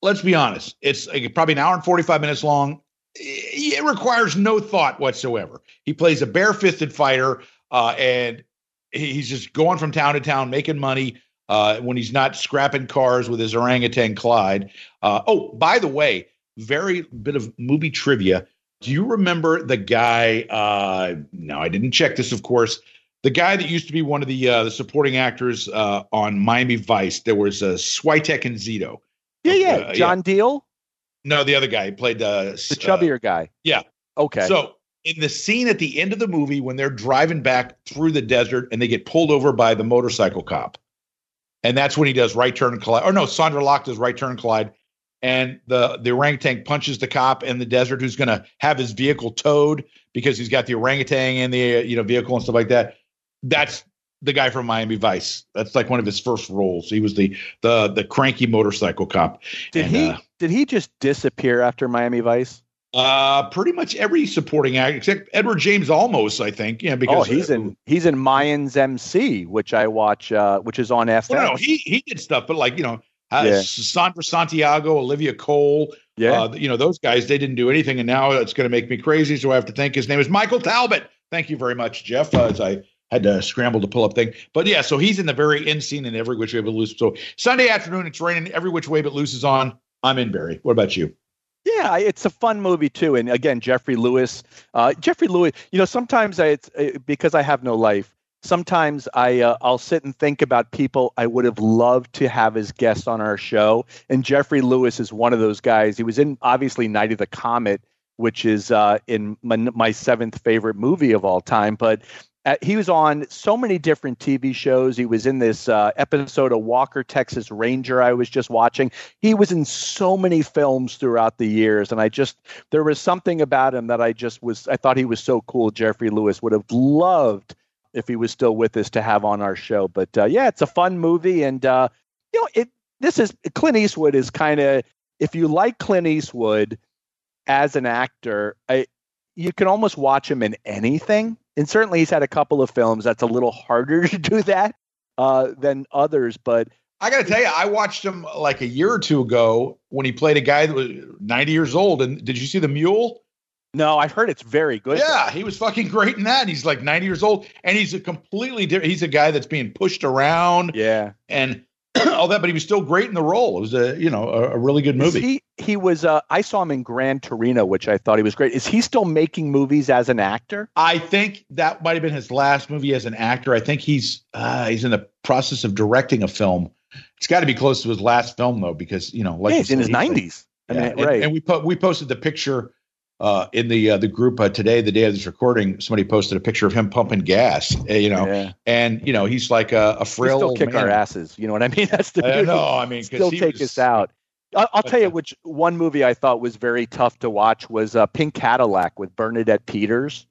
let's be honest, it's like probably an hour and forty five minutes long. It requires no thought whatsoever. He plays a bare-fisted fighter, uh, and he's just going from town to town making money. Uh, when he's not scrapping cars with his orangutan Clyde. Uh, oh, by the way, very bit of movie trivia. Do you remember the guy? Uh, no, I didn't check this, of course. The guy that used to be one of the uh, the supporting actors uh, on Miami Vice. There was uh, Switek and Zito. Yeah, yeah. Uh, John yeah. Diehl. No, the other guy he played uh, the chubbier guy. Yeah. Okay. So in the scene at the end of the movie when they're driving back through the desert and they get pulled over by the motorcycle cop, and that's when he does right turn Clyde. Or no, Sondra Locke does right turn Clyde, and the the orangutan punches the cop in the desert who's going to have his vehicle towed because he's got the orangutan in the you know vehicle and stuff like that. That's the guy from Miami Vice. That's like one of his first roles. He was the the the cranky motorcycle cop. Did and, he uh, did he just disappear after Miami Vice? Uh, pretty much every supporting actor except Edward James Olmos, I think. Yeah, because oh, he's uh, in he's in Mayans MC, which I watch, uh, which is on FX. Well, no, he he did stuff, but like you know, uh, yeah. Sandra Santiago, Olivia Cole, yeah, uh, you know those guys. They didn't do anything, and now it's going to make me crazy. So I have to think his name is Michael Talbot. Thank you very much, Jeff. Uh, as I had to scramble to pull up thing, but yeah, so he's in the very end scene in every which way but loose. So Sunday afternoon, it's raining. Every which way but loose is on. I'm in Barry. What about you? Yeah, it's a fun movie too, and again, Geoffrey Lewis. Uh, Geoffrey Lewis. You know, sometimes I, it's uh, because I have no life sometimes I uh, I'll sit and think about people I would have loved to have as guests on our show, and Geoffrey Lewis is one of those guys. He was in obviously Night of the Comet which is uh, in my, my, seventh favorite movie of all time. But uh, he was on so many different TV shows. He was in this uh, episode of Walker, Texas Ranger, I was just watching. He was in so many films throughout the years. And I just, there was something about him that I just was, I thought he was so cool. Geoffrey Lewis would have loved if he was still with us to have on our show. But uh, yeah, it's a fun movie. And, uh, you know, it, this is Clint Eastwood is kind of, if you like Clint Eastwood, as an actor, I, you can almost watch him in anything. And certainly he's had a couple of films that's a little harder to do that uh, than others. But I got to tell you, I watched him like a year or two ago when he played a guy that was 90 years old. And did you see The Mule? No, I've heard it's very good. Yeah, he was fucking great in that. He's like 90 years old and he's a completely different, he's a guy that's being pushed around. Yeah. And all that, but he was still great in the role. It was a you know a, a really good movie. he he was. Uh, I saw him in Gran Torino, which I thought he was great. Is he still making movies as an actor? I think that might have been his last movie as an actor. I think he's uh, he's in the process of directing a film. It's got to be close to his last film though, because you know, like yeah, he's in his nineties. Yeah, and, right. And we put we posted the picture uh, in the uh, the group uh, today, the day of this recording, somebody posted a picture of him pumping gas. Uh, you know, yeah. and you know he's like a, a frail. Still kick man. our asses. You know what I mean? That's the. I know. I mean, still take was, us out. I'll, I'll tell you which one movie I thought was very tough to watch was uh, Pink Cadillac with Bernadette Peters.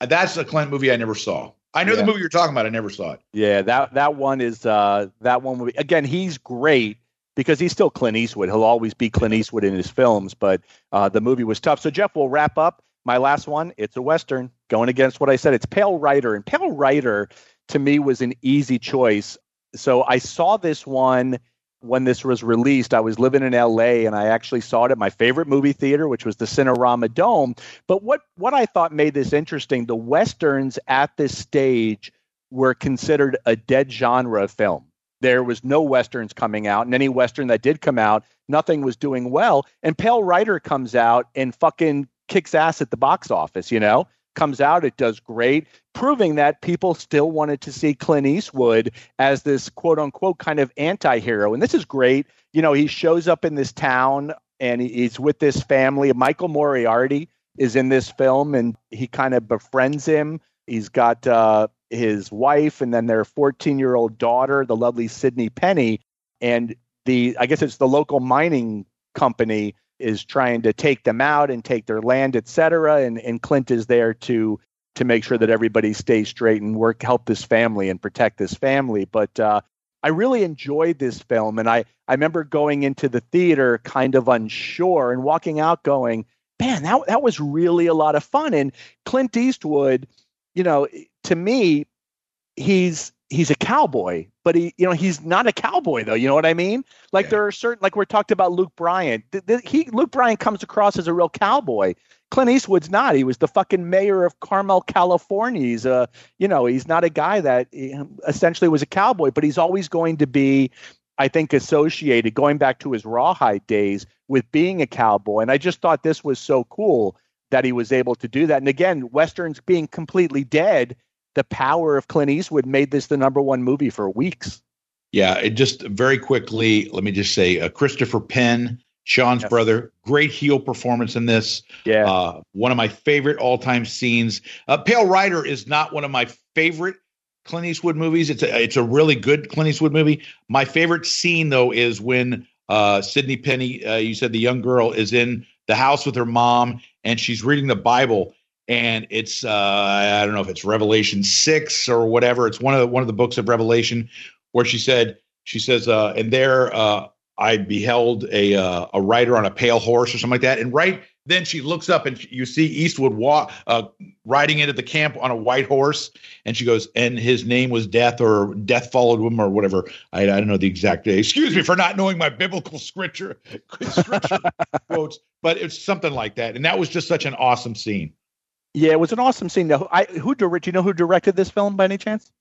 That's a Clint movie I never saw. I know yeah. the movie you're talking about. I never saw it. Yeah, that that one is uh, that one movie. Again, he's great because he's still Clint Eastwood. He'll always be Clint Eastwood in his films, but uh, the movie was tough. So, Jeff, we'll wrap up. My last one, it's a Western, going against what I said. It's Pale Rider. And Pale Rider, to me, was an easy choice. So I saw this one when this was released. I was living in LA and I actually saw it at my favorite movie theater, which was the Cinerama Dome. But what, what I thought made this interesting, the Westerns at this stage were considered a dead genre of film there was no westerns coming out, and any western that did come out, nothing was doing well. And Pale Rider comes out and fucking kicks ass at the box office. You know, comes out, it does great, proving that people still wanted to see Clint Eastwood as this quote unquote kind of anti-hero. And this is great. You know, he shows up in this town and he's with this family. Michael Moriarty is in this film and he kind of befriends him. He's got uh, his wife and then their 14 year old daughter, the lovely Sydney Penny. And the, I guess it's the local mining company is trying to take them out and take their land, et cetera. And, and Clint is there to, to make sure that everybody stays straight and work, help this family and protect this family. But, uh, I really enjoyed this film. And I, I remember going into the theater kind of unsure and walking out going, man, that, that was really a lot of fun. And Clint Eastwood, you know, to me, he's he's a cowboy, but he you know he's not a cowboy though. You know what I mean? Like yeah. there are certain like we're talked about Luke Bryan. He Luke Bryan comes across as a real cowboy. Clint Eastwood's not. He was the fucking mayor of Carmel, California. He's a you know he's not a guy that eh, essentially was a cowboy, but he's always going to be. I think associated going back to his rawhide days with being a cowboy. And I just thought this was so cool that he was able to do that. And again, westerns being completely dead, the power of Clint Eastwood made this the number one movie for weeks. Yeah, it just very quickly. Let me just say, uh, Christopher Penn, Sean's yes. brother, great heel performance in this. Yeah, uh, one of my favorite all-time scenes. Uh, Pale Rider is not one of my favorite Clint Eastwood movies. It's a it's a really good Clint Eastwood movie. My favorite scene though is when uh, Sydney Penny, uh, you said the young girl is in the house with her mom and she's reading the Bible and it's uh, I don't know if it's Revelation six or whatever. It's one of the, one of the books of Revelation where she said she says uh, and there uh, I beheld a uh, a rider on a pale horse or something like that. And right then she looks up and you see Eastwood walk uh, riding into the camp on a white horse, and she goes, and his name was Death or Death followed him or whatever. I, I don't know the exact day. Excuse me for not knowing my biblical scripture, scripture quotes, but it's something like that. And that was just such an awesome scene. Yeah, it was an awesome scene. Now, I, who directed? You know who directed this film by any chance?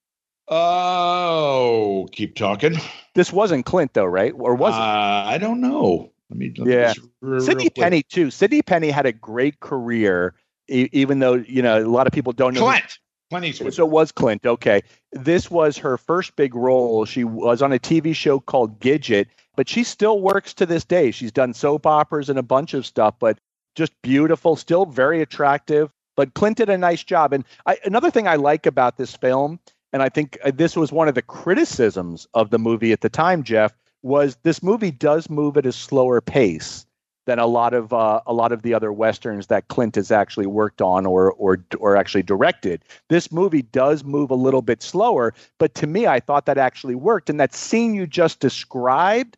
Oh, keep talking. This wasn't Clint though, right? Or was uh, it? I don't know. Let me. Let yeah, me Sydney Penny too. Sydney Penny had a great career, e- even though you know a lot of people don't know. Clint. Clint Eastwood. So it was Clint. Okay, this was her first big role. She was on a TV show called Gidget, but she still works to this day. She's done soap operas and a bunch of stuff, but just beautiful, still very attractive. But Clint did a nice job. And I, another thing I like about this film, and I think uh, this was one of the criticisms of the movie at the time, Jeff, was this movie does move at a slower pace than a lot of uh, a lot of the other westerns that Clint has actually worked on or or or actually directed. This movie does move a little bit slower, but to me, I thought that actually worked. And that scene you just described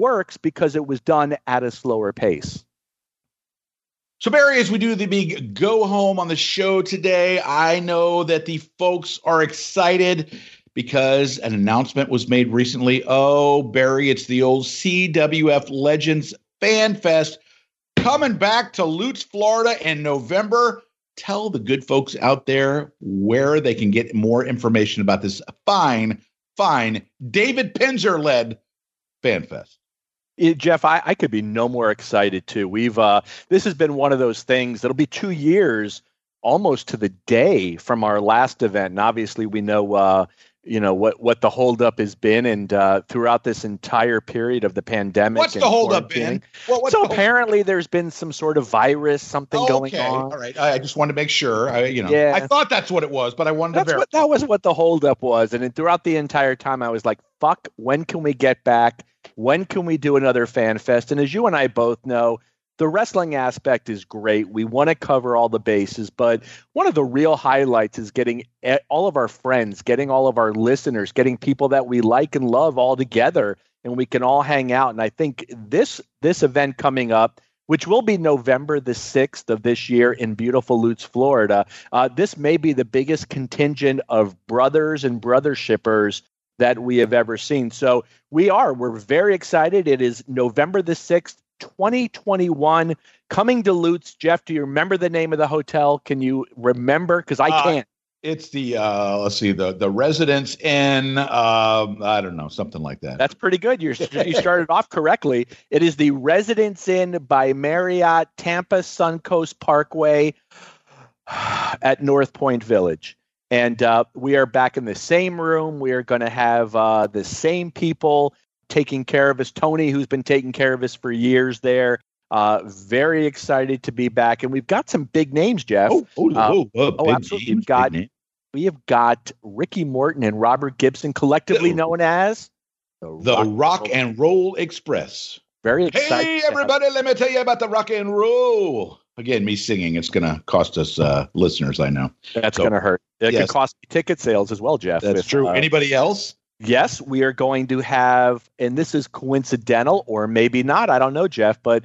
works because it was done at a slower pace. So, Barry, as we do the big go home on the show today, I know that the folks are excited because an announcement was made recently. Oh, Barry, it's the old CWF Legends Fan Fest coming back to Lutz, Florida in November. Tell the good folks out there where they can get more information about this fine, fine David Penzer led Fan Fest. It, Jeff, I, I could be no more excited too. We've uh, this has been one of those things that'll be two years almost to the day from our last event, and obviously we know uh, you know what what the holdup has been, and uh, throughout this entire period of the pandemic. What's the holdup been? What, so the apparently, there's been some sort of virus, something oh, going okay. on. All right, I just wanted to make sure. I, you know, yeah. I thought that's what it was, but I wanted that's to verify. What, that was what the holdup was, and throughout the entire time, I was like, "Fuck, when can we get back? When can we do another fan fest?" And as you and I both know the wrestling aspect is great. We want to cover all the bases, but one of the real highlights is getting all of our friends, getting all of our listeners, getting people that we like and love all together and we can all hang out. And I think this this event coming up which will be November the 6th of this year in beautiful Lutz, Florida. Uh, this may be the biggest contingent of brothers and brother shippers that we have ever seen. So we are, we're very excited. It is November the 6th 2021 coming to Lutz. Jeff, do you remember the name of the hotel? Can you remember? Because I uh, can't. It's the uh, let's see the the Residence Inn. Um, I don't know something like that. That's pretty good. You you started off correctly. It is the Residence Inn by Marriott, Tampa Suncoast Parkway, at North Point Village. And uh, we are back in the same room. We are going to have uh, the same people taking care of us. Tony, who's been taking care of us for years there. Uh, very excited to be back, and we've got some big names, Jeff. Oh, oh, uh, oh, oh, oh absolutely. Names, we've got we have got Ricky Morton and Robert Gibson, collectively the, known as the, the Rock, Rock, and Roll Express. Very excited. Hey, everybody! Let me tell you about the Rock and Roll. Again, me singing, it's going to cost us uh, listeners. I know that's so, going to hurt. It yes. could cost me ticket sales as well, Jeff. That's if, true. Uh, Anybody else? yes, we are going to have, and this is coincidental or maybe not, I don't know, Jeff, but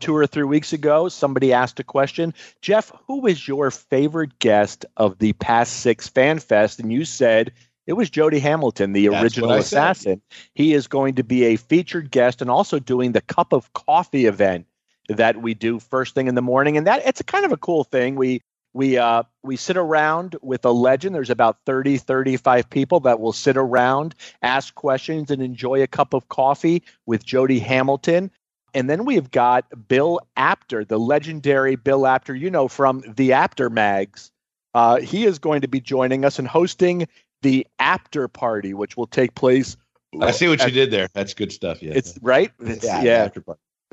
two or three weeks ago, somebody asked a question Jeff, who is your favorite guest of the past six Fan Fest? And you said, it was Jody Hamilton, the That's original assassin. He is going to be a featured guest and also doing the cup of coffee event that we do first thing in the morning. And that it's a kind of a cool thing. We we uh, we sit around with a legend. There's about 30 35 people that will sit around ask questions and enjoy a cup of coffee with jody hamilton. And then we've got bill apter the legendary bill apter you know from the apter mags. Uh, he is going to be joining us and hosting the apter party which will take place i see what at, you did there. That's good stuff. Yeah. It's right? It's, yeah, yeah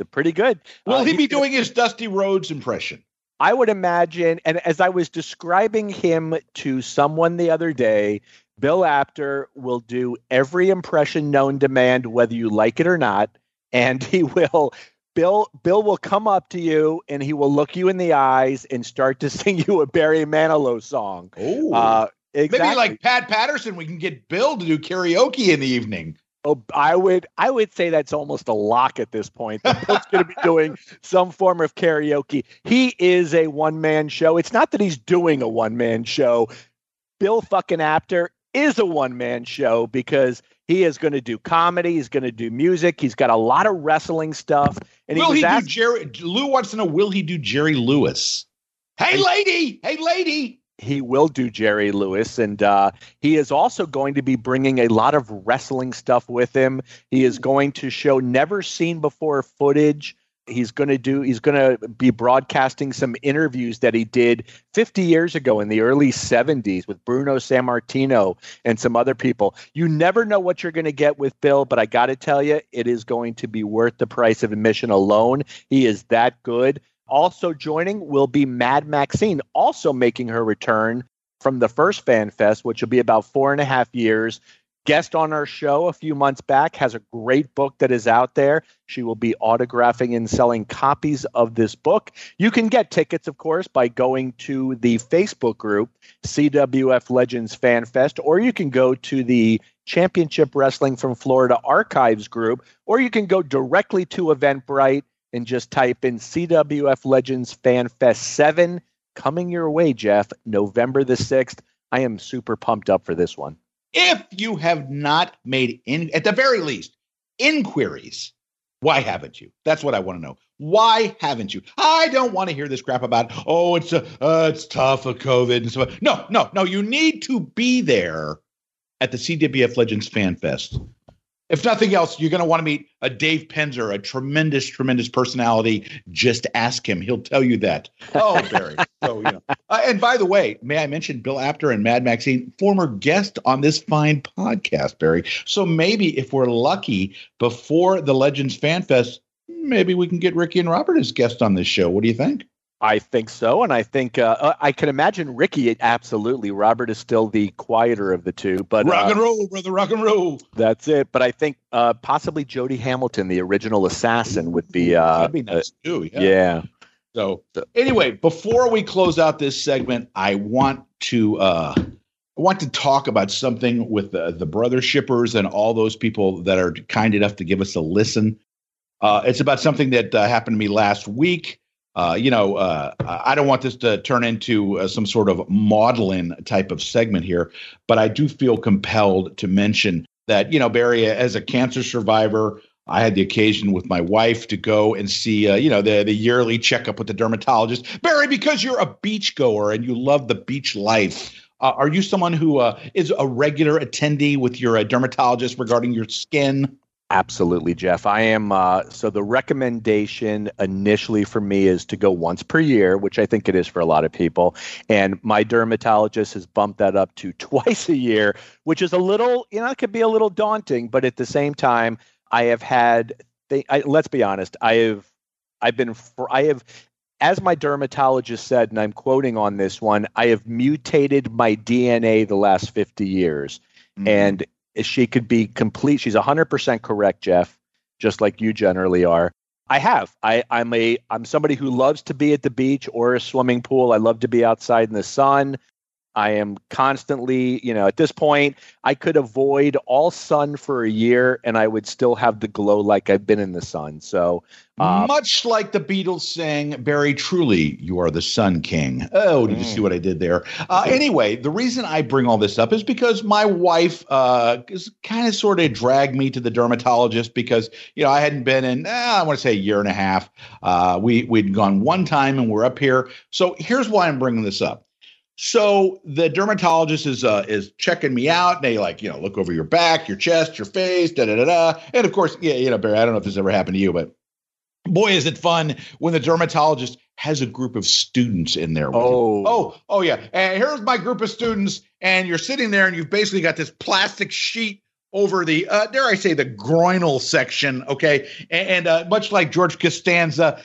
pretty good will uh, he be doing his dusty rhodes impression I would imagine, and as I was describing him to someone the other day, Bill Apter will do every impression known to man, whether you like it or not, and he will. Bill Bill will come up to you and he will look you in the eyes and start to sing you a Barry Manilow song. Oh, uh, exactly. maybe like Pat Patterson. We can get Bill to do karaoke in the evening. Oh, I would I would say that's almost a lock at this point. Bill's going to be doing some form of karaoke. He is a one man show. It's not that he's doing a one man show. Bill fucking Apter is a one man show because he is going to do comedy. He's going to do music. He's got a lot of wrestling stuff. And will he, he do Jerry? Lou wants to know: Will he do Jerry Lewis? Hey, lady! Hey, lady! He will do Jerry Lewis, and uh, he is also going to be bringing a lot of wrestling stuff with him. He is going to show never seen before footage. He's going to do. He's going to be broadcasting some interviews that he did 50 years ago in the early 70s with Bruno Sammartino and some other people. You never know what you're going to get with Bill, but I got to tell you, it is going to be worth the price of admission alone. He is that good. Also joining will be Mad Maxine, also making her return from the first Fan Fest, which will be about four and a half years guest on our show a few months back, has a great book that is out there. She will be autographing and selling copies of this book. You can get tickets, of course, by going to the Facebook group, CWF Legends Fan Fest, or you can go to the Championship Wrestling from Florida Archives group, or you can go directly to Eventbrite and just type in CWF Legends Fan Fest 7 coming your way, Jeff, November the 6th. I am super pumped up for this one. If you have not made in at the very least inquiries, why haven't you? That's what I want to know. Why haven't you? I don't want to hear this crap about oh it's a, uh, it's tough of COVID and so. on. No, no, no. You need to be there at the CWF Legends Fan Fest if nothing else, you're going to want to meet a Dave Penzer, a tremendous, tremendous personality. Just ask him; he'll tell you that. Oh, Barry. so you know. Uh, and by the way, may I mention Bill Apter and Mad Maxine, former guest on this fine podcast, Barry. So maybe if we're lucky, before the Legends Fan Fest, maybe we can get Ricky and Robert as guests on this show. What do you think? I think so, and I think uh, uh, I can imagine Ricky. Absolutely, Robert is still the quieter of the two, but rock uh, and roll, brother, rock and roll. That's it. But I think uh, possibly Jody Hamilton, the original assassin, would be. Uh, That'd be nice too. Yeah. yeah. So anyway, before we close out this segment, I want to uh, I want to talk about something with the, the brother shippers and all those people that are kind enough to give us a listen. Uh, it's about something that uh, happened to me last week uh, you know, uh, I don't want this to turn into uh, some sort of maudlin type of segment here, but I do feel compelled to mention that, you know, Barry, as a cancer survivor, I had the occasion with my wife to go and see, uh, you know, the the yearly checkup with the dermatologist. Barry, because you're a beach goer and you love the beach life, uh, are you someone who uh, is a regular attendee with your dermatologist regarding your skin? Absolutely, Jeff. I am. Uh, so the recommendation initially for me is to go once per year, which I think it is for a lot of people. And my dermatologist has bumped that up to twice a year, which is a little, you know, it could be a little daunting. But at the same time, I have had. Th- I, let's be honest. I have. I've been. For, I have. As my dermatologist said, and I'm quoting on this one, I have mutated my DNA the last 50 years. Mm-hmm. And she could be complete. She's 100% correct, Jeff, just like you generally are. I have. I, I'm a I'm somebody who loves to be at the beach or a swimming pool. I love to be outside in the sun. I am constantly, you know, at this point, I could avoid all sun for a year and I would still have the glow like I've been in the sun. So, uh, much like the Beatles sang, Barry, truly, you are the Sun King. Oh, did mm. you see what I did there? Uh, anyway, the reason I bring all this up is because my wife uh, kind of sort of dragged me to the dermatologist because, you know, I hadn't been in, eh, I want to say a year and a half. Uh, we, we'd gone one time and we're up here. So here's why I'm bringing this up so the dermatologist is uh, is checking me out. And they like, you know, look over your back, your chest, your face, da da da da. And of course, yeah, you know, Barry, I don't know if this ever happened to you, but boy, is it fun when the dermatologist has a group of students in there. oh, oh, oh, yeah. And here's my group of students, and you're sitting there, and you've basically got this plastic sheet over the, uh, dare I say, the groinal section. Okay, and, and uh, much like George Costanza,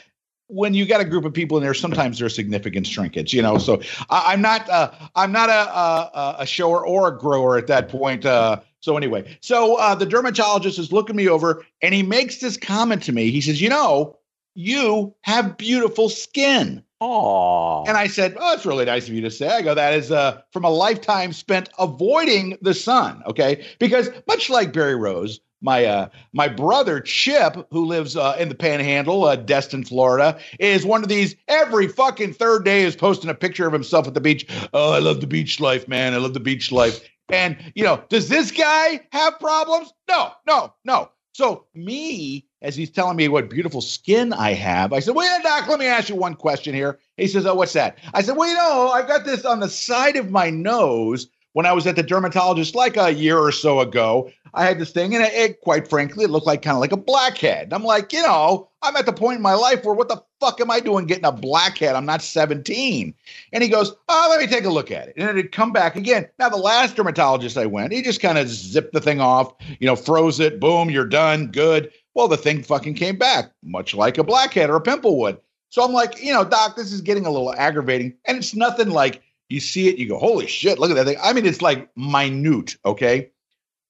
when you got a group of people in there, sometimes there's significant shrinkage, you know. So I, am not uh, I'm not a, a, a shower or a grower at that point. Uh, so anyway, so uh, the dermatologist is looking me over, and he makes this comment to me. He says, "You know, you have beautiful skin." Oh. And I said, "Oh, it's really nice of you to say." I go, "That is uh, from a lifetime spent avoiding the sun." Okay, because much like Barry Rose, my uh, my brother Chip, who lives uh, in the Panhandle, uh, Destin, Florida, is one of these. Every fucking third day is posting a picture of himself at the beach. Oh, I love the beach life, man. I love the beach life. And you know, does this guy have problems? No, no, no. So me, as he's telling me what beautiful skin I have, I said, "Well, doc, let me ask you one question here." He says, "Oh, what's that?" I said, "Well, you know, I've got this on the side of my nose." when I was at the dermatologist like a year or so ago, I had this thing, and it, it quite frankly, it looked like kind of like a blackhead. I'm like, you know, I'm at the point in my life where what the fuck am I doing getting a blackhead? I'm not 17. And he goes, oh, let me take a look at it. And it had come back again. Now, the last dermatologist I went, he just kind of zipped the thing off, you know, froze it, boom, you're done, good. Well, the thing fucking came back, much like a blackhead or a pimple would. So I'm like, you know, doc, this is getting a little aggravating. And it's nothing like you see it, you go, holy shit, look at that thing. I mean, it's like minute. Okay.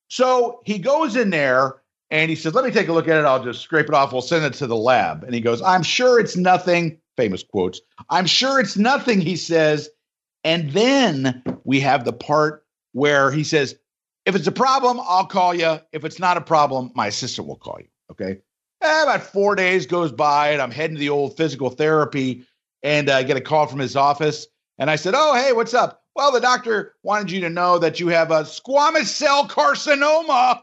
So he goes in there and he says, let me take a look at it. I'll just scrape it off. We'll send it to the lab. And he goes, I'm sure it's nothing. Famous quotes. I'm sure it's nothing, he says. And then we have the part where he says, if it's a problem, I'll call you. If it's not a problem, my assistant will call you. Okay. Eh, about four days goes by, and I'm heading to the old physical therapy, and I get a call from his office. And I said, "Oh, hey, what's up?" Well, the doctor wanted you to know that you have a squamous cell carcinoma,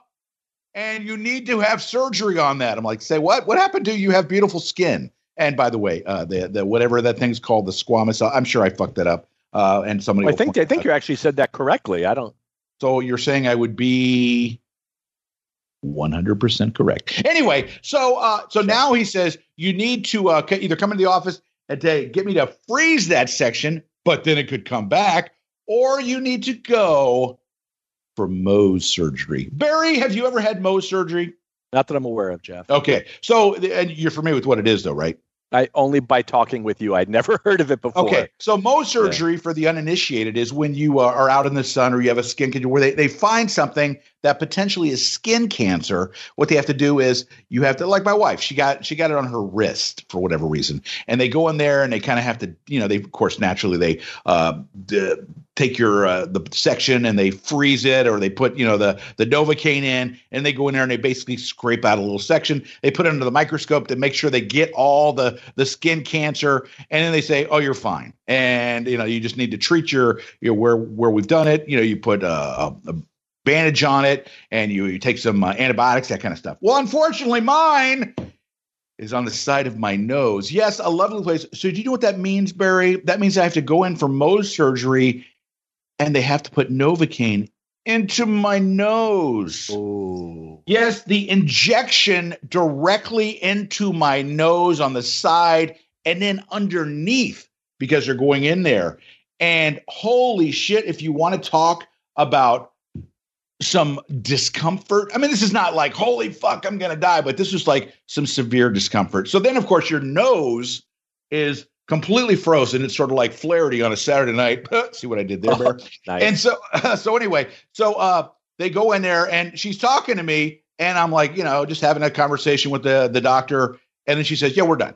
and you need to have surgery on that. I'm like, "Say what? What happened to you? You have beautiful skin." And by the way, uh, the the whatever that thing's called, the squamous cell. I'm sure I fucked that up. Uh, and somebody. I think I think you actually said that correctly. I don't. So you're saying I would be 100% correct. Anyway, so uh, so now he says you need to uh, either come into the office and to get me to freeze that section, but then it could come back, or you need to go for Mohs surgery. Barry, have you ever had Mohs surgery? Not that I'm aware of, Jeff. Okay, so and you're familiar with what it is, though, right? I only by talking with you. I'd never heard of it before. Okay, so Mohs surgery yeah. for the uninitiated is when you uh, are out in the sun or you have a skin condition where they, they find something that potentially is skin cancer. What they have to do is you have to like my wife. She got she got it on her wrist for whatever reason, and they go in there and they kind of have to you know they of course naturally they uh, d- take your uh, the section and they freeze it or they put you know the the novocaine in and they go in there and they basically scrape out a little section they put it under the microscope to make sure they get all the the skin cancer and then they say oh you're fine and you know you just need to treat your you know where where we've done it you know you put a, a bandage on it and you, you take some uh, antibiotics that kind of stuff well unfortunately mine is on the side of my nose. Yes, a lovely place. So, do you know what that means, Barry? That means I have to go in for Mohs surgery and they have to put Novocaine into my nose. Ooh. Yes, the injection directly into my nose on the side and then underneath because they're going in there. And holy shit, if you want to talk about some discomfort. I mean, this is not like, holy fuck, I'm going to die, but this is like some severe discomfort. So then, of course, your nose is completely frozen. It's sort of like Flaherty on a Saturday night. See what I did there, Bear? Oh, nice. And so, so anyway, so uh, they go in there and she's talking to me, and I'm like, you know, just having a conversation with the the doctor, and then she says, "Yeah, we're done."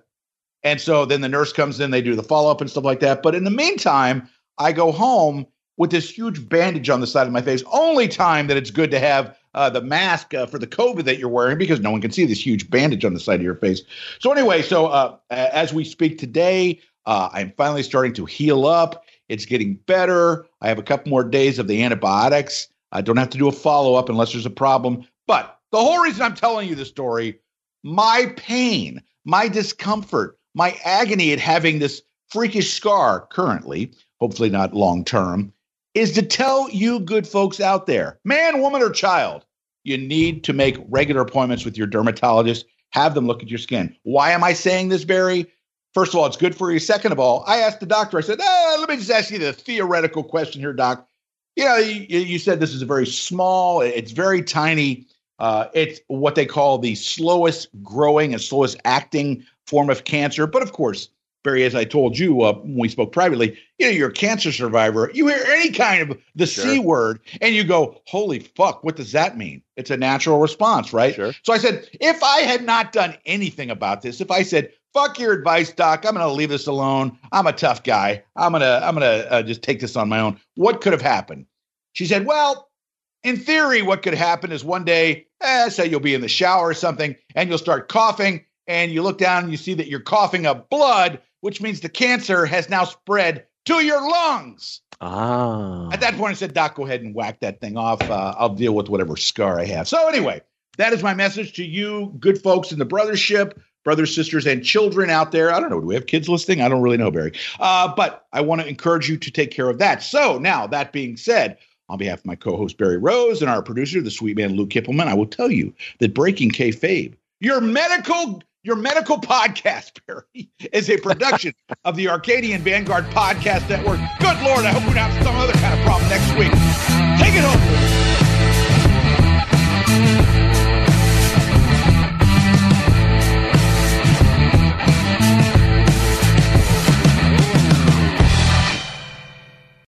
And so then the nurse comes in, they do the follow up and stuff like that. But in the meantime, I go home with this huge bandage on the side of my face. Only time that it's good to have uh, the mask uh, for the COVID that you're wearing because no one can see this huge bandage on the side of your face. So anyway, so uh, as we speak today, uh, I'm finally starting to heal up. It's getting better. I have a couple more days of the antibiotics. I don't have to do a follow up unless there's a problem. But the whole reason I'm telling you the story, my pain, my discomfort, my agony at having this freakish scar currently, hopefully not long term, is to tell you good folks out there, man, woman, or child, you need to make regular appointments with your dermatologist. Have them look at your skin. Why am I saying this, Barry? First of all, it's good for you. Second of all, I asked the doctor, I said, eh, let me just ask you the theoretical question here, doc. You know, you, you said this is a very small, it's very tiny. Uh, it's what they call the slowest growing and slowest acting form of cancer. But of course, Barry, as I told you uh, when we spoke privately, you know, you're a cancer survivor. You hear any kind of the sure. C word and you go, holy fuck, what does that mean? It's a natural response, right? Sure. So I said, if I had not done anything about this, if I said, fuck your advice, doc, I'm going to leave this alone. I'm a tough guy. I'm going to, I'm going to uh, just take this on my own. What could have happened? She said, well, in theory, what could happen is one day, eh, say you'll be in the shower or something and you'll start coughing and you look down and you see that you're coughing up blood which means the cancer has now spread to your lungs. Ah. At that point, I said, Doc, go ahead and whack that thing off. Uh, I'll deal with whatever scar I have. So, anyway, that is my message to you, good folks in the brothership, brothers, sisters, and children out there. I don't know. Do we have kids listening? I don't really know, Barry. Uh, but I want to encourage you to take care of that. So, now that being said, on behalf of my co host, Barry Rose, and our producer, the sweet man, Luke Kippelman, I will tell you that Breaking Kayfabe, your medical your medical podcast, Barry, is a production of the Arcadian Vanguard Podcast Network. Good Lord, I hope we don't have some other kind of problem next week. Take it home.